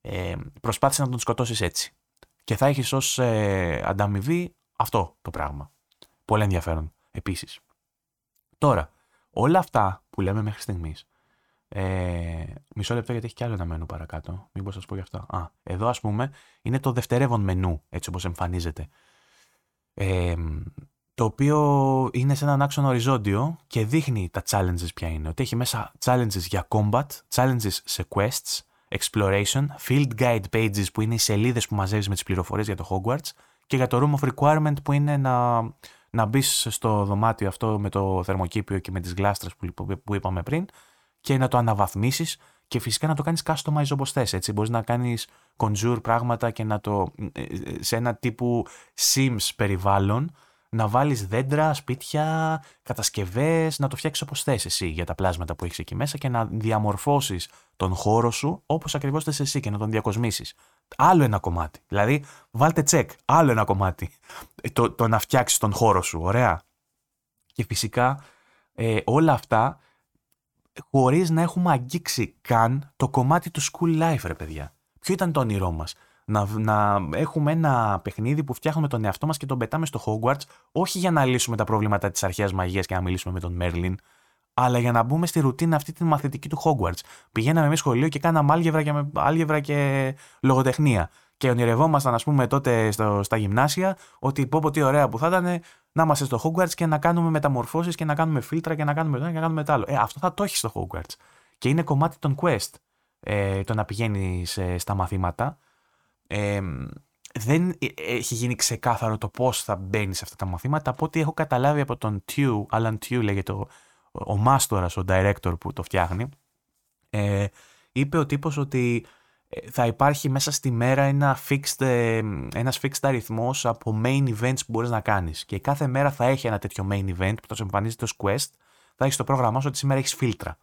S1: ε, προσπάθησε να τον σκοτώσεις έτσι». Και θα έχεις ως ε, ανταμοιβή αυτό το πράγμα. Πολύ ενδιαφέρον επίσης. Τώρα, όλα αυτά που λέμε μέχρι στιγμής ε, μισό λεπτό γιατί έχει κι άλλο ένα μενού παρακάτω. Μήπως σας πω γι' αυτό. Α, εδώ ας πούμε είναι το δευτερεύον μενού, έτσι όπως εμφανίζεται. Ε, το οποίο είναι σε έναν άξονα οριζόντιο και δείχνει τα challenges ποια είναι. Ότι έχει μέσα challenges για combat, challenges σε quests, exploration, field guide pages που είναι οι σελίδες που μαζεύεις με τις πληροφορίες για το Hogwarts και για το room of requirement που είναι να, να μπεις στο δωμάτιο αυτό με το θερμοκήπιο και με τις γλάστρες που, που είπαμε πριν και να το αναβαθμίσεις και φυσικά να το κάνεις customize όπως θες, έτσι. Μπορείς να κάνεις conjure πράγματα και να το, ε, ε, σε ένα τύπου Sims περιβάλλον, να βάλεις δέντρα, σπίτια, κατασκευές, να το φτιάξεις όπως θες εσύ για τα πλάσματα που έχεις εκεί μέσα και να διαμορφώσεις τον χώρο σου όπως ακριβώς θες εσύ και να τον διακοσμήσεις. Άλλο ένα κομμάτι. Δηλαδή, βάλτε check. Άλλο ένα κομμάτι. Ε, το, το να φτιάξεις τον χώρο σου. Ωραία. Και φυσικά ε, όλα αυτά χωρίς να έχουμε αγγίξει καν το κομμάτι του school life, ρε παιδιά. Ποιο ήταν το όνειρό μας; Να, να έχουμε ένα παιχνίδι που φτιάχνουμε τον εαυτό μας και τον πετάμε στο Hogwarts, όχι για να λύσουμε τα προβλήματα της αρχαίας μαγείας και να μιλήσουμε με τον Μέρλιν, αλλά για να μπούμε στη ρουτίνα αυτή τη μαθητική του Hogwarts. Πηγαίναμε εμείς σχολείο και κάναμε άλγευρα και, άλγευρα και λογοτεχνία. Και ονειρευόμασταν, ας πούμε, τότε στο, στα γυμνάσια ότι πω πω τι ωραία που θα ήταν να είμαστε στο Hogwarts και να κάνουμε μεταμορφώσεις και να κάνουμε φίλτρα και να κάνουμε το ένα και να κάνουμε το άλλο. Ε, αυτό θα το έχεις στο Hogwarts. Και είναι κομμάτι των quest ε, το να πηγαίνεις ε, στα μαθήματα. Ε, δεν ε, έχει γίνει ξεκάθαρο το πώς θα μπαίνεις σε αυτά τα μαθήματα. Από ό,τι έχω καταλάβει από τον Tew, Alan Tew λέγεται ο, ο μάστορας, ο director που το φτιάχνει, ε, είπε ο τύπος ότι ε, θα υπάρχει μέσα στη μέρα ένα fixed, ε, ένας fixed αριθμός από main events που μπορείς να κάνεις. Και κάθε μέρα θα έχει ένα τέτοιο main event που θα σου εμφανίζεται ως quest. Θα έχεις το πρόγραμμά σου ότι σήμερα έχεις φίλτρα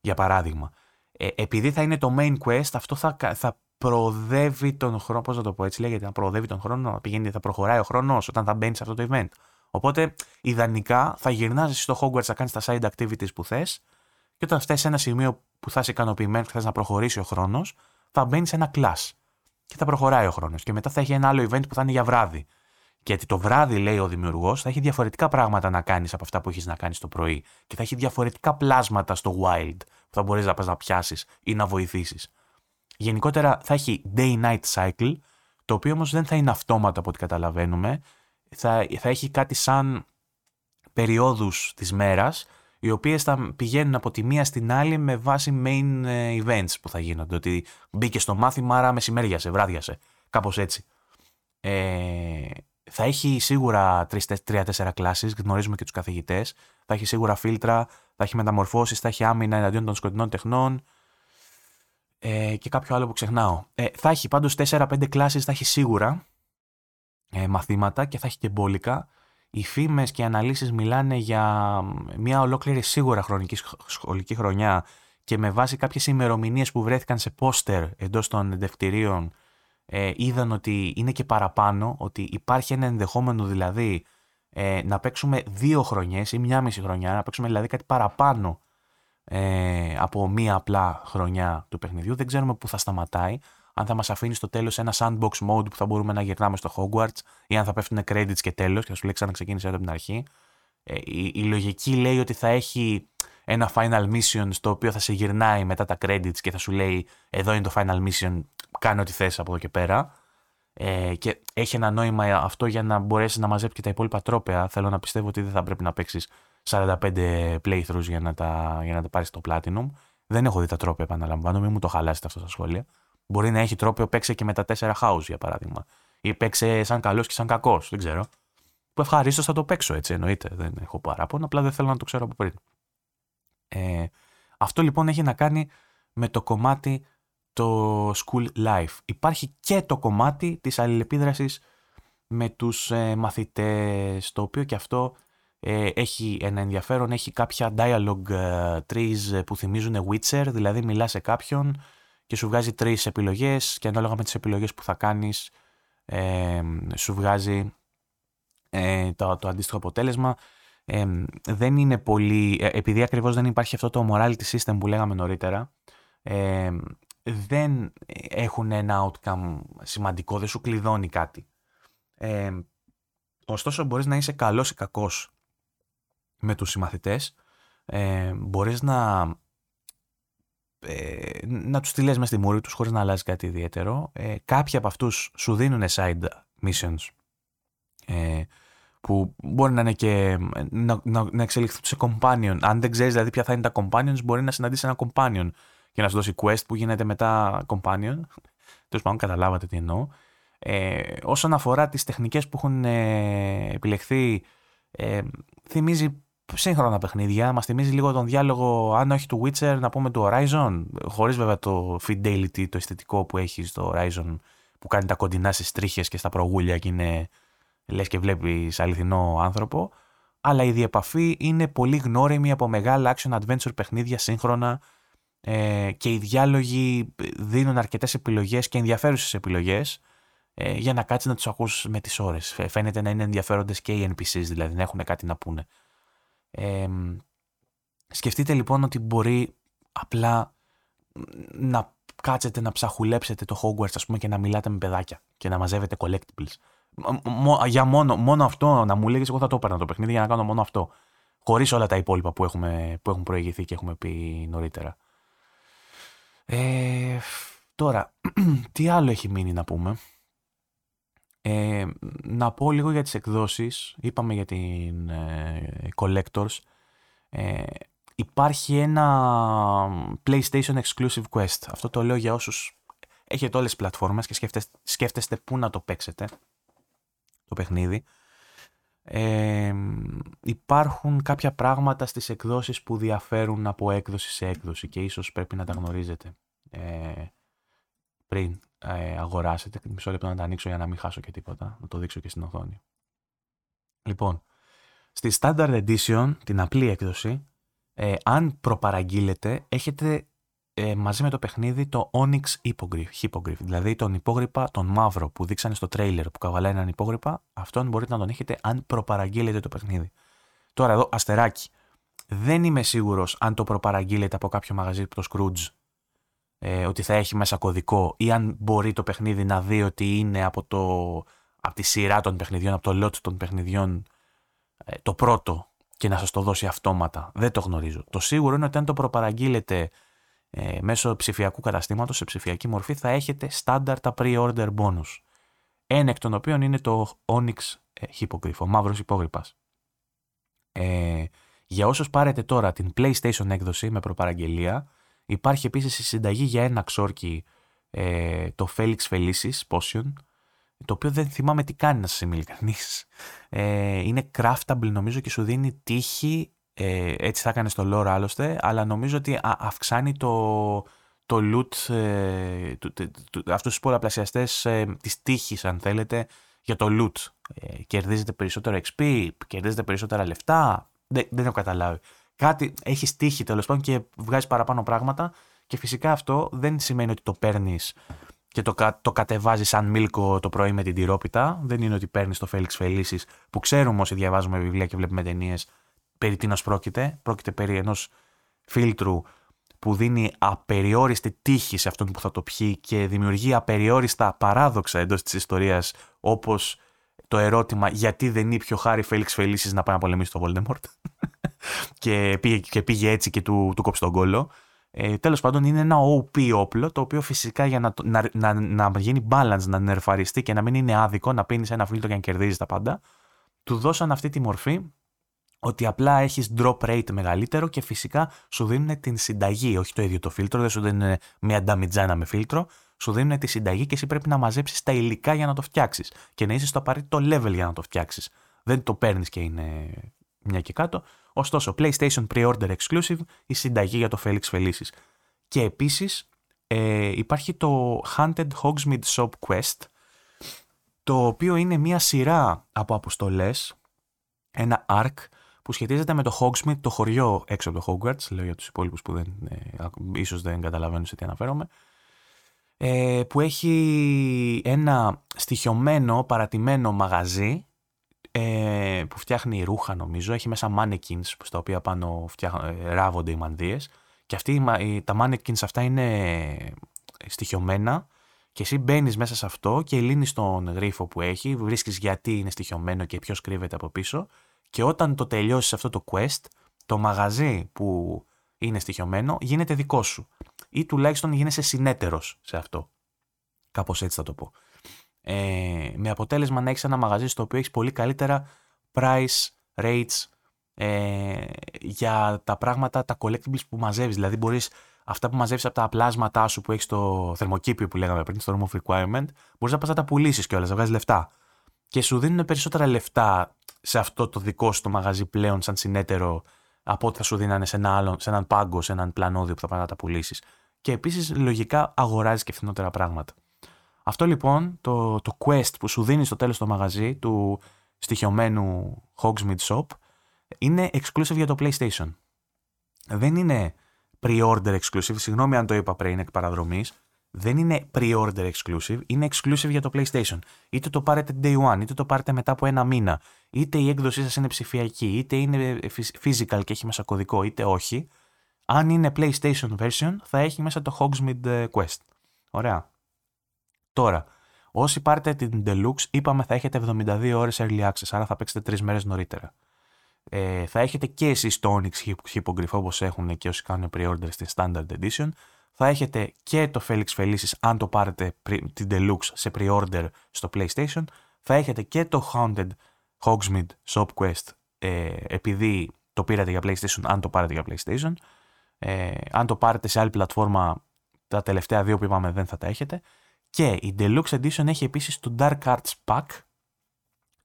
S1: για παράδειγμα. Ε, επειδή θα είναι το main quest αυτό θα, θα προοδεύει τον χρόνο πώς να το πω έτσι λέγεται να προοδεύει τον χρόνο να πηγαίνει θα προχωράει ο χρόνος όταν θα μπαίνει σε αυτό το event. Οπότε, ιδανικά θα γυρνάς εσύ στο Hogwarts να κάνεις τα side activities που θες, και όταν φτάσεις σε ένα σημείο που θα είσαι ικανοποιημένος και θες να προχωρήσει ο χρόνος, θα μπαίνει σε ένα class. Και θα προχωράει ο χρόνος. Και μετά θα έχει ένα άλλο event που θα είναι για βράδυ. Γιατί το βράδυ, λέει ο δημιουργός, θα έχει διαφορετικά πράγματα να κάνεις από αυτά που έχεις να κάνεις το πρωί. Και θα έχει διαφορετικά πλάσματα στο wild που θα μπορείς να πας να πιάσεις ή να βοηθήσεις. Γενικότερα θα έχει day-night cycle, το οποίο όμως δεν θα είναι αυτόματο από ό,τι καταλαβαίνουμε θα, θα έχει κάτι σαν περιόδους της μέρας, οι οποίες θα πηγαίνουν από τη μία στην άλλη με βάση main ε, events που θα γίνονται. Ότι μπήκε στο μάθημα, άρα μεσημέριασε, βράδιασε. Κάπως έτσι. Ε, θα έχει σίγουρα τρία-τέσσερα κλάσεις, γνωρίζουμε και τους καθηγητές. Θα έχει σίγουρα φίλτρα, θα έχει μεταμορφώσεις, θα έχει άμυνα εναντίον των σκοτεινών τεχνών ε, και κάποιο άλλο που ξεχνάω. Ε, θα έχει πάντως 4-5 κλάσεις, θα έχει σίγουρα ε, μαθήματα και θα έχει και μπόλικα. Οι φήμες και οι αναλύσεις μιλάνε για μια ολόκληρη σίγουρα χρονική σχολική χρονιά και με βάση κάποιες ημερομηνίες που βρέθηκαν σε πόστερ εντός των εντευτηρίων ε, είδαν ότι είναι και παραπάνω, ότι υπάρχει ένα ενδεχόμενο δηλαδή ε, να παίξουμε δύο χρονιές ή μια μισή χρονιά, να παίξουμε δηλαδή κάτι παραπάνω ε, από μία απλά χρονιά του παιχνιδιού. Δεν ξέρουμε πού θα σταματάει, αν θα μας αφήνει στο τέλος ένα sandbox mode που θα μπορούμε να γυρνάμε στο Hogwarts ή αν θα πέφτουν credits και τέλος και θα σου λέει ξαναξεκίνησε από την αρχή. Ε, η, η, λογική λέει ότι θα έχει ένα final mission στο οποίο θα σε γυρνάει μετά τα credits και θα σου λέει εδώ είναι το final mission, κάνε ό,τι θες από εδώ και πέρα. Ε, και έχει ένα νόημα αυτό για να μπορέσει να μαζέψει και τα υπόλοιπα τρόπαια. Θέλω να πιστεύω ότι δεν θα πρέπει να παίξεις 45 playthroughs για να τα, για να τα πάρεις στο Platinum. Δεν έχω δει τα τρόπια, επαναλαμβάνω, μην μου το χαλάσετε αυτό στα σχόλια. Μπορεί να έχει τρόπο παίξε και με τα τέσσερα house για παράδειγμα. Ή παίξε σαν καλός και σαν κακός, δεν ξέρω. Που ευχαρίστως θα το παίξω έτσι, εννοείται. Δεν έχω παράπονο, απλά δεν θέλω να το ξέρω από πριν. Ε, αυτό λοιπόν έχει να κάνει με το κομμάτι το school life. Υπάρχει και το κομμάτι της αλληλεπίδρασης με τους ε, μαθητές, το οποίο και αυτό ε, έχει ένα ενδιαφέρον, έχει κάποια dialogue ε, trees που θυμίζουν Witcher, δηλαδή μιλά σε κάποιον και σου βγάζει τρεις επιλογές και ανάλογα με τις επιλογές που θα κάνεις ε, σου βγάζει ε, το, το αντίστοιχο αποτέλεσμα. Ε, δεν είναι πολύ, ε, επειδή ακριβώς δεν υπάρχει αυτό το morality system που λέγαμε νωρίτερα, δεν έχουν ένα outcome σημαντικό, δεν σου κλειδώνει κάτι. ωστόσο μπορείς να είσαι καλός ή κακός με τους συμμαθητές, μπορείς να ε, να τους τη λες μέσα στη μούρη τους χωρίς να αλλάζει κάτι ιδιαίτερο. Ε, κάποιοι από αυτούς σου δίνουν side missions ε, που μπορεί να είναι και να, να, να εξελιχθούν σε companion. Αν δεν ξέρεις δηλαδή ποια θα είναι τα companions μπορεί να συναντήσεις ένα companion και να σου δώσει quest που γίνεται μετά companion. [laughs] Τέλος πάντων καταλάβατε τι εννοώ. Ε, όσον αφορά τις τεχνικές που έχουν ε, επιλεχθεί ε, θυμίζει σύγχρονα παιχνίδια. Μας θυμίζει λίγο τον διάλογο, αν όχι του Witcher, να πούμε του Horizon. Χωρίς βέβαια το fidelity, το αισθητικό που έχει στο Horizon, που κάνει τα κοντινά στις τρίχες και στα προγούλια και είναι λες και βλέπεις αληθινό άνθρωπο. Αλλά η διεπαφή είναι πολύ γνώριμη από μεγάλα action adventure παιχνίδια σύγχρονα ε, και οι διάλογοι δίνουν αρκετές επιλογές και ενδιαφέρουσες επιλογές ε, για να κάτσεις να τους ακούσει με τις ώρες. Φαίνεται να είναι ενδιαφέροντες και οι NPCs, δηλαδή να έχουν κάτι να πούνε. Ε, σκεφτείτε λοιπόν ότι μπορεί απλά να κάτσετε να ψαχουλέψετε το Hogwarts ας πούμε και να μιλάτε με παιδάκια και να μαζεύετε collectibles. Για μόνο, μόνο αυτό να μου λέγεις εγώ θα το έπαιρνα το παιχνίδι για να κάνω μόνο αυτό. Χωρίς όλα τα υπόλοιπα που, έχουμε, που έχουν προηγηθεί και έχουμε πει νωρίτερα. Ε, τώρα, [clears throat] τι άλλο έχει μείνει να πούμε; Ε, να πω λίγο για τις εκδόσεις. Είπαμε για την ε, Collectors. Ε, υπάρχει ένα PlayStation Exclusive Quest. Αυτό το λέω για όσους έχετε όλες τις πλατφόρμες και σκέφτεστε, σκέφτεστε πού να το παίξετε το παιχνίδι. Ε, υπάρχουν κάποια πράγματα στις εκδόσεις που διαφέρουν από έκδοση σε έκδοση και ίσως πρέπει να τα γνωρίζετε ε, πριν ε, αγοράσετε. Μισό λεπτό να τα ανοίξω για να μην χάσω και τίποτα. Να το δείξω και στην οθόνη. Λοιπόν, στη Standard Edition, την απλή έκδοση, ε, αν προπαραγγείλετε, έχετε ε, μαζί με το παιχνίδι το Onyx Hippogriff, δηλαδή τον υπόγρυπα, τον μαύρο που δείξανε στο τρέιλερ που καβαλάει έναν υπόγρυπα, αυτόν μπορείτε να τον έχετε αν προπαραγγείλετε το παιχνίδι. Τώρα εδώ, αστεράκι. Δεν είμαι σίγουρος αν το προπαραγγείλετε από κάποιο μαγαζί το Scrooge ε, ότι θα έχει μέσα κωδικό ή αν μπορεί το παιχνίδι να δει ότι είναι από, το, από τη σειρά των παιχνιδιών, από το lot των παιχνιδιών ε, το πρώτο και να σας το δώσει αυτόματα. Δεν το γνωρίζω. Το σίγουρο είναι ότι αν το προπαραγγείλετε ε, μέσω ψηφιακού καταστήματος σε ψηφιακή μορφή θα έχετε στάνταρ τα pre-order bonus. Ένα εκ των οποίων είναι το Onyx ε, Hippogriff, ο μαύρος υπόγρυπας. Ε, για όσους πάρετε τώρα την PlayStation έκδοση με προπαραγγελία, Υπάρχει επίσης η συνταγή για ένα ξόρκι, ε, το Felix Felicis Potion, το οποίο δεν θυμάμαι τι κάνει να σας είμαι ειλικρινής. Ε, είναι craftable νομίζω και σου δίνει τύχη, ε, έτσι θα έκανε στο lore άλλωστε, αλλά νομίζω ότι αυξάνει το, το loot, ε, το, το, αυτούς τους πολλαπλασιαστές ε, της τύχης αν θέλετε, για το loot. Ε, κερδίζετε περισσότερο XP, κερδίζετε περισσότερα λεφτά, δεν, δεν έχω καταλάβει κάτι έχει τύχει τέλος πάντων και βγάζει παραπάνω πράγματα. Και φυσικά αυτό δεν σημαίνει ότι το παίρνεις και το, το κατεβάζεις σαν μίλκο το πρωί με την τυρόπιτα. Δεν είναι ότι παίρνεις το Φέληξ Φελίσι που ξέρουμε όσοι διαβάζουμε βιβλία και βλέπουμε ταινίες περί τίνος πρόκειται. Πρόκειται περί ενός φίλτρου που δίνει απεριόριστη τύχη σε αυτόν που θα το πιει και δημιουργεί απεριόριστα παράδοξα εντός της ιστορίας, όπως το ερώτημα γιατί δεν είναι πιο χάρη Φέληξ Φελίσι να πάει να πολεμήσει τον Voldemort; Και, πήγε, και πήγε έτσι και του, του κόψει τον κόλλο. Ε, Τέλος πάντων, είναι ένα OP όπλο το οποίο φυσικά για να, να, να, να γίνει balance, να νερφαριστεί και να μην είναι άδικο, να πίνεις ένα φίλτρο και να κερδίζεις τα πάντα, του δώσαν αυτή τη μορφή ότι απλά έχεις drop rate μεγαλύτερο και φυσικά σου δίνουν την συνταγή, όχι το ίδιο το φίλτρο, δεν σου δίνουν μια νταμιτζάνα με φίλτρο, σου δίνουν τη συνταγή και εσύ πρέπει να μαζέψεις τα υλικά για να το φτιάξεις και να είσαι στο απαραίτητο level για να το φτιάξεις. Δεν το παίρνεις και είναι μια και κάτω. Ωστόσο, PlayStation Pre-Order Exclusive, η συνταγή για το Felix Felicis. Και επίσης ε, υπάρχει το Hunted Hogsmeade Shop Quest, το οποίο είναι μια σειρά από αποστολές, ένα arc, που σχετίζεται με το Hogsmeade, το χωριό έξω από το Hogwarts, λέω για τους υπόλοιπους που δεν, ε, ίσως δεν καταλαβαίνουν σε τι αναφέρομαι, ε, που έχει ένα στοιχειωμένο, παρατημένο μαγαζί ε, που φτιάχνει ρούχα νομίζω, έχει μέσα mannequins στα οποία πάνω ε, ράβονται οι μανδύες. Και αυτοί, τα mannequins αυτά είναι στοιχειωμένα. Και εσύ μπαίνεις μέσα σε αυτό και λύνεις τον γρίφο που έχει, βρίσκεις γιατί είναι στοιχειωμένο και ποιος κρύβεται από πίσω. Και όταν το τελειώσεις αυτό το quest, το μαγαζί που είναι στοιχειωμένο γίνεται δικό σου. Ή τουλάχιστον γίνεσαι συνέτερος σε αυτό. Κάπως έτσι θα το πω. Ε, με αποτέλεσμα να έχεις ένα μαγαζί στο οποίο έχεις πολύ καλύτερα price, rates ε, για τα πράγματα, τα collectibles που μαζεύεις. Δηλαδή, μπορείς αυτά που μαζεύεις από τα πλάσματά σου που έχεις στο θερμοκήπιο που λέγαμε πριν, στο room of requirement, μπορείς να πας να τα πουλήσεις κιόλας, να βγάζεις λεφτά. και σου δίνουν περισσότερα λεφτά σε αυτό το δικό σου το μαγαζί πλέον σαν συνέτερο από ό,τι θα σου δίνανε σε, ένα άλλο, σε έναν πάγκο, σε έναν πλανόδιο που θα πάνε να τα πουλήσεις. Και επίσης λογικά αγοράζεις και φθηνότερα πράγματα. Αυτό λοιπόν το, το quest που σου δίνει στο τέλος το μαγαζί του στοιχειωμένου Hogsmeade Shop είναι exclusive για το PlayStation. Δεν είναι pre-order exclusive, συγγνώμη αν το είπα πριν εκ παραδρομής, δεν είναι pre-order exclusive, είναι exclusive για το PlayStation. Είτε το πάρετε day one, είτε το πάρετε μετά από ένα μήνα, είτε η έκδοσή σας είναι ψηφιακή, είτε είναι physical και έχει μέσα κωδικό, είτε όχι. Αν είναι PlayStation version, θα έχει μέσα το Hogsmeade ε, Quest. Ωραία. Τώρα, όσοι πάρετε την Deluxe, είπαμε θα έχετε 72 ώρες early access, άρα θα παίξετε 3 μέρες νωρίτερα. Ε, θα έχετε και εσείς το Onyx Hippogriff όπως έχουν και όσοι κάνουν pre-order στην Standard Edition θα έχετε και το Felix Felicis αν το πάρετε την Deluxe σε pre-order στο PlayStation. Θα έχετε και το Haunted Hogsmeade Shop Quest ε, επειδή το πήρατε για PlayStation, αν το πάρετε για PlayStation. Ε, αν το πάρετε σε άλλη πλατφόρμα, τα τελευταία δύο που είπαμε δεν θα τα έχετε. Και η Deluxe Edition έχει επίσης το Dark Arts Pack,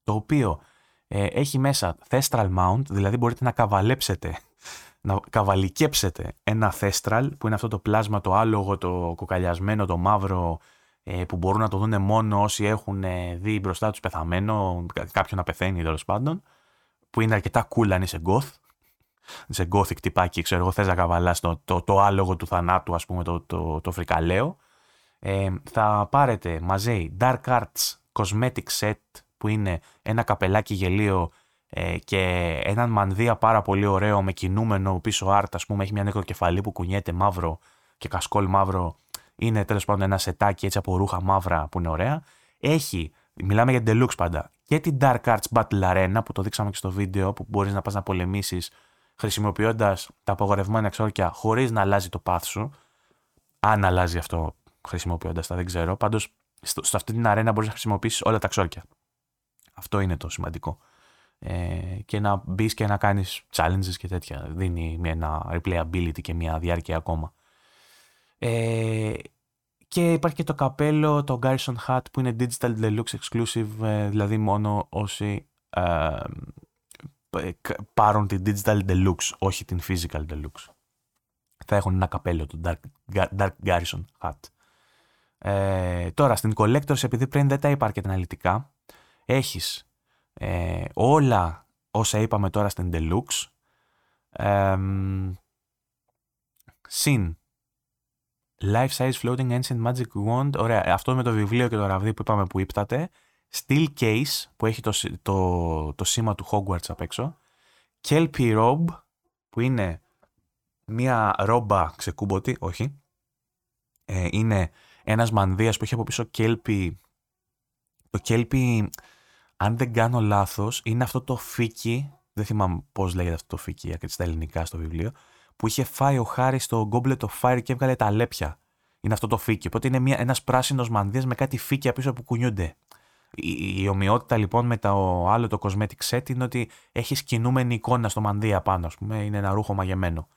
S1: το οποίο ε, έχει μέσα Thestral Mount, δηλαδή μπορείτε να καβαλέψετε [laughs] να καβαλικέψετε ένα θέστραλ που είναι αυτό το πλάσμα το άλογο, το κοκαλιασμένο, το μαύρο ε, που μπορούν να το δουν μόνο όσοι έχουν ε, δει μπροστά τους πεθαμένο, κάποιον να πεθαίνει τέλος πάντων, που είναι αρκετά cool αν είσαι goth, σε gothic τυπάκι, ξέρω εγώ, θες να καβαλάς το, το, το, άλογο του θανάτου, ας πούμε, το, το, το φρικαλαίο. Ε, θα πάρετε μαζί Dark Arts Cosmetic Set, που είναι ένα καπελάκι γελίο ε, και έναν μανδύα πάρα πολύ ωραίο με κινούμενο πίσω άρτ, ας πούμε, έχει μια νεκροκεφαλή που κουνιέται μαύρο και κασκόλ μαύρο. Είναι τέλος πάντων ένα σετάκι έτσι από ρούχα μαύρα που είναι ωραία. Έχει, μιλάμε για deluxe πάντα, και την Dark Arts Battle Arena που το δείξαμε και στο βίντεο που μπορείς να πας να πολεμήσεις χρησιμοποιώντας τα απογορευμένα εξόρκια χωρίς να αλλάζει το path σου. Αν αλλάζει αυτό χρησιμοποιώντας τα, δεν ξέρω. Πάντως, σε αυτή την αρένα μπορείς να χρησιμοποιήσεις όλα τα εξόρκια. Αυτό είναι το σημαντικό ε, και να μπεις και να κάνεις challenges και τέτοια. Δίνει μια, ένα replayability και μια διάρκεια ακόμα. Ε, και υπάρχει και το καπέλο, το Garrison Hat που είναι Digital Deluxe Exclusive, ε, δηλαδή μόνο όσοι ε, πάρουν την Digital Deluxe, όχι την Physical Deluxe. Θα έχουν ένα καπέλο, το Dark, Dark Garrison Hat. Ε, τώρα, στην Collectors, επειδή πριν δεν τα είπα αρκετά αναλυτικά, έχεις ε, όλα όσα είπαμε τώρα στην Deluxe. Ε, συν Life Size Floating Ancient Magic Wand ωραία, αυτό με το βιβλίο και το ραβδί που είπαμε που ύπτατε Steel Case που έχει το, το, το σήμα του Hogwarts απ' έξω Kelpie Robe που είναι μία ρόμπα ξεκούμποτη, όχι ε, είναι ένας μανδύας που έχει από πίσω Kelpie το Kelpie αν δεν κάνω λάθος, είναι αυτό το φίκι, δεν θυμάμαι πώς λέγεται αυτό το φίκι στα ελληνικά στο βιβλίο, που είχε φάει ο Χάρης στο Goblet of Fire και έβγαλε τα λέπια. Είναι αυτό το φίκι. Οπότε είναι ένας πράσινος μανδύας με κάτι φίκια πίσω που κουνιούνται. Η, η ομοιότητα λοιπόν με το άλλο το cosmetic set είναι ότι έχεις κινούμενη εικόνα στο μανδύα πάνω, ας πούμε. Είναι ένα ρούχο μαγεμένο.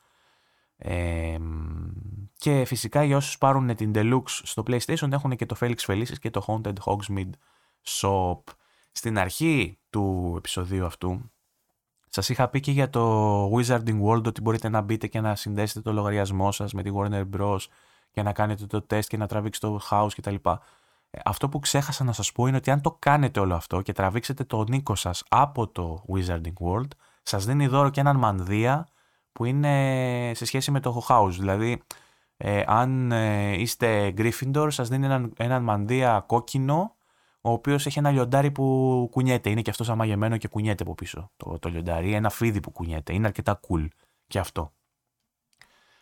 S1: Ε, και φυσικά για όσους πάρουν την Deluxe στο PlayStation έχουν και το Felix Felicis και το Haunted Hogsmeade Shop. Στην αρχή του επεισοδίου αυτού σας είχα πει και για το Wizarding World ότι μπορείτε να μπείτε και να συνδέσετε το λογαριασμό σας με τη Warner Bros. και να κάνετε το τεστ και να τραβήξετε το house κτλ. Ε, αυτό που ξέχασα να σας πω είναι ότι αν το κάνετε όλο αυτό και τραβήξετε το νίκο σας από το Wizarding World, σας δίνει δώρο και έναν μανδύα που είναι σε σχέση με το house. Δηλαδή, ε, αν ε, είστε Gryffindor, σας δίνει έναν, έναν μανδύα κόκκινο ο οποίος έχει ένα λιοντάρι που κουνιέται. Είναι και αυτός αμαγεμένο και κουνιέται από πίσω το, το λιοντάρι. Ένα φίδι που κουνιέται. Είναι αρκετά cool και αυτό.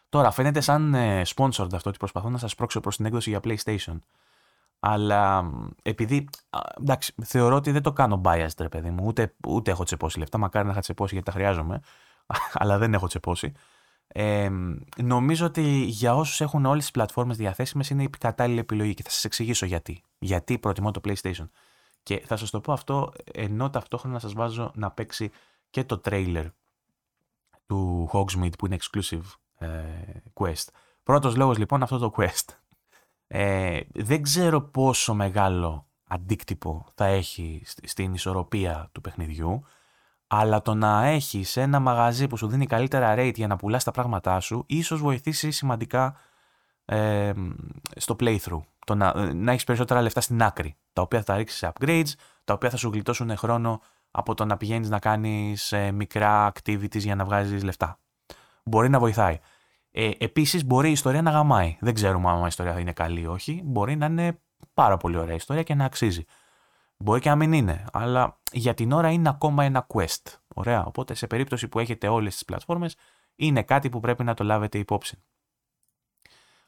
S1: Τώρα, φαίνεται σαν ε, sponsored αυτό ότι προσπαθώ να σας πρόξω προς την έκδοση για PlayStation. Αλλά επειδή. εντάξει, θεωρώ ότι δεν το κάνω biased, ρε παιδί μου. Ούτε, ούτε έχω τσεπώσει λεφτά. Μακάρι να είχα τσεπώσει γιατί τα χρειάζομαι. [laughs] αλλά δεν έχω τσεπώσει. Ε, νομίζω ότι για όσους έχουν όλες τις πλατφόρμες διαθέσιμες είναι η κατάλληλη επιλογή και θα σας εξηγήσω γιατί. Γιατί προτιμώ το PlayStation. Και θα σας το πω αυτό ενώ ταυτόχρονα σας βάζω να παίξει και το trailer του Hogsmeade που είναι exclusive ε, quest. Πρώτος λόγος λοιπόν αυτό το quest. Ε, δεν ξέρω πόσο μεγάλο αντίκτυπο θα έχει στην ισορροπία του παιχνιδιού, αλλά το να έχεις ένα μαγαζί που σου δίνει καλύτερα rate για να πουλάς τα πράγματά σου, ίσως βοηθήσει σημαντικά ε, στο playthrough. Το να, να έχεις περισσότερα λεφτά στην άκρη, τα οποία θα ρίξεις σε upgrades, τα οποία θα σου γλιτώσουν χρόνο από το να πηγαίνεις να κάνεις ε, μικρά activities για να βγάζεις λεφτά. Μπορεί να βοηθάει. Ε, Επίσης, μπορεί η ιστορία να γαμάει. Δεν ξέρουμε αν η ιστορία θα είναι καλή ή όχι. Μπορεί να είναι πάρα πολύ ωραία ιστορία και να αξίζει. Μπορεί και να μην είναι, αλλά για την ώρα είναι ακόμα ένα quest. Ωραία. Οπότε σε περίπτωση που έχετε όλες τις πλατφόρμες, είναι κάτι που πρέπει να το λάβετε υπόψη.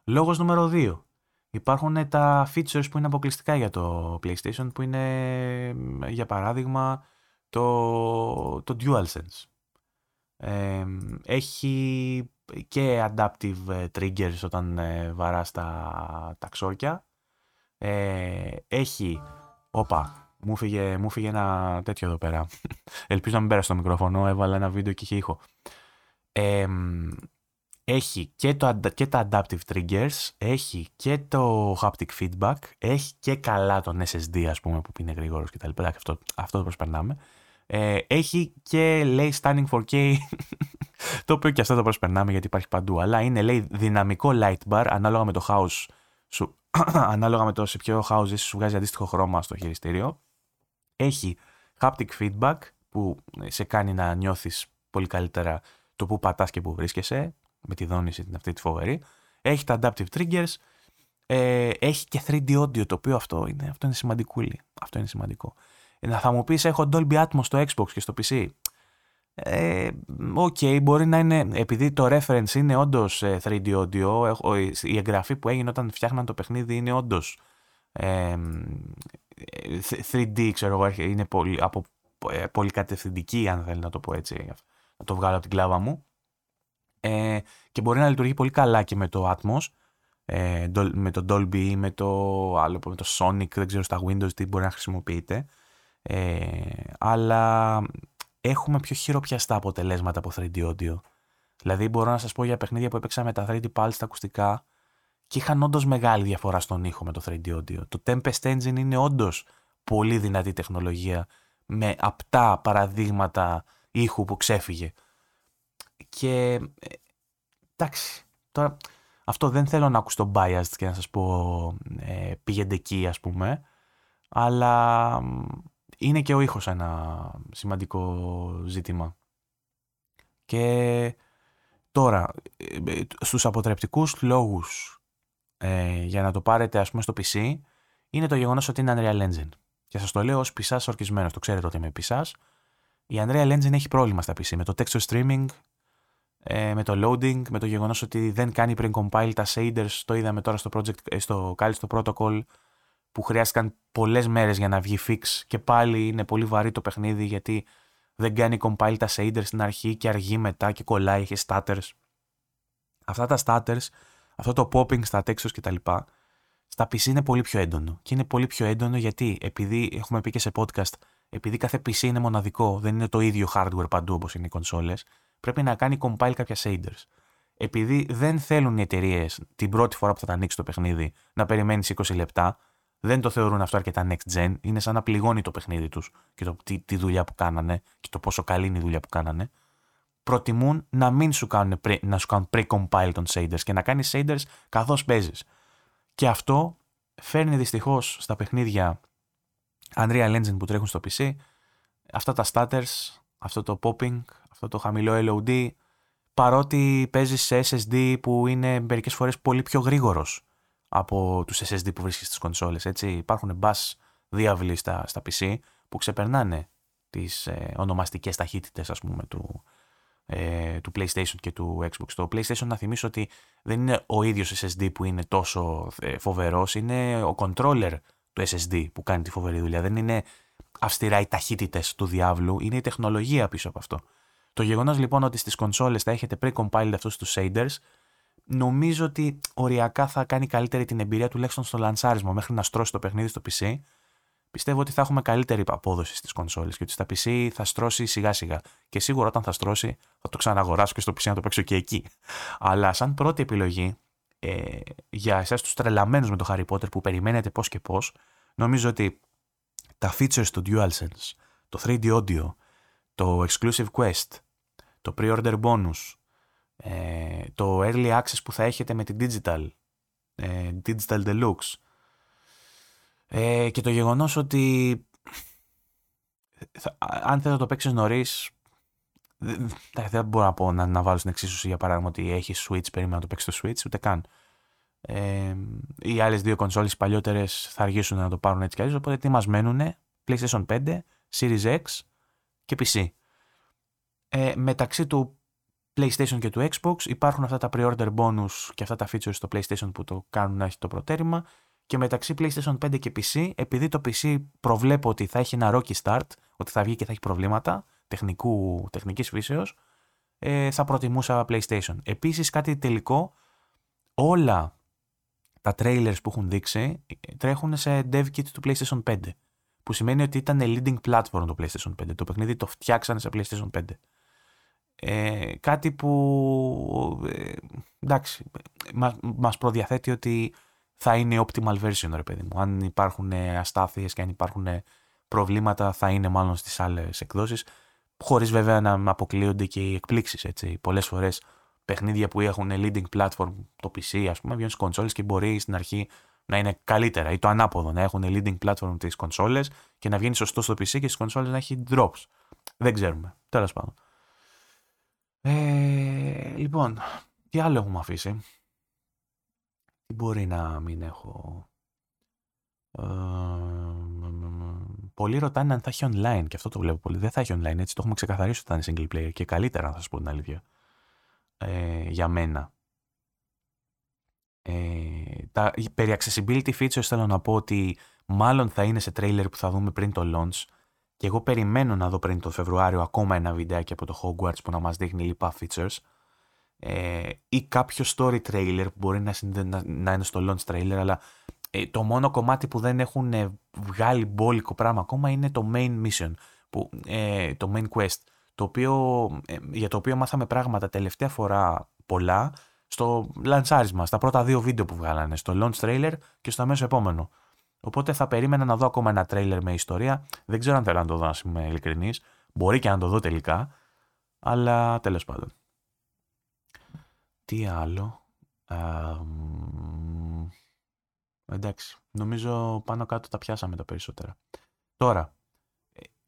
S1: Λόγος νούμερο 2. Υπάρχουν τα features που είναι αποκλειστικά για το PlayStation, που είναι, για παράδειγμα, το, το DualSense. Ε, έχει και adaptive triggers όταν ε, βαράς τα, τα ξόρκια. Ε, έχει Όπα, μου φύγε, μου φύγε ένα τέτοιο εδώ πέρα. [laughs] Ελπίζω να μην πέρασε το μικρόφωνο, έβαλα ένα βίντεο και είχε ήχο. έχει και, το, και τα adaptive triggers, έχει και το haptic feedback, έχει και καλά τον SSD ας πούμε που είναι γρήγορος και τα λοιπά, αυτό, αυτό το προσπερνάμε. Ε, έχει και λέει standing 4K, [laughs] το οποίο και αυτό το προσπερνάμε γιατί υπάρχει παντού, αλλά είναι λέει δυναμικό light bar ανάλογα με το house σου, [clears throat] ανάλογα με το σε ποιο house σου βγάζει αντίστοιχο χρώμα στο χειριστήριο. Έχει haptic feedback που σε κάνει να νιώθεις πολύ καλύτερα το που πατάς και που βρίσκεσαι με τη δόνηση την αυτή τη φοβερή. Έχει τα adaptive triggers. Ε, έχει και 3D audio το οποίο αυτό είναι, αυτό είναι σημαντικούλι. Αυτό είναι σημαντικό. Ε, να θα μου πεις έχω Dolby Atmos στο Xbox και στο PC. Ε, οκ, okay, μπορεί να είναι, επειδή το reference είναι όντως 3D ε, audio, η εγγραφή που έγινε όταν φτιάχναν το παιχνίδι είναι όντως ε, 3D, ξέρω εγώ, είναι πολύ, από, ε, πολύ κατευθυντική, αν θέλει να το πω έτσι, να το βγάλω από την κλάβα μου. Ε, και μπορεί να λειτουργεί πολύ καλά και με το Atmos, ε, με το Dolby, με το, άλλο, με το Sonic, δεν ξέρω στα Windows τι μπορεί να χρησιμοποιείτε. Ε, αλλά έχουμε πιο χειροπιαστά αποτελέσματα από 3D audio. Δηλαδή, μπορώ να σας πω για παιχνίδια που έπαιξα με τα 3D Pulse στα ακουστικά και είχαν όντως μεγάλη διαφορά στον ήχο με το 3D audio. Το Tempest Engine είναι όντως πολύ δυνατή τεχνολογία με απτά παραδείγματα ήχου που ξέφυγε. Και ε, εντάξει, τώρα αυτό δεν θέλω να ακούσω το biased και να σας πω ε, πήγαινε εκεί ας πούμε, αλλά είναι και ο ήχος ένα σημαντικό ζήτημα. Και τώρα, ε, στους αποτρεπτικούς λόγους ε, για να το πάρετε ας πούμε στο PC είναι το γεγονός ότι είναι Unreal Engine. Και σας το λέω ως πισάς ορκισμένος, το ξέρετε ότι είμαι πισάς. Η Unreal Engine έχει πρόβλημα στα PC με το texture streaming, ε, με το loading, με το γεγονός ότι δεν κάνει πριν compile τα shaders, το είδαμε τώρα στο project, στο Callisto Protocol, που χρειάστηκαν πολλές μέρες για να βγει fix και πάλι είναι πολύ βαρύ το παιχνίδι γιατί δεν κάνει compile τα shaders στην αρχή και αργεί μετά και κολλάει, έχει stutters. Αυτά τα stutters, αυτό το popping στα textures κτλ. Στα PC είναι πολύ πιο έντονο. Και είναι πολύ πιο έντονο γιατί, επειδή έχουμε πει και σε podcast, επειδή κάθε PC είναι μοναδικό, δεν είναι το ίδιο hardware παντού όπως είναι οι κονσόλες, πρέπει να κάνει compile κάποια shaders. Επειδή δεν θέλουν οι εταιρείες την πρώτη φορά που θα τα ανοίξει το παιχνίδι να περιμένεις 20 λεπτά, δεν το θεωρούν αυτό αρκετά next gen. Είναι σαν να πληγώνει το παιχνίδι τους και το, τη, τη, δουλειά που κάνανε και το πόσο καλή είναι η δουλειά που κάνανε. Προτιμούν να μην σου κάνουν, να σου κάνουν pre-compile των shaders και να κάνεις shaders καθώς παίζεις. Και αυτό φέρνει δυστυχώς στα παιχνίδια Unreal Engine που τρέχουν στο PC αυτά τα stutters, αυτό το popping, αυτό το χαμηλό LOD, παρότι παίζεις σε SSD που είναι μερικές φορές πολύ πιο γρήγορος από τους SSD που βρίσκεις στις κονσόλες. Υπάρχουν bus διάβλοι στα, στα PC που ξεπερνάνε τις ε, ονομαστικές ταχύτητες ας πούμε του, ε, του PlayStation και του Xbox. Το PlayStation να θυμίσω ότι δεν είναι ο ίδιος SSD που είναι τόσο ε, φοβερός, είναι ο controller του SSD που κάνει τη φοβερή δουλειά. Δεν είναι αυστηρά οι ταχύτητες του διάβλου, είναι η τεχνολογία πίσω από αυτό. Το γεγονός λοιπόν ότι στις κονσόλες θα έχετε pre-compiled αυτούς τους shaders νομίζω ότι οριακά θα κάνει καλύτερη την εμπειρία τουλάχιστον στο λανσάρισμα μέχρι να στρώσει το παιχνίδι στο PC. Πιστεύω ότι θα έχουμε καλύτερη απόδοση στις κονσόλες και ότι στα PC θα στρώσει σιγά σιγά. Και σίγουρα όταν θα στρώσει θα το ξαναγοράσω και στο PC να το παίξω και εκεί. Αλλά σαν πρώτη επιλογή ε, για εσάς τους τρελαμένους με το Harry Potter που περιμένετε πώς και πώς, νομίζω ότι τα features του DualSense, το 3D audio, το exclusive quest, το pre-order bonus, ε, το early access που θα έχετε με την digital, ε, digital deluxe ε, και το γεγονός ότι αν θέλετε να το παίξεις νωρίς δεν μπορώ να πω να, να βάλω στην εξίσωση για παράδειγμα ότι έχεις Switch, περίμενα να το παίξεις στο Switch, ούτε καν. Ε, οι άλλες δύο κονσόλες παλιότερες θα αργήσουν να το πάρουν έτσι κι αλλιώς. Οπότε τι μα μένουν, PlayStation 5, Series X και PC. Ε, μεταξύ του PlayStation και του Xbox υπάρχουν αυτά τα pre-order bonus και αυτά τα features στο PlayStation που το κάνουν να έχει το προτέρημα. Και μεταξύ PlayStation 5 και PC, επειδή το PC προβλέπω ότι θα έχει ένα rocky start, ότι θα βγει και θα έχει προβλήματα τεχνικού, τεχνικής φύσεως, ε, θα προτιμούσα PlayStation. Επίσης κάτι τελικό, όλα τα trailers που έχουν δείξει ε, τρέχουν σε dev kit του PlayStation 5. Που σημαίνει ότι ήταν leading platform το PlayStation 5. Το παιχνίδι το φτιάξανε σε PlayStation 5. Ε, κάτι που ε, εντάξει μας, μας προδιαθέτει ότι θα είναι optimal version ρε παιδί μου. Αν υπάρχουν αστάθειες και αν υπάρχουν προβλήματα θα είναι μάλλον στις άλλες εκδόσεις χωρίς βέβαια να αποκλείονται και οι εκπλήξεις έτσι. Πολλές φορές παιχνίδια που έχουν leading platform, το PC, ας πούμε, βγαίνουν στις κονσόλες και μπορεί στην αρχή να είναι καλύτερα ή το ανάποδο, να έχουν leading platform τις κονσόλες και να βγαίνει σωστό στο PC και στις κονσόλες να έχει drops. Δεν ξέρουμε. Τέλος πάντων. Ε, λοιπόν, τι άλλο έχουμε αφήσει; Τι μπορεί να μην έχω; Ε, πολλοί ρωτάνε αν θα έχει online και αυτό το βλέπω πολύ. Δεν θα έχει online έτσι. Το έχουμε ξεκαθαρίσει ότι θα είναι single player και καλύτερα, να σας πω την αλήθεια ε, για μένα. Ε, τα, περί accessibility features θέλω να πω ότι μάλλον θα είναι σε trailer που θα δούμε πριν το launch και εγώ περιμένω να δω πριν το Φεβρουάριο ακόμα ένα βιντεάκι από το Hogwarts που να μας δείχνει λοιπά features ε, ή κάποιο story trailer που μπορεί να, να, να είναι στο launch trailer αλλά ε, το μόνο κομμάτι που δεν έχουν βγάλει μπόλικο πράγμα ακόμα είναι το main mission, που, ε, το main quest το οποίο, ε, για το οποίο μάθαμε πράγματα τελευταία φορά πολλά στο λαντσάρισμα, στα πρώτα δύο βίντεο που βγάλανε, στο launch trailer και στο αμέσως επόμενο. Οπότε θα περίμενα να δω ακόμα ένα trailer με ιστορία. Δεν ξέρω αν θέλω να το δω, να είμαι ειλικρινής. Μπορεί και να το δω τελικά. Αλλά τέλος πάντων. Τι άλλο; εντάξει. Νομίζω πάνω κάτω τα πιάσαμε τα περισσότερα. Τώρα,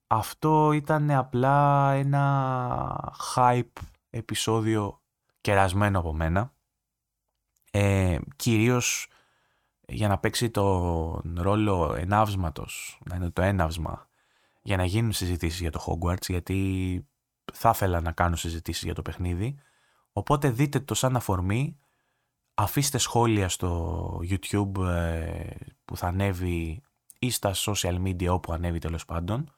S1: αυτό ήταν απλά ένα hype επεισόδιο κερασμένο από μένα. Ε, κυρίως για να παίξει τον ρόλο ενάυσματος, να είναι το έναυσμα, για να γίνουν συζητήσεις για το Hogwarts, γιατί θα ήθελα να κάνω συζητήσεις για το παιχνίδι. Οπότε δείτε το σαν αφορμή, αφήστε σχόλια στο YouTube ε, που θα ανέβει ή στα social media όπου ανέβει τέλος πάντων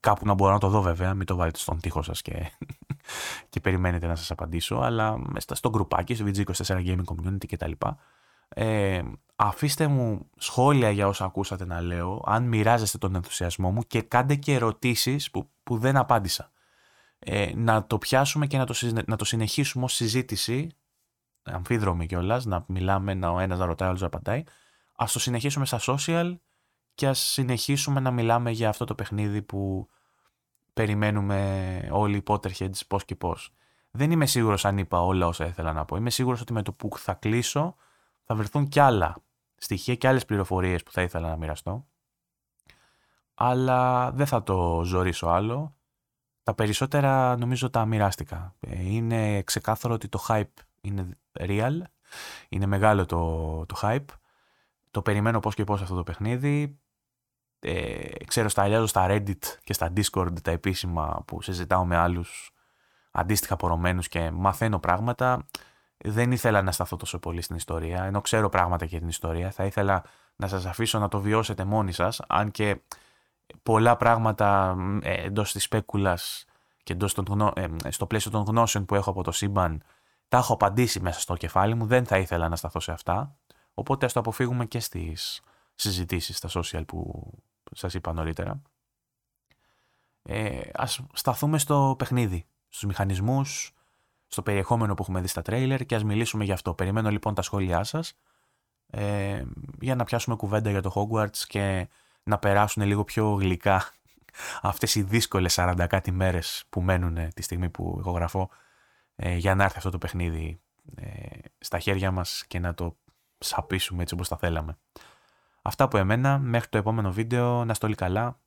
S1: Κάπου να μπορώ να το δω βέβαια, μην το βάλετε στον τοίχο σας και, [laughs] και περιμένετε να σας απαντήσω, αλλά στο γκρουπάκι, στο VG24 Gaming Community κτλ. Ε, αφήστε μου σχόλια για όσα ακούσατε να λέω, αν μοιράζεστε τον ενθουσιασμό μου και κάντε και ερωτήσεις που, που δεν απάντησα. Ε, να το πιάσουμε και να το, να το συνεχίσουμε ως συζήτηση, αμφίδρομη κιόλας, να μιλάμε, να ο ένας να ρωτάει, ο άλλος να απαντάει. Ας το συνεχίσουμε στα social και ας συνεχίσουμε να μιλάμε για αυτό το παιχνίδι που περιμένουμε όλοι οι Potterheads πώς και πώς. Δεν είμαι σίγουρος αν είπα όλα όσα ήθελα να πω. Είμαι σίγουρος ότι με το που θα κλείσω θα βρεθούν κι άλλα στοιχεία και άλλες πληροφορίες που θα ήθελα να μοιραστώ. Αλλά δεν θα το ζωρίσω άλλο. Τα περισσότερα νομίζω τα μοιράστηκα. Ε, είναι ξεκάθαρο ότι το hype είναι real. Είναι μεγάλο το, το hype. Το περιμένω πώς και πώς αυτό το παιχνίδι ε, ξέρω στα αλλιάζω στα Reddit και στα Discord τα επίσημα που συζητάω με άλλους αντίστοιχα πορωμένους και μαθαίνω πράγματα. Δεν ήθελα να σταθώ τόσο πολύ στην ιστορία, ενώ ξέρω πράγματα για την ιστορία. Θα ήθελα να σας αφήσω να το βιώσετε μόνοι σας, αν και πολλά πράγματα ε, εντός της σπέκουλας και εντός των, ε, στο πλαίσιο των γνώσεων που έχω από το σύμπαν τα έχω απαντήσει μέσα στο κεφάλι μου, δεν θα ήθελα να σταθώ σε αυτά. Οπότε ας το αποφύγουμε και στις συζητήσεις στα social που σας είπα νωρίτερα. Ε, ας σταθούμε στο παιχνίδι, στους μηχανισμούς, στο περιεχόμενο που έχουμε δει στα τρέιλερ και ας μιλήσουμε γι' αυτό. Περιμένω λοιπόν τα σχόλιά σας ε, για να πιάσουμε κουβέντα για το Hogwarts και να περάσουν λίγο πιο γλυκά [laughs] αυτές οι δύσκολες 40 κάτι μέρες που μένουν τη στιγμή που εγώ γραφώ ε, για να έρθει αυτό το παιχνίδι ε, στα χέρια μας και να το σαπίσουμε έτσι όπως τα θέλαμε. Αυτά από εμένα, μέχρι το επόμενο βίντεο, να είστε όλοι καλά,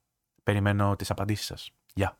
S1: περιμένω τις απαντήσεις σας. Γεια!